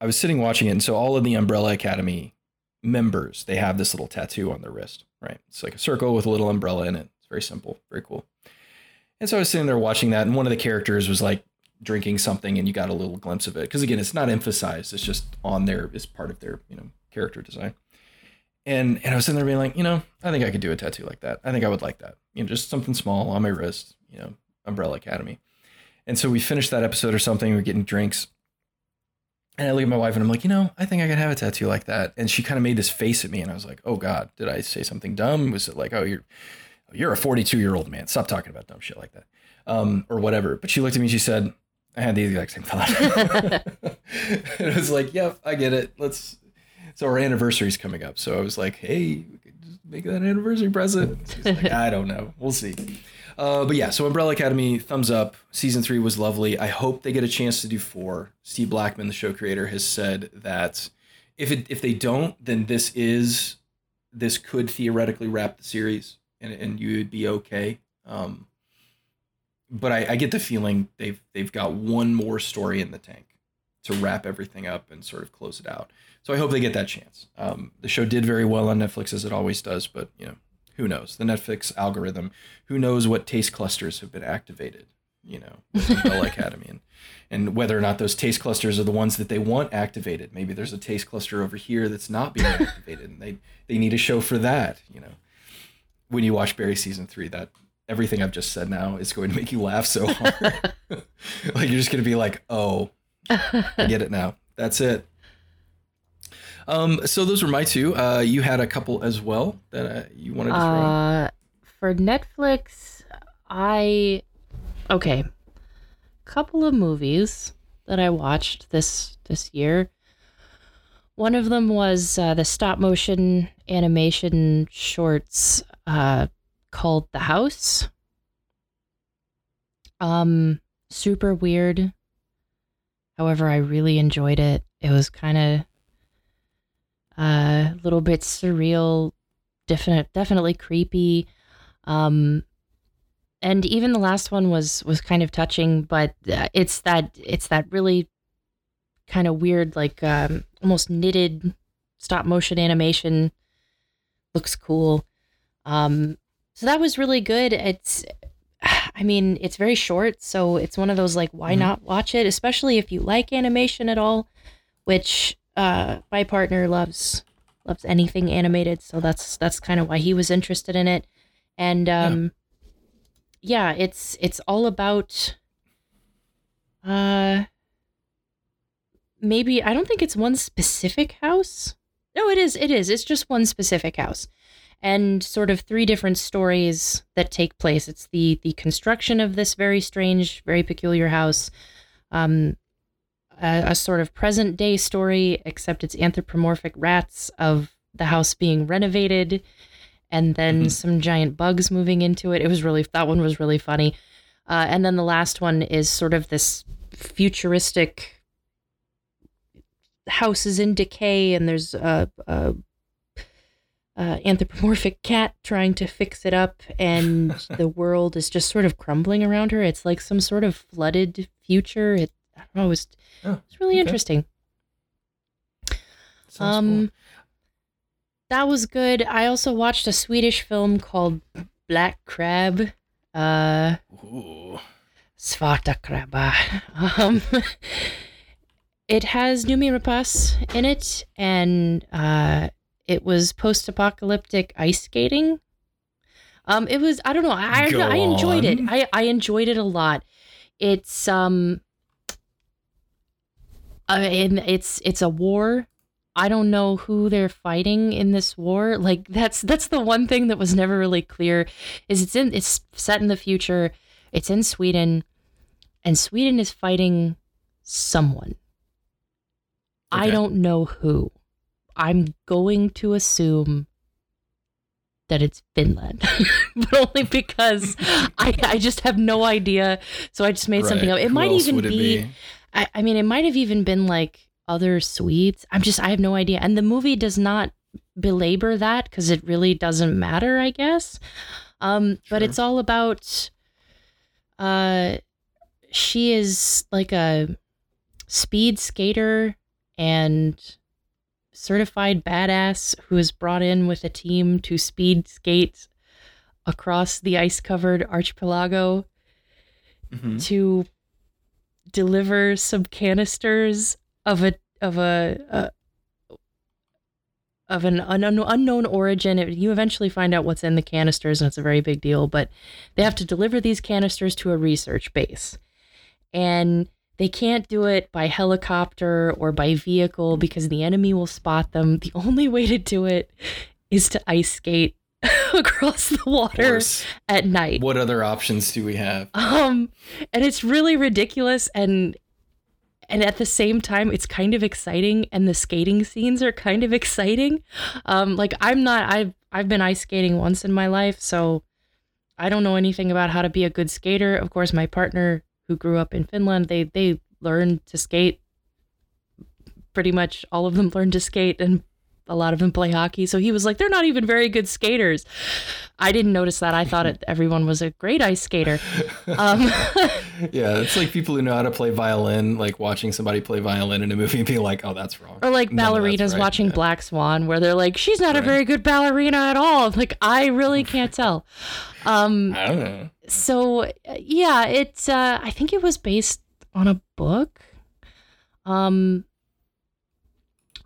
I was sitting watching it, and so all of the Umbrella Academy members they have this little tattoo on their wrist, right? It's like a circle with a little umbrella in it. It's very simple, very cool. And so I was sitting there watching that, and one of the characters was like drinking something, and you got a little glimpse of it. Because again, it's not emphasized; it's just on there as part of their you know character design. And and I was sitting there being like, you know, I think I could do a tattoo like that. I think I would like that. You know, just something small on my wrist. You know, Umbrella Academy. And so we finished that episode or something. We are getting drinks. And I look at my wife and I'm like, you know, I think I could have a tattoo like that. And she kind of made this face at me, and I was like, oh God, did I say something dumb? Was it like, oh, you're you're a 42 year old man. Stop talking about dumb shit like that. Um, or whatever. But she looked at me and she said, I had the exact same thought. and I was like, yep, I get it. Let's. So our anniversary's coming up. So I was like, hey, we could just make that an anniversary present. Like, I don't know. We'll see. Uh, but yeah, so Umbrella Academy, thumbs up. Season three was lovely. I hope they get a chance to do four. Steve Blackman, the show creator, has said that if it if they don't, then this is this could theoretically wrap the series and, and you would be okay. Um, but I, I get the feeling they've they've got one more story in the tank to wrap everything up and sort of close it out. So I hope they get that chance. Um, the show did very well on Netflix as it always does, but you know who knows the Netflix algorithm? Who knows what taste clusters have been activated? You know, Bell Academy, and and whether or not those taste clusters are the ones that they want activated. Maybe there's a taste cluster over here that's not being activated, and they they need a show for that. You know when you watch Barry season three, that everything I've just said now is going to make you laugh so hard. like you're just going to be like, oh, I get it now. That's it. Um, so those were my two. Uh, you had a couple as well that uh, you wanted to throw. Uh, for Netflix, I okay, couple of movies that I watched this this year. One of them was uh, the stop motion animation shorts uh, called The House. Um, super weird. However, I really enjoyed it. It was kind of uh, a little bit surreal, definite, definitely creepy. Um, and even the last one was was kind of touching, but uh, it's that it's that really kind of weird, like um, almost knitted stop motion animation. Looks cool. Um, so that was really good. It's, I mean, it's very short, so it's one of those like, why mm-hmm. not watch it? Especially if you like animation at all, which uh, my partner loves loves anything animated, so that's that's kind of why he was interested in it. And um, yeah. yeah, it's it's all about uh maybe I don't think it's one specific house. No, it is. It is. It's just one specific house and sort of three different stories that take place. It's the the construction of this very strange, very peculiar house, um, a, a sort of present day story, except it's anthropomorphic rats of the house being renovated, and then mm-hmm. some giant bugs moving into it. It was really that one was really funny, uh, and then the last one is sort of this futuristic house is in decay and there's a, a uh, anthropomorphic cat trying to fix it up, and the world is just sort of crumbling around her. It's like some sort of flooded future. It, I don't know. It was, oh, it's really okay. interesting. Sounds um, cool. that was good. I also watched a Swedish film called Black Crab. Uh, Ooh. Svarta krabba. Um, it has Noomi Rapace in it, and uh, it was post-apocalyptic ice skating. Um, it was I don't know I I, I enjoyed it. I I enjoyed it a lot. It's um, uh, and it's it's a war. I don't know who they're fighting in this war. Like that's that's the one thing that was never really clear. Is it's in it's set in the future. It's in Sweden, and Sweden is fighting someone. Okay. I don't know who. I'm going to assume that it's Finland, but only because I, I just have no idea. So I just made Right. something up. It Who might even it be, I, I mean, it might have even been like other Swedes. I'm just, I have no idea. And the movie does not belabor that because it really doesn't matter, I guess. Um, but it's all about, uh, she is like a speed skater and certified badass who is brought in with a team to speed skate across the ice covered archipelago Mhm. to deliver some canisters of a of a, a of an un- unknown origin. It- you eventually find out what's in the canisters, and it's a very big deal. But they have to deliver these canisters to a research base, and they can't do it by helicopter or by vehicle because the enemy will spot them. The only way to do it is to ice skate across the water at night. What other options do we have? Um, and it's really ridiculous and and at the same time it's kind of exciting and the skating scenes are kind of exciting. Um, like I'm not I've I've been ice skating once in my life, so I don't know anything about how to be a good skater. Of course, my partner who grew up in Finland, they they learned to skate. Pretty much all of them learned to skate and a lot of them play hockey. So he was like, they're not even very good skaters. I didn't notice that. I thought it, everyone was a great ice skater. Um, yeah, it's like people who know how to play violin, like watching somebody play violin in a movie and being like, "Oh, that's wrong." or like None of that's ballerinas right. watching Yeah. Black Swan, where they're like, she's not a very good ballerina at all. Like, I really can't tell. Um, I don't know. so yeah, it's. Uh, I think it was based on a book. Um,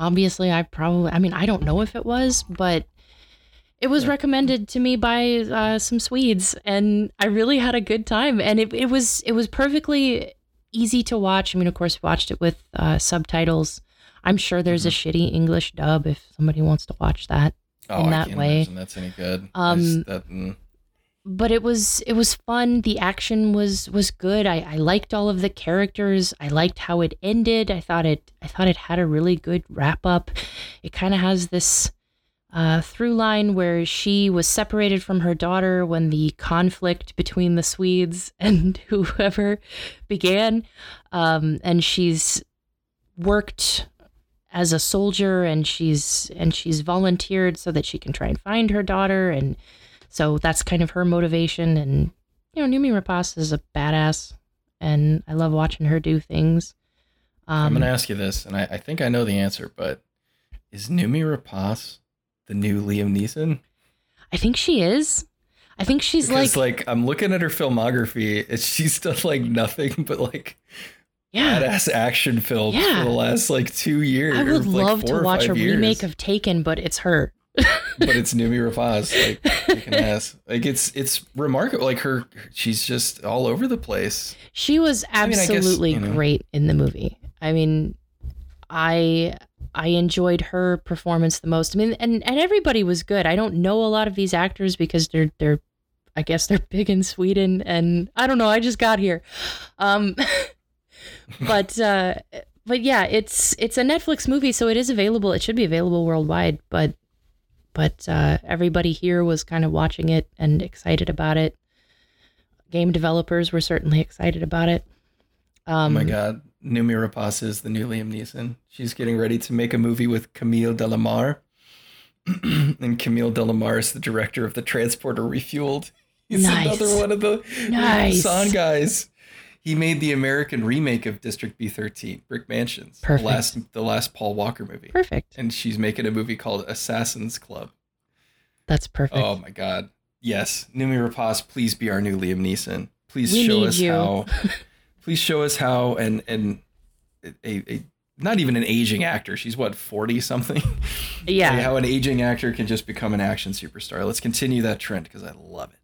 obviously, I probably. I mean, I don't know if it was, but it was Yeah. recommended to me by uh, some Swedes, and I really had a good time. And it, it was it was perfectly easy to watch. I mean, of course, watched it with uh, subtitles. I'm sure there's a shitty English dub if somebody wants to watch that. Oh, in I that can't way. that's any good. Um, that- mm. But it was it was fun. The action was was good. I, I liked all of the characters. I liked how it ended. I thought it i thought it had a really good wrap up. It kind of has this uh, through line where she was separated from her daughter when the conflict between the swedes and whoever began. Um, and she's worked as a soldier and she's and she's volunteered so that she can try and find her daughter and so that's kind of her motivation. And, you know, Noomi Rapace is a badass and I love watching her do things. I'm Um, gonna ask you this, and I, I think I know the answer, but is Noomi Rapace the new Liam Neeson? I think she is. I think she's Because like, like, I'm looking at her filmography, and she's done like nothing but like yeah. badass action films Yeah. for the last like two years. I would like, love to watch a years. remake of Taken, but it's her. But it's Noomi Rapace, like kicking ass. Like it's it's remarkable. Like her, she's just all over the place. She was I mean, I guess, absolutely you know. great in the movie. I mean, I I enjoyed her performance the most. I mean, and and everybody was good. I don't know a lot of these actors because they're they're I guess they're big in Sweden and I don't know, I just got here. Um but uh but yeah, it's it's a Netflix movie so it is available. It should be available worldwide, but but uh everybody here was kind of watching it and excited about it. Game developers were certainly excited about it. Um, oh my god, Noomi Rapace is the new Liam Neeson. She's getting ready to make a movie with Camille Delamarre, and Camille Delamarre is the director of the Transporter Refueled. He's Nice. another one of the Nice. Son guys. He made the American remake of District B13, Brick Mansions, Perfect. the last the last Paul Walker movie. Perfect. and she's making a movie called Assassin's Club. That's perfect. Oh my god. Yes, Noomi Rapace, please be our new Liam Neeson. Please We show us you. how please show us how and and a, a not even an aging actor. She's what, 40 something? yeah. Like how an aging actor can just become an action superstar. Let's continue that trend because I love it.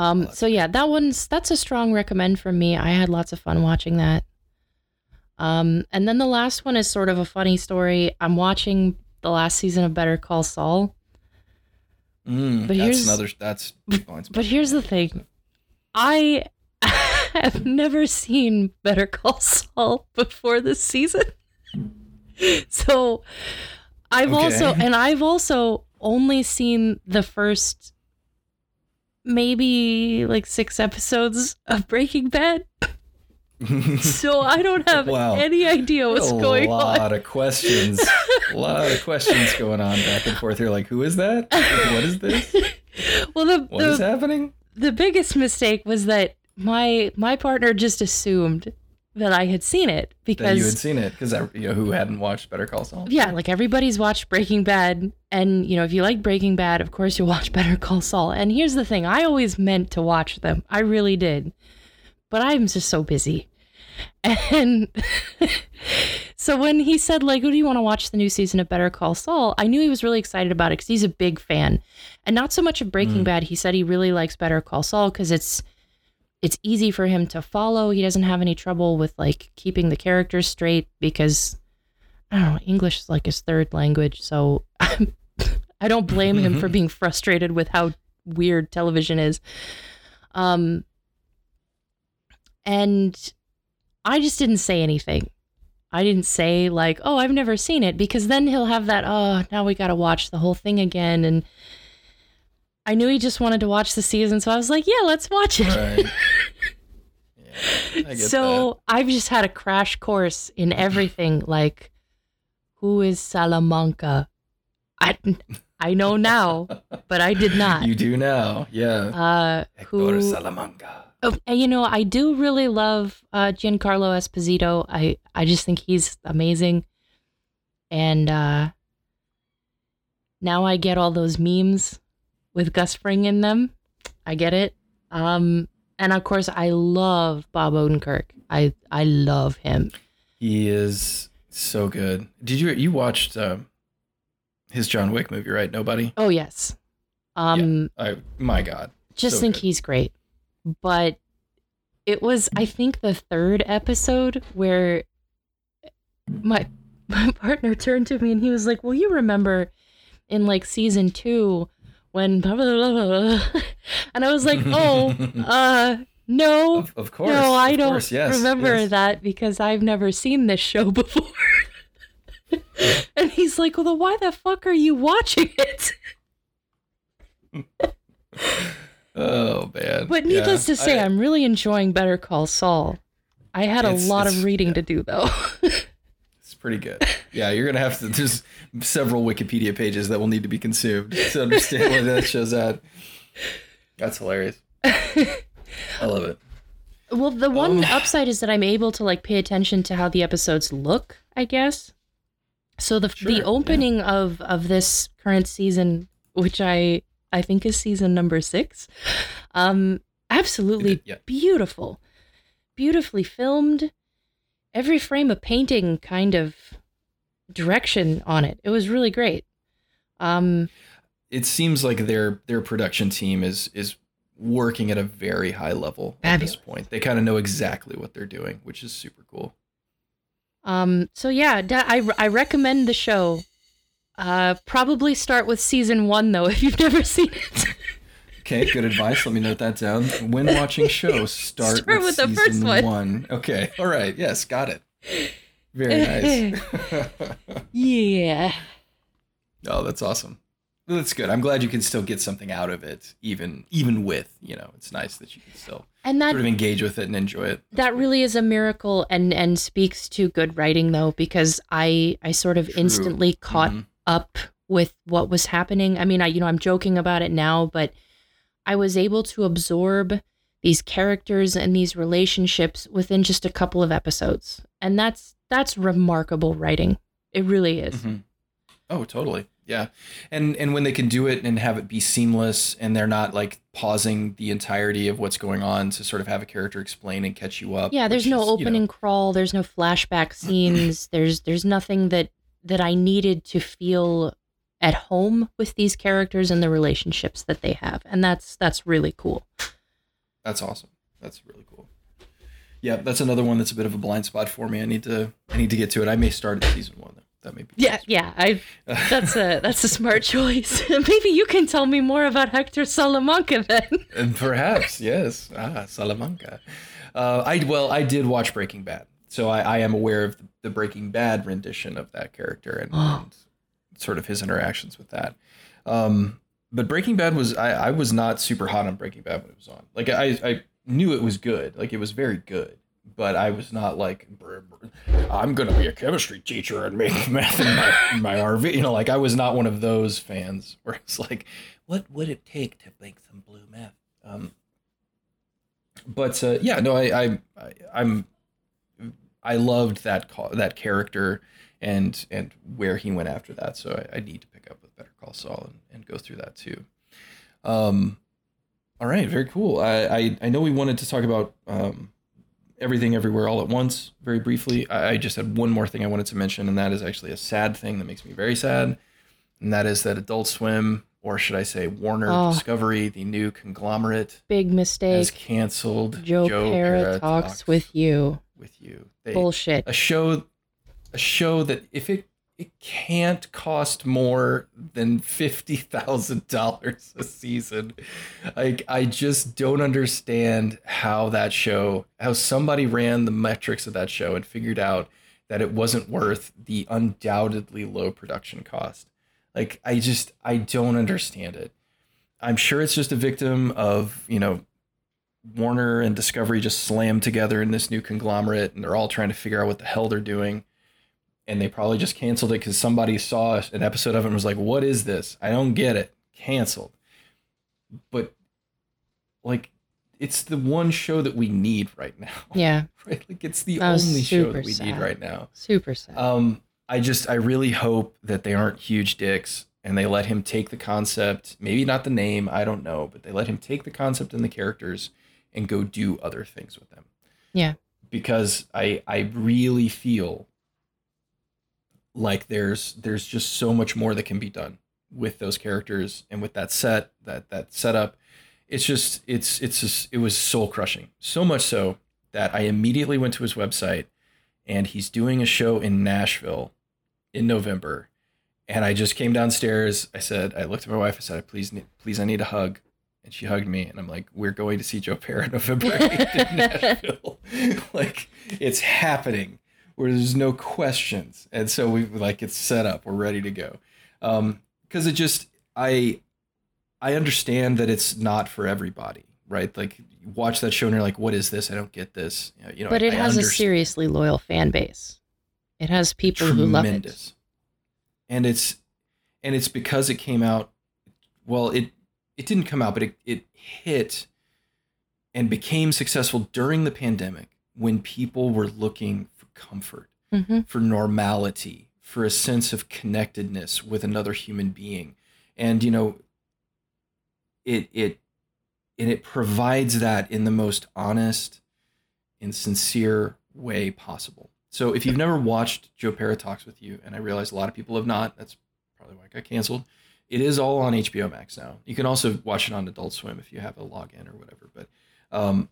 Um, so yeah, that one's that's a strong recommend from me. I had lots of fun watching that. Um, and then the last one is sort of a funny story. I'm watching the last season of Better Call Saul. Mm, But that's here's- another that's But here's the thing. I have never seen Better Call Saul before this season. so I've Okay. also and I've also only seen the first maybe like six episodes of Breaking Bad. So I don't have Wow. any idea what's going on. a lot of questions. a lot of questions going on back and forth. You're like, who is that? What is this? Well, the What is the, happening? the biggest mistake was that my my partner just assumed that I had seen it That you had seen it because you know who hadn't watched Better Call Saul. yeah, like everybody's watched Breaking Bad, and you know if you like Breaking Bad, of course you'll watch Better Call Saul. And here's the thing: I always meant to watch them, I really did, but I'm just so busy. And so when he said like, "Oh, do you want to watch the new season of Better Call Saul?" I knew he was really excited about it because he's a big fan, and not so much of Breaking Mm. Bad. He said he really likes Better Call Saul because it's it's easy for him to follow. He doesn't have any trouble with like keeping the characters straight because I don't know, English is like his third language, so I don't blame him for being frustrated with how weird television is. Um and I just didn't say anything. I didn't say like, "Oh, I've never seen it," because then he'll have that, "Oh, now we got to watch the whole thing again." And I knew he just wanted to watch the season, so I was like, "Yeah, let's watch it." Right. Yeah, I get so I've just had a crash course in everything. Like, who is Salamanca? I I know now, but I did not. You do now. Yeah. Uh, Hector who? Salamanca. Oh, and you know, I do really love uh, Giancarlo Esposito. I I just think he's amazing, and uh, now I get all those memes with Gus Fring in them. I get it. Um, and of course, I love Bob Odenkirk. I I love him. He is so good. Did you you watched um, his John Wick movie, right? Nobody. Oh yes. Um, I my God. just so think good. he's great. But it was, I think, the third episode where my my partner turned to me and he was like, "Well, you remember in like season two when blah, blah, blah, blah, blah." and I was like, "Oh, uh, no." Of, of course. no, I don't course, yes, remember yes. that because I've never seen this show before. and he's like, "Well, then why the fuck are you watching it?" Oh man. But needless Yeah. to say, I, am really enjoying Better Call Saul. I had a lot of reading yeah. to do though. Pretty good. Yeah, you're gonna have to. There's several Wikipedia pages that will need to be consumed to understand where that shows at. That's hilarious. I love it. well, the one Um, upside is that I'm able to like pay attention to how the episodes look, I guess. So the Sure, the opening of of this current season, which I I think is season number 6, um absolutely Yeah. beautiful. Beautifully filmed. Every frame a painting kind of direction on it. It was really great. Um It seems like their their production team is is working at a very high level at this point. They kind of know exactly what they're doing, which is super cool. Um, so yeah, I, I recommend the show. Uh, probably start with season one though if you've never seen it. Okay, good advice. Let me note that down. When watching shows, start, Start with, with the first season one. Okay, all right. Yes, got it. Very nice. yeah. oh, that's awesome. That's good. I'm glad you can still get something out of it, even even with you know. It's nice that you can still And that sort of engage with it and enjoy it. that really is a miracle and and speaks to good writing though because I I sort of True. instantly caught Mhm. up with what was happening. I mean, I you know, I'm joking about it now, but I was able to absorb these characters and these relationships within just a couple of episodes. And that's that's remarkable writing. It really is. Mhm. Oh, totally. Yeah. And and when they can do it and have it be seamless and they're not like pausing the entirety of what's going on to sort of have a character explain and catch you up. Yeah, there's no is, you know, opening crawl, there's no flashback scenes. there's there's nothing that that I needed to feel at home with these characters and the relationships that they have. And that's that's really cool. That's awesome. That's really cool. Yeah, that's another one that's a bit of a blind spot for me. I need to I need to get to it. I may start at season one though. That may be Yeah, yeah. I that's a that's a smart choice. Maybe you can tell me more about Hector Salamanca then. and perhaps yes. Ah, Salamanca. Uh, I well, I did watch Breaking Bad so I, I am aware of the, the Breaking Bad rendition of that character and, and sort of his interactions with that. Um, but Breaking Bad was I, I was not super hot on Breaking Bad when it was on. Like I, I knew it was good, like it was very good, but I was not like "Brr, brr, I'm gonna be a chemistry teacher and make meth in my, in my RV. You know, like I was not one of those fans where it's like, what would it take to make some blue meth? Um, but uh, yeah, no, I, I, I I'm I loved that that character and and where he went after that. So I, I need to pick up with Better Call Saul and, and go through that too. Um, all right, very cool. I, I, I know we wanted to talk about um, everything everywhere all at once very briefly. I, I just had one more thing I wanted to mention, and that is actually a sad thing that makes me very sad, and that is that Adult Swim, or should I say Warner Oh. Discovery, the new conglomerate, Big mistake. has canceled Joe, Pera talks with you. with you. They, Bullshit. a show a show that if it it can't cost more than fifty thousand dollars a season. Like I just don't understand how that show how somebody ran the metrics of that show and figured out that it wasn't worth the undoubtedly low production cost. Like I just I don't understand it. I'm sure it's just a victim of, you know, Warner and Discovery just slammed together in this new conglomerate and they're all trying to figure out what the hell they're doing. And they probably just canceled it because somebody saw an episode of it and was like, What is this? I don't get it. Canceled. But like it's the one show that we need right now. Yeah, Right? Like it's the That only show that we need right now. super sad. Um, I just I really hope that they aren't huge dicks and they let him take the concept, maybe not the name, I don't know, but they let him take the concept and the characters and go do other things with them. Yeah. Because I I really feel like there's there's just so much more that can be done with those characters and with that set, that that setup. It's just it's it's just it was soul crushing. So much so that I immediately went to his website and he's doing a show in Nashville in November. And I just came downstairs. I said, I looked at my wife. I said, please, please, I need a hug. And she hugged me. And I'm like, we're going to see Joe Pera November 8th in Nashville. like, it's happening where there's no questions. And so we like, it's set up. We're ready to go. Um, cause it just, I, I understand that it's not for everybody, right? Like, you watch that show and you're like, what is this? I don't get this. You know, but it I has a seriously loyal fan base. It has people who love it. And it's and it's because it came out well, it it didn't come out, but it, it hit and became successful during the pandemic when people were looking for comfort, hmm for normality, for a sense of connectedness with another human being. And you know, it it and it provides that in the most honest and sincere way possible. So if you've never watched Joe Pera Talks with You, and I realize a lot of people have not, that's probably why it got canceled. It is all on HBO Max now. You can also watch it on Adult Swim if you have a login or whatever. But um,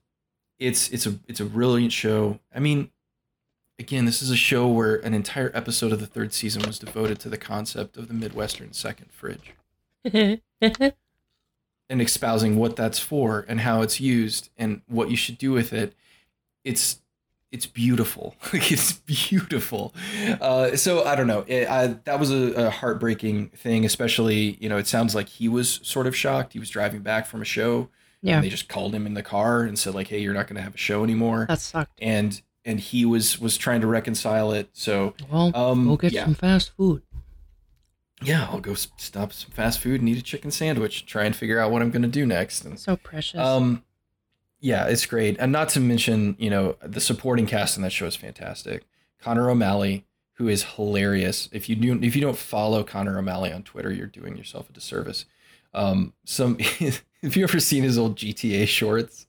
it's it's a it's a brilliant show. I mean, again, this is a show where an entire episode of the third season was devoted to the concept of the Midwestern second fridge and espousing what that's for and how it's used and what you should do with it. It's it's beautiful. Like, it's beautiful. Uh, so I don't know. It, I, that was a, a heartbreaking thing. Especially, you know, it sounds like he was sort of shocked. He was driving back from a show. yeah, And they just called him in the car and said like, "Hey, you're not going to have a show anymore." that sucked. and and he was was trying to reconcile it. So Well, um, go get yeah. some fast food. yeah, I'll go stop some fast food and eat a chicken sandwich. Try and figure out what I'm going to do next. And So precious. um, yeah, it's great, and not to mention, you know, the supporting cast in that show is fantastic. Connor O'Malley, who is hilarious. If you do, if you don't follow Connor O'Malley on Twitter, you're doing yourself a disservice. Um, some, have you ever seen his old GTA shorts?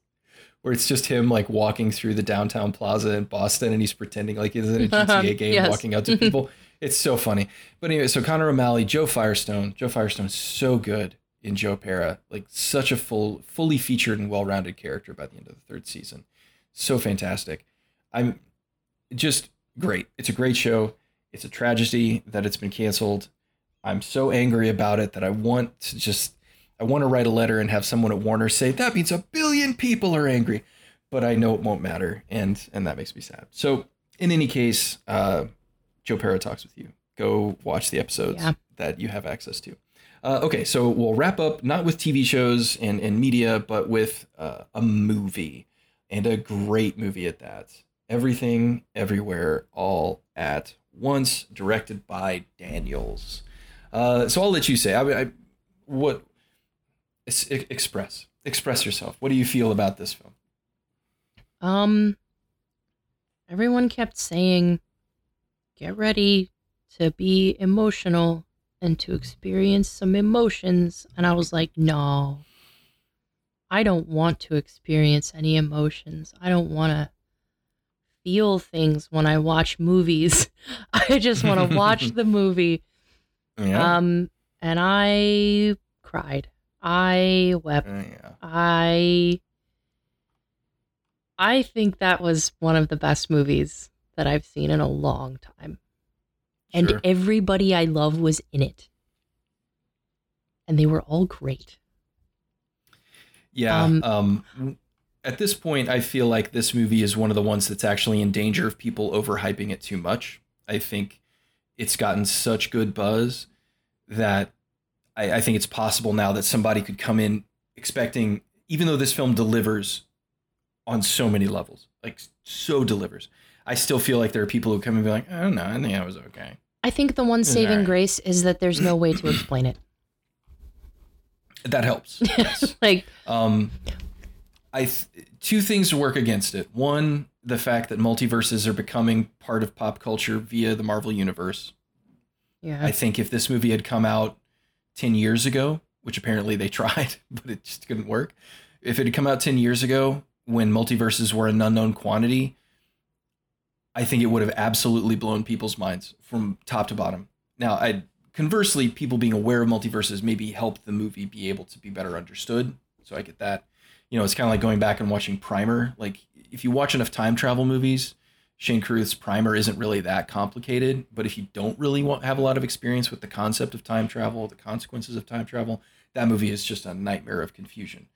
Where it's just him like walking through the downtown plaza in Boston and he's pretending like he's in a GTA game Yes. walking out to people. It's so funny. But anyway, so Connor O'Malley, Joe Firestone. Joe Firestone is so good in Joe Pera. Like such a full, fully featured and well-rounded character by the end of the third season. So fantastic. I'm just great. It's a great show. It's a tragedy that it's been canceled. I'm so angry about it that I want to just I want to write a letter and have someone at Warner say that means a billion people are angry, but I know it won't matter and and that makes me sad. So in any case, uh, Joe Pera talks with you. Go watch the episodes Yeah. that you have access to. Uh, okay, so we'll wrap up not with TV shows and, and media, but with uh, a movie and a great movie at that. Everything, Everywhere, All at Once, directed by Daniels. Uh, so I'll let you say. I, I what express express yourself. What do you feel about this film? Um, everyone kept saying, get ready to be emotional and to experience some emotions. And I was like, no, I don't want to experience any emotions. I don't want to feel things when I watch movies. I just want to watch the movie. Yeah, Um, and I cried. I wept. Uh, yeah. I I think that was one of the best movies that I've seen in a long time. And everybody I love was in it. And they were all great. Yeah. Um, Um, at this point, I feel like this movie is one of the ones that's actually in danger of people overhyping it too much. I think it's gotten such good buzz that I, I think it's possible now that somebody could come in expecting, even though this film delivers on so many levels, like so delivers. I still feel like there are people who come and be like, I don't know, I think I was okay. I think the one saving Alright. grace is that there's no way to explain it. That helps. Yes. like Um, I th- two things work against it. One, the fact that multiverses are becoming part of pop culture via the Marvel universe. yeah. I think if this movie had come out ten years ago, which apparently they tried, but it just couldn't work. If it had come out ten years ago, when multiverses were an unknown quantity, I think it would have absolutely blown people's minds from top to bottom. Now, I conversely, people being aware of multiverses maybe helped the movie be able to be better understood. So I get that. You know, it's kind of like going back and watching Primer. Like, if you watch enough time travel movies, Shane Carruth's Primer isn't really that complicated. But if you don't really want, have a lot of experience with the concept of time travel, the consequences of time travel, that movie is just a nightmare of confusion.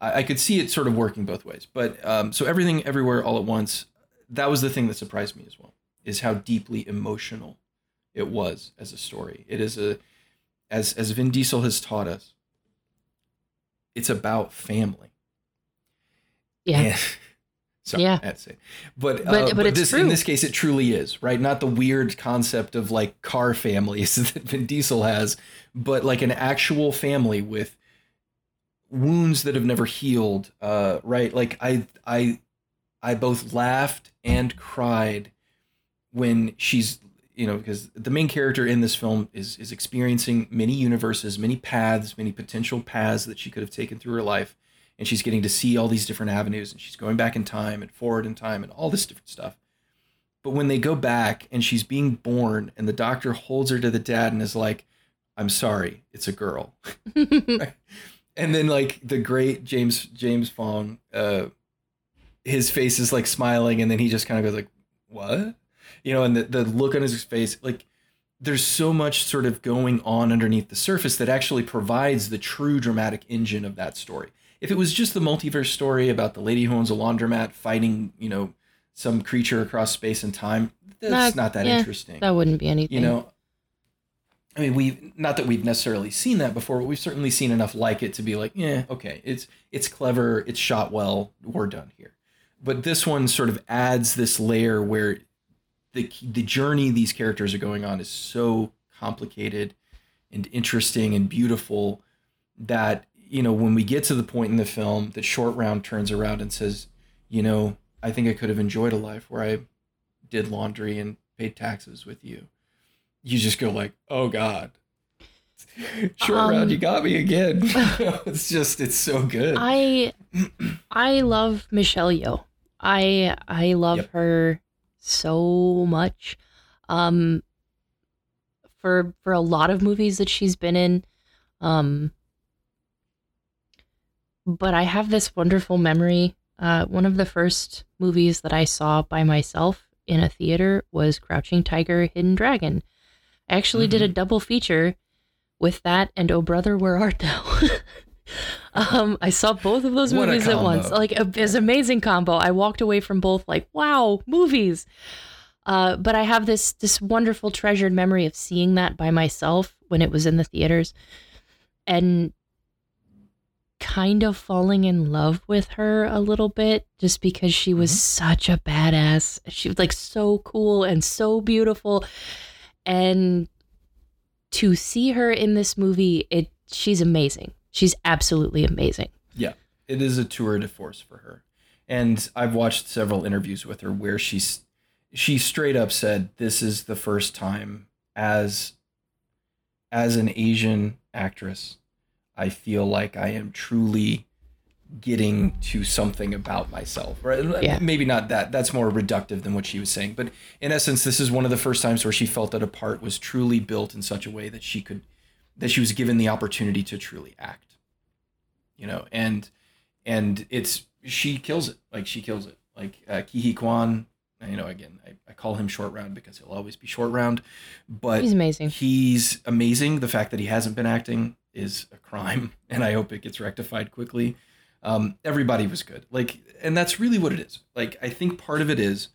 I, I could see it sort of working both ways. But um, so everything, everywhere, all at once. That was the thing that surprised me as well. Is how deeply emotional it was as a story. It is a, as as Vin Diesel has taught us. It's about family. yeah. And- sorry, Yeah. I had to say. it. But But- uh, but it's this, true. in this case, it truly is right. Not the weird concept of like car families that Vin Diesel has, but like an actual family with wounds that have never healed. Uh, right? Like I, I, I both laughed and cried when she's you know because the main character in this film is is experiencing many universes many paths many potential paths that she could have taken through her life and she's getting to see all these different avenues and she's going back in time and forward in time and all this different stuff. But when they go back and she's being born and the doctor holds her to the dad and is like i'm sorry it's a girl. And then like the great james james hong uh his face is like smiling and then he just kind of goes like what? You know and the, the look on his face like there's so much sort of going on underneath the surface that actually provides the true dramatic engine of that story. If it was just the multiverse story about the lady who owns a laundromat fighting you know some creature across space and time that's Not- not that yeah, interesting. that wouldn't be anything. you know i mean we not that we've necessarily seen that before but we've certainly seen enough like it to be like yeah okay it's it's clever it's shot well we're done here. But this one sort of adds this layer where the the journey these characters are going on is so complicated and interesting and beautiful that you know when we get to the point in the film that short round turns around and says you know i think i could have enjoyed a life where i did laundry and paid taxes with you you just go like oh god short Um, round you got me again it's just it's so good I I love Michelle Yeoh. I I love Yep. her so much. Um for for a lot of movies that she's been in. Um but I have this wonderful memory. Uh one of the first movies that I saw by myself in a theater was Crouching Tiger Hidden Dragon. I actually did a double feature with that and Oh Brother Where Art Thou? um, I saw both of those What movies at once. Like a, it's amazing combo. I walked away from both like, wow, movies. Uh, but I have this this wonderful treasured memory of seeing that by myself when it was in the theaters, and kind of falling in love with her a little bit just because she was Mhm. such a badass. She was like so cool and so beautiful. And to see her in this movie, it she's amazing. She's absolutely amazing. Yeah, it is a tour de force for her. And I've watched several interviews with her where she's she straight up said this is the first time as as an Asian actress I feel like I am truly getting to something about myself. Right? Yeah. Maybe not that. That's more reductive than what she was saying, but in essence this is one of the first times where she felt that a part was truly built in such a way that she could that she was given the opportunity to truly act. You know, and and it's she kills it. Like she kills it. Like uh, Ke Huy Quan you know again I, I call him short round because he'll always be short round but He's amazing. he's amazing. The fact that he hasn't been acting is a crime and i hope it gets rectified quickly. Um, everybody was good. Like and that's really what it is. Like i think part of it is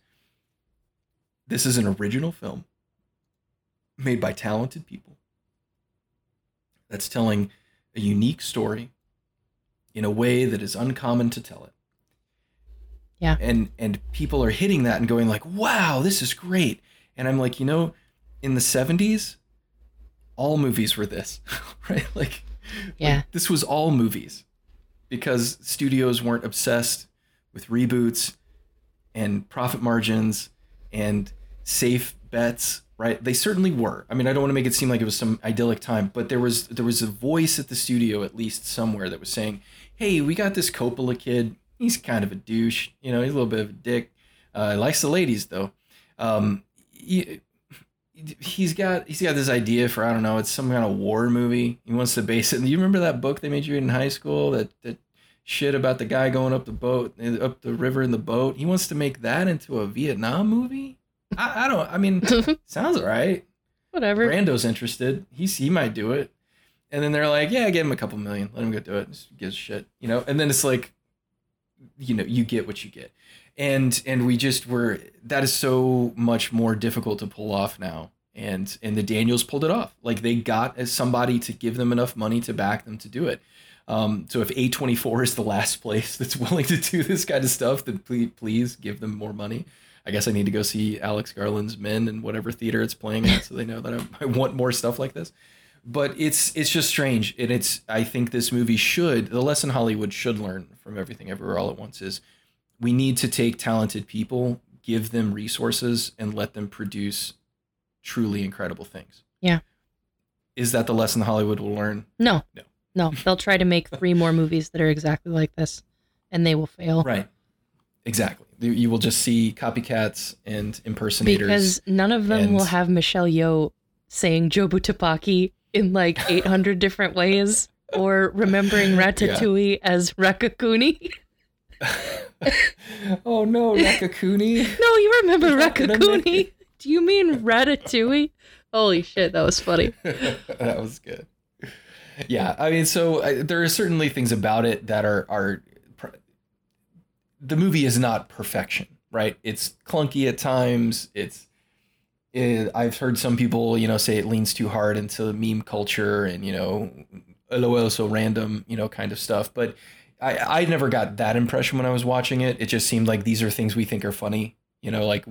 this is an original film made by talented people that's telling a unique story in a way that is uncommon to tell it. Yeah. And and people are hitting that and going like, "Wow, this is great." And I'm like, "You know, in the 70s, all movies were this." right? Like Yeah. like, this was all movies because studios weren't obsessed with reboots and profit margins and safe bets right? They certainly were. I mean i don't want to make it seem like it was some idyllic time but there was there was a voice at the studio at least somewhere that was saying hey we got this coppola kid. He's kind of a douche you know he's a little bit of a dick. Uh, he likes the ladies though. Um, he, he's got he's got this idea for i don't know it's some kind of war movie. He wants to base it you remember that book they made you read in high school? That that shit about the guy going up the boat up the river in the boat? He wants to make that into a vietnam movie i, I don't i mean sounds right. Whatever. brando's interested. He's he might do it. And then they're like yeah give him a couple million. Let him go do it. Just gives a shit you know? And then it's like you know you get what you get. And and we just were that is so much more difficult to pull off now. And and the daniels pulled it off. Like they got as somebody to give them enough money to back them to do it. Um, so if a24 is the last place that's willing to do this kind of stuff then please please give them more money i guess i need to go see alex garland's men in whatever theater it's playing at so they know that I, I want more stuff like this but it's it's just strange and it's i think this movie should the lesson hollywood should learn from everything everywhere all at once is we need to take talented people give them resources and let them produce truly incredible things Yeah. is that the lesson hollywood will learn No. No. No. They'll try to make three more movies that are exactly like this, and they will fail. right exactly you will just see copycats and impersonators Because none of them will have Michelle Yeoh saying Jobu Tupaki in like 800 different ways or remembering Ratatouille as Raccacoonie. oh no raccacoonie No, you remember You're not gonna make Raccacoonie. Do you mean Ratatouille? Holy shit, that was funny. that was good. Yeah, I mean, so uh, there are certainly things about it that are are. The movie is not perfection, right? It's clunky at times. It's. It, I've heard some people, you know, say it leans too hard into meme culture and you know, lol, so random, you know, kind of stuff. But I I never got that impression when I was watching it. It just seemed like these are things we think are funny, you know, like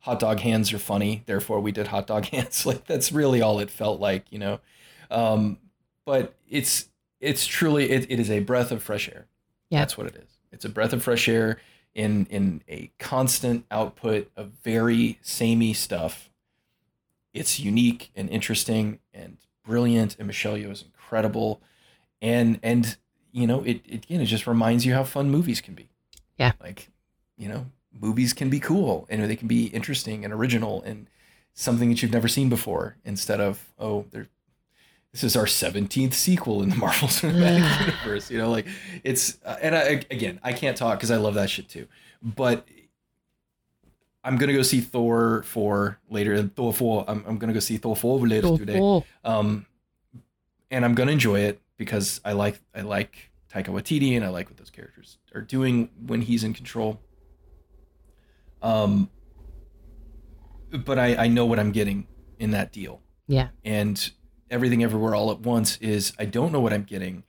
hot dog hands are funny, therefore we did hot dog hands. Like that's really all it felt like, you know. Um, but it's it's truly it, it is a breath of fresh air. Yeah. That's what it is. It's a breath of fresh air in in a constant output of very samey stuff. It's unique and interesting and brilliant, and Michelle Yeoh is incredible, and and you know it, it again it just reminds you how fun movies can be. Yeah. like you know movies can be cool and they can be interesting and original and something that you've never seen before instead of oh they're this is our 17th sequel in the Marvel Cinematic Universe. You know, like it's, uh, and I, again, I can't talk because I love that shit too. But I'm gonna go see Thor for later. Thor 4. I'm, I'm gonna go see Thor 4 later Oh, today. oh. Um, and I'm gonna enjoy it because I like I like Taika Waititi and I like what those characters are doing when he's in control. Um, but I, I know what I'm getting in that deal. Yeah. And everything everywhere all at once is I don't know what I'm getting.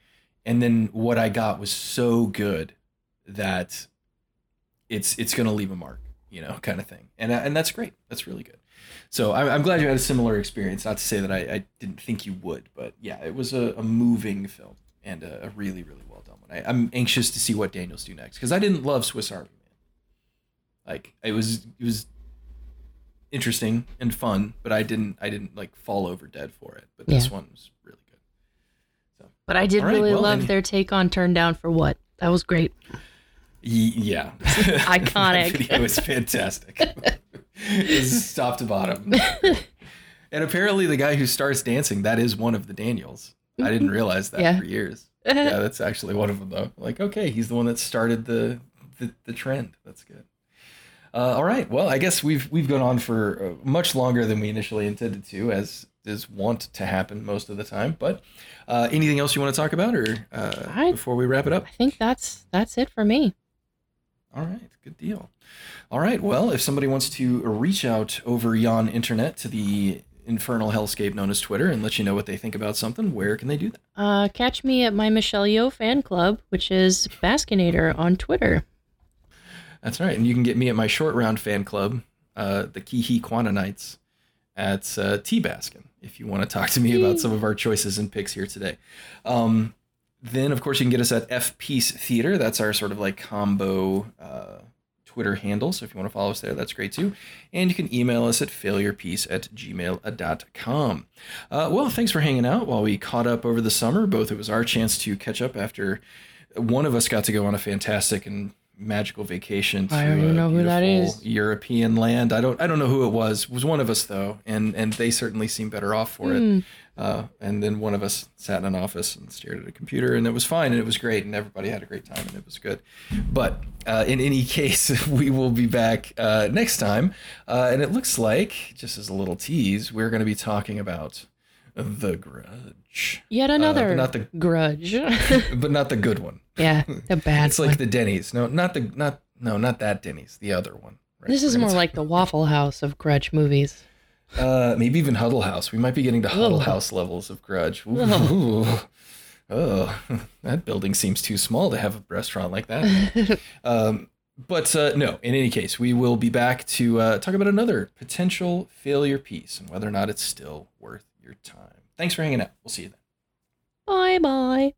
And then what I got was so good that it's it's gonna leave a mark, you know, kind of thing. And and that's great. That's really good. So I'm, I'm glad you had a similar experience. Not to say that I, I didn't think you would, but yeah, it was a, a moving film and a, a really really well done one. I, I'm anxious to see what Daniels do next because I didn't love Swiss Army Man. Like it was it was interesting and fun, but I didn't I didn't like fall over dead for it. But this Yeah. one was really good. But I did All right, really well, love then- their take on Turn Down for What. That was great. Ye- Yeah, Iconic. that video is fantastic. it's top to bottom. and apparently, the guy who starts dancing that is one of the Daniels. I didn't mm-hmm. realize that Yeah. for years. Yeah, that's actually one of them though. Like, okay, he's the one that started the the, the trend. That's good. Uh, all right. Well, I guess we've we've gone on for uh, much longer than we initially intended to, as is wont to happen most of the time. But uh, anything else you want to talk about, or uh, I- before we wrap it up? I think that's that's it for me. All right, good deal. All right, well, if somebody wants to reach out over yon internet to the infernal hellscape known as Twitter and let you know what they think about something, where can they do that? Uh, catch me at my Michelle Yeoh fan club, which is Baskinator on Twitter. That's right, and you can get me at my short round fan club, uh, the Ke Huy Quantanites, at uh, T Baskin, if you want to talk to me about some of our choices and picks here today. Um, then, of course, you can get us at F Piece Theater. That's our sort of like combo uh, Twitter handle. So if you want to follow us there, that's great too. And you can email us at failurepiece at gmail.com. Uh, well, thanks for hanging out while we caught up over the summer. Both it was our chance to catch up after one of us got to go on a fantastic and magical vacation to I don't a even know who that beautiful. European land. I don't I don't know who it was. It was one of us though, and and they certainly seemed better off for it. Hmm. Uh, and then one of us sat in an office and stared at a computer, and it was fine, and it was great, and everybody had a great time, and it was good. But uh, in any case, we will be back uh, next time, uh, and it looks like, just as a little tease, we're going to be talking about the Grudge, Yet another Uh, not the- grudge. but not the good one. yeah, the bad It's one. like the Denny's. No, not the not no, not that Denny's. The other one. right? this is more like the Waffle House of grudge movies. Uh, maybe even Huddle House. We might be getting to Huddle. House levels of grudge. Ooh. Ugh. Oh, that building seems too small to have a restaurant like that. um, but uh, no, in any case, we will be back to uh, talk about another potential failure piece and whether or not it's still worth your time. Thanks for hanging out. We'll see you then. bye bye.